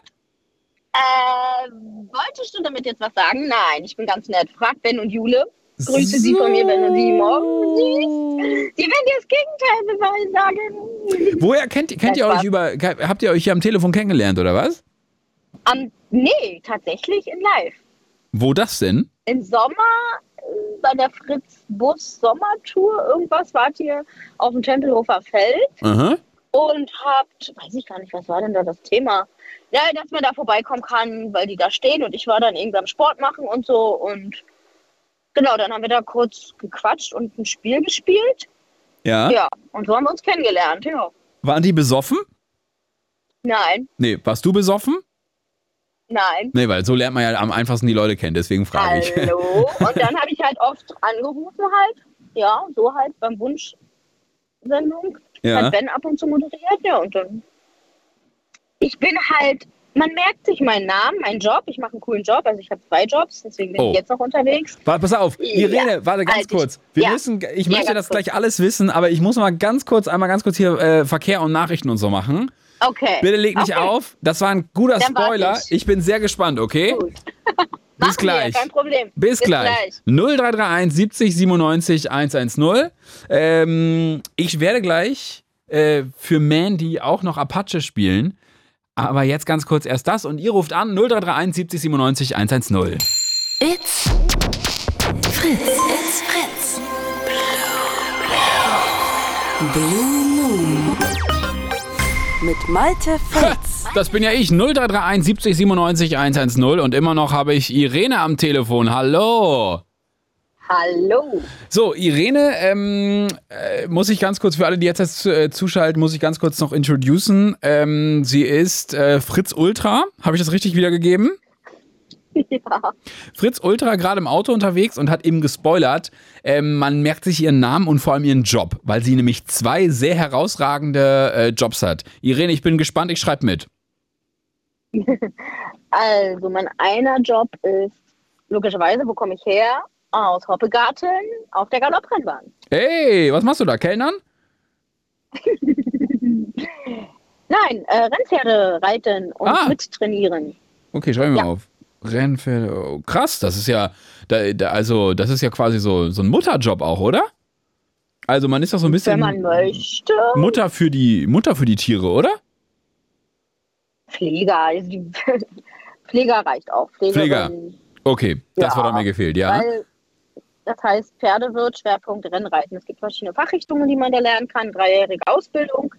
Speaker 14: Äh, wolltest du damit jetzt was sagen? Nein, ich bin ganz nett. Frag Ben und Jule. Grüße sie von mir, wenn du sie morgen siehst. Die werden dir das Gegenteil beweisen sagen.
Speaker 2: Woher kennt, kennt ihr euch über, habt ihr euch hier am Telefon kennengelernt, oder was?
Speaker 14: Am, nee, tatsächlich in live.
Speaker 2: Wo das denn?
Speaker 14: Im Sommer äh, bei der Fritz Bus Sommertour irgendwas wart ihr auf dem Tempelhofer Feld
Speaker 2: Aha.
Speaker 14: und habt, weiß ich gar nicht, was war denn da das Thema? Ja, dass man da vorbeikommen kann, weil die da stehen und ich war dann irgendwie am Sport machen und so und genau, dann haben wir da kurz gequatscht und ein Spiel gespielt.
Speaker 2: Ja.
Speaker 14: Ja, und so haben wir uns kennengelernt, ja.
Speaker 2: Waren die besoffen?
Speaker 14: Nein,
Speaker 2: Nee, warst du besoffen?
Speaker 14: nein.
Speaker 2: Nee, weil so lernt man ja am einfachsten die Leute kennen, deswegen frage ich.
Speaker 14: Hallo. Und dann habe ich halt oft angerufen halt. Ja, so halt beim Wunschsendung.
Speaker 2: Ja.
Speaker 14: Hat Ben ab und zu moderiert, ja. Und dann. Ich bin halt, man merkt sich meinen Namen, meinen Job. Ich mache einen coolen Job. Also ich habe zwei Jobs, deswegen bin
Speaker 2: Oh.
Speaker 14: ich jetzt noch unterwegs.
Speaker 2: Warte, pass auf, Irene,
Speaker 14: Ja,
Speaker 2: warte ganz
Speaker 14: halt,
Speaker 2: kurz.
Speaker 14: ich-
Speaker 2: Wir
Speaker 14: ja.
Speaker 2: müssen, ich
Speaker 14: Ja,
Speaker 2: möchte
Speaker 14: ganz
Speaker 2: das
Speaker 14: kurz.
Speaker 2: gleich alles wissen, aber ich muss mal ganz kurz, einmal ganz kurz hier äh, Verkehr und Nachrichten und so machen.
Speaker 14: Okay.
Speaker 2: Bitte leg nicht
Speaker 14: okay.
Speaker 2: auf. Das war ein guter
Speaker 14: Dann
Speaker 2: Spoiler.
Speaker 14: ich.
Speaker 2: Ich bin sehr gespannt, okay? Bis
Speaker 14: Machen wir,
Speaker 2: gleich.
Speaker 14: kein Problem.
Speaker 2: Bis, gleich. 0331 70 97 110. Ähm, ich werde gleich äh, für Mandy auch noch Apache spielen. Aber jetzt ganz kurz erst das und ihr ruft an 0331 70 97 110.
Speaker 1: It's Fritz. It's Fritz. Blue Moon. Mit Malte Fritz.
Speaker 2: Das bin ja ich, 0331 70 97 110 und immer noch habe ich Irene am Telefon. Hallo.
Speaker 14: Hallo.
Speaker 2: So, Irene, ähm, äh, muss ich ganz kurz, für alle, die jetzt äh, zuschalten, muss ich ganz kurz noch introducen. Ähm, sie ist äh, Fritz Ultra, habe ich das richtig wiedergegeben?
Speaker 14: Ja.
Speaker 2: Fritz Ultra gerade im Auto unterwegs und hat eben gespoilert, ähm, man merkt sich ihren Namen und vor allem ihren Job, weil sie nämlich zwei sehr herausragende äh, Jobs hat. Irene, ich bin gespannt, ich schreibe mit.
Speaker 14: Also, mein einer Job ist, logischerweise, wo komme ich her? Aus Hoppegarten auf der Galopprennbahn.
Speaker 2: Hey, was machst du da, Kellnern?
Speaker 14: Nein, äh, Rennpferde reiten und
Speaker 2: Ah.
Speaker 14: mittrainieren.
Speaker 2: Okay, schreiben wir
Speaker 14: Ja.
Speaker 2: auf. Rennpferde. Oh, krass, das ist ja, da, da, also das ist ja quasi so, so ein Mutterjob auch, oder? Also man ist doch so ein
Speaker 14: Wenn
Speaker 2: bisschen
Speaker 14: man möchte.
Speaker 2: Mutter für die Mutter für die Tiere, oder?
Speaker 14: Pfleger. Also Pfleger reicht auch.
Speaker 2: Pfleger.
Speaker 14: Pflegerin,
Speaker 2: Okay, das
Speaker 14: Ja,
Speaker 2: wird mir gefehlt, ja.
Speaker 14: Weil das heißt Pferdewirt, Schwerpunkt Rennreiten. Es gibt verschiedene Fachrichtungen, die man da lernen kann. Dreijährige Ausbildung.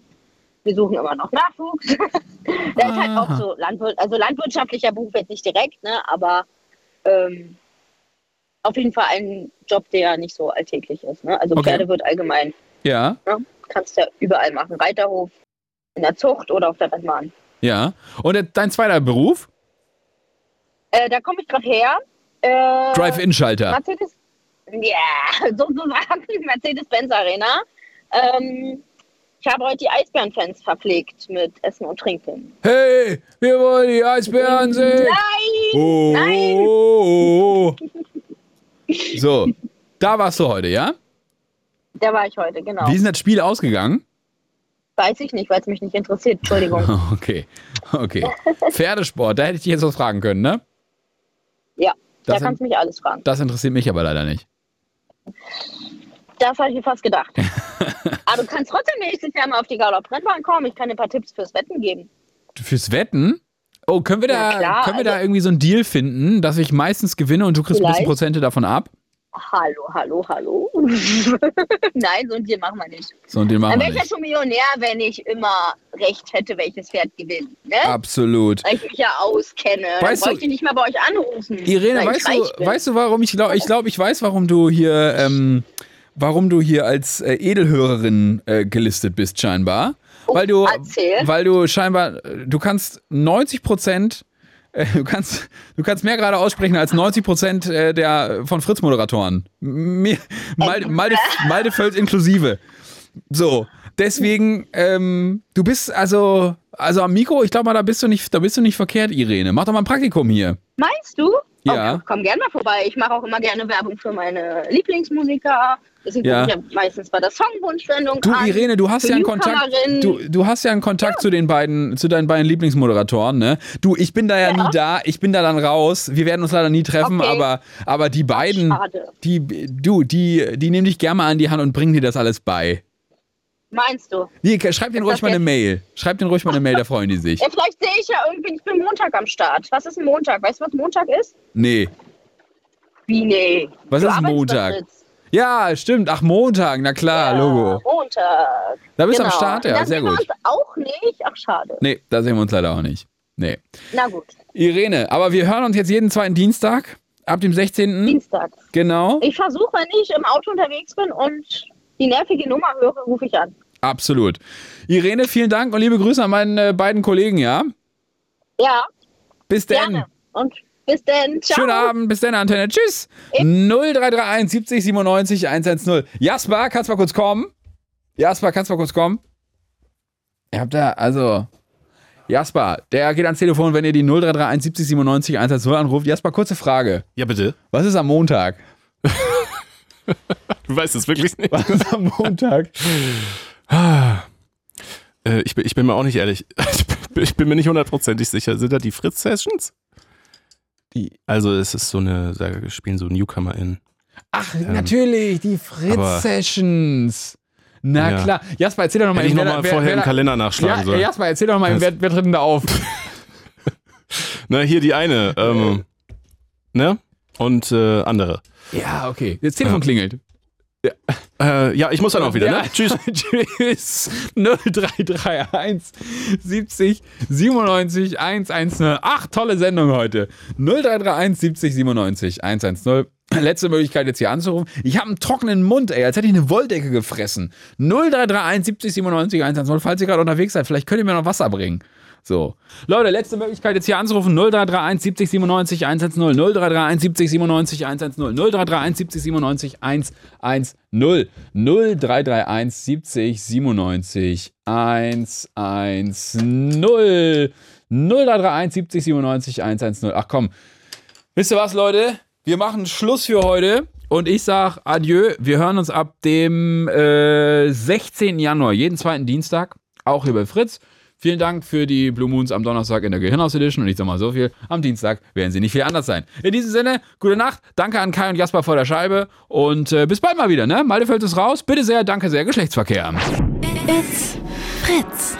Speaker 14: Wir suchen immer noch Nachwuchs. das ist halt auch so Landwirt, also landwirtschaftlicher Beruf jetzt nicht direkt, ne, aber ähm, auf jeden Fall ein Job, der nicht so alltäglich ist. Ne? Also
Speaker 2: Okay.
Speaker 14: Pferdewirt allgemein.
Speaker 2: Ja,
Speaker 14: Ne? Kannst ja überall machen. Reiterhof, in der Zucht oder auf der Rennbahn.
Speaker 2: ja. Und dein zweiter Beruf?
Speaker 14: Äh, da komme ich gerade her. Äh,
Speaker 2: Drive-In-Schalter.
Speaker 14: Mercedes, ja, sozusagen Mercedes-Benz Arena. Ähm, ich habe heute die Eisbärenfans verpflegt mit Essen und Trinken.
Speaker 2: Hey, wir wollen die Eisbären sehen.
Speaker 14: Nein!
Speaker 2: Oh,
Speaker 14: Nein!
Speaker 2: oh, oh, oh. So, da warst du heute, ja?
Speaker 14: Da war ich heute, genau.
Speaker 2: Wie ist denn das Spiel ausgegangen?
Speaker 14: Weiß ich nicht, weil es mich nicht interessiert. Entschuldigung.
Speaker 2: Okay, okay. Pferdesport, da hätte ich dich jetzt was fragen können, ne?
Speaker 14: Ja,
Speaker 2: Das
Speaker 14: da kannst du mich alles fragen.
Speaker 2: Das interessiert mich aber leider nicht.
Speaker 14: Das habe ich mir fast gedacht. Aber du kannst trotzdem nächstes Jahr mal auf die Galopp-Rennbahn kommen. Ich kann dir ein paar Tipps fürs Wetten geben.
Speaker 2: Fürs Wetten? Oh, können wir da,
Speaker 14: Ja, klar,
Speaker 2: können wir da
Speaker 14: also-
Speaker 2: irgendwie so einen Deal finden, dass ich meistens gewinne und du kriegst ein bisschen
Speaker 14: Vielleicht.
Speaker 2: Prozente davon ab?
Speaker 14: Hallo, hallo, hallo. Nein, so ein Deal machen wir nicht.
Speaker 2: So einen Deal machen
Speaker 14: Dann
Speaker 2: wir
Speaker 14: wäre ich ja
Speaker 2: nicht.
Speaker 14: schon Millionär, wenn ich immer recht hätte, welches Pferd gewinnt. Ne?
Speaker 2: Absolut.
Speaker 14: Weil ich mich ja auskenne.
Speaker 2: Weißt
Speaker 14: Dann
Speaker 2: du-
Speaker 14: ich nicht mal bei euch anrufen.
Speaker 2: Irene, weißt du, weißt du, warum ich glaube, ich glaube, ich weiß, warum du hier, ähm, warum du hier als äh, Edelhörerin äh, gelistet bist scheinbar, weil du,
Speaker 14: Oh, erzähl.
Speaker 2: weil du scheinbar, äh, du kannst 90 Prozent, du kannst, du kannst mehr gerade aussprechen als 90 Prozent äh, der von Fritz Moderatoren, Mir- Malde, Malde, Malde Völz inklusive. So, deswegen, ähm, du bist also, also am Mikro, ich glaube mal, da bist du nicht, da bist du nicht verkehrt, Irene. Mach doch mal ein Praktikum hier.
Speaker 14: Meinst du?
Speaker 2: Ja.
Speaker 14: Okay, komm gerne mal vorbei. Ich mache auch immer gerne Werbung für meine Lieblingsmusiker. Deswegen
Speaker 2: Ja.
Speaker 14: ja meistens bei der Songwunschsendung
Speaker 2: Du,
Speaker 14: an.
Speaker 2: Irene, du hast ja einen Kontakt. Du, du hast ja einen Kontakt zu den beiden, zu deinen beiden Lieblingsmoderatoren, ne? Du, ich bin da ja, nie da, ich bin da dann raus. Wir werden uns leider nie treffen,
Speaker 14: Okay.
Speaker 2: aber, aber die beiden,
Speaker 14: schade.
Speaker 2: die, du, die, die nehmen dich gerne mal an die Hand und bringen dir das alles bei.
Speaker 14: Meinst du?
Speaker 2: Nee, schreib denen ruhig mal eine Mail. Schreib denen ruhig mal eine Mail, da freuen die sich.
Speaker 14: Ja, vielleicht sehe ich ja irgendwie, ich bin Montag am Start. Was ist ein Montag? Weißt du, was Montag ist?
Speaker 2: Nee.
Speaker 14: Wie, nee.
Speaker 2: Was
Speaker 14: Du
Speaker 2: ist Montag? Ja, stimmt. Ach, Montag, na klar, Logo.
Speaker 14: Montag.
Speaker 2: Da bist du am
Speaker 14: Genau.
Speaker 2: Start, ja,
Speaker 14: da
Speaker 2: sehr
Speaker 14: sehen wir
Speaker 2: gut.
Speaker 14: uns auch nicht. Ach, schade.
Speaker 2: Nee, da sehen wir uns leider auch nicht. Nee.
Speaker 14: Na gut.
Speaker 2: Irene, aber wir hören uns jetzt jeden zweiten Dienstag ab dem 16.
Speaker 14: Dienstag.
Speaker 2: Genau.
Speaker 14: Ich versuche, wenn ich im Auto unterwegs bin und die nervige Nummer höre, rufe ich an.
Speaker 2: Absolut. Irene, vielen Dank und liebe Grüße an meine beiden Kollegen, ja?
Speaker 14: Ja,
Speaker 2: Bis dann.
Speaker 14: gerne. Und bis dann. Ciao.
Speaker 2: Schönen Abend, bis dann, Antenne. Tschüss. 0331 70 97 110. Jasper, kannst mal kurz kommen? Jasper, kannst mal kurz kommen? Ihr habt da, also. Jasper, der geht ans Telefon, wenn ihr die 0331 70 97 110 anruft. Jasper, kurze Frage.
Speaker 15: Ja, bitte.
Speaker 2: Was ist am Montag?
Speaker 15: Du weißt es wirklich nicht.
Speaker 2: Was ist am Montag?
Speaker 15: Äh, ich, bin, ich bin mir auch nicht ehrlich. Ich bin, ich bin mir nicht hundertprozentig sicher. Sind da die Fritz-Sessions? Also es ist so eine, da spielen so Newcomer in.
Speaker 2: Ach, natürlich, die Fritz-Sessions. Na
Speaker 15: Ja.
Speaker 2: klar. Jasper, erzähl doch nochmal.
Speaker 15: Hätte ich noch mal vorher im Kalender nachschlagen
Speaker 2: ja,
Speaker 15: sollen.
Speaker 2: Jasper, erzähl doch mal, wer, wer tritt denn da auf?
Speaker 15: Na, hier die eine. Ähm, ne? Und äh, andere.
Speaker 2: Ja, okay. Das Telefon klingelt. Ja.
Speaker 15: Äh, ja, ich muss dann auch wieder,
Speaker 2: Ja.
Speaker 15: ne? Tschüss.
Speaker 2: Tschüss. 0331 70 97 110. Ach, tolle Sendung heute. 0331 70 97 110. Letzte Möglichkeit jetzt hier anzurufen. Ich habe einen trockenen Mund, ey, als hätte ich eine Wolldecke gefressen. 0331 70 97 110. Falls ihr gerade unterwegs seid, vielleicht könnt ihr mir noch Wasser bringen. So. Leute, letzte Möglichkeit jetzt hier anzurufen. 0331 70 97 110. 0331 70 97 110. 0331 70 97 110. 0331 70 97 110. 0331 70 97 110. Ach komm. Wisst ihr was, Leute? Wir machen Schluss für heute. Und ich sag Adieu. Wir hören uns ab dem äh, 16. Januar, jeden zweiten Dienstag, auch hier bei Fritz. Vielen Dank für die Blue Moons am Donnerstag in der Gehirnhaus Edition. Und ich sag mal so viel, am Dienstag werden sie nicht viel anders sein. In diesem Sinne, gute Nacht. Danke an Kai und Jasper vor der Scheibe. Und äh, bis bald mal wieder, ne? Maldefeld ist raus. Bitte sehr, danke sehr. Geschlechtsverkehr.
Speaker 1: It's Fritz.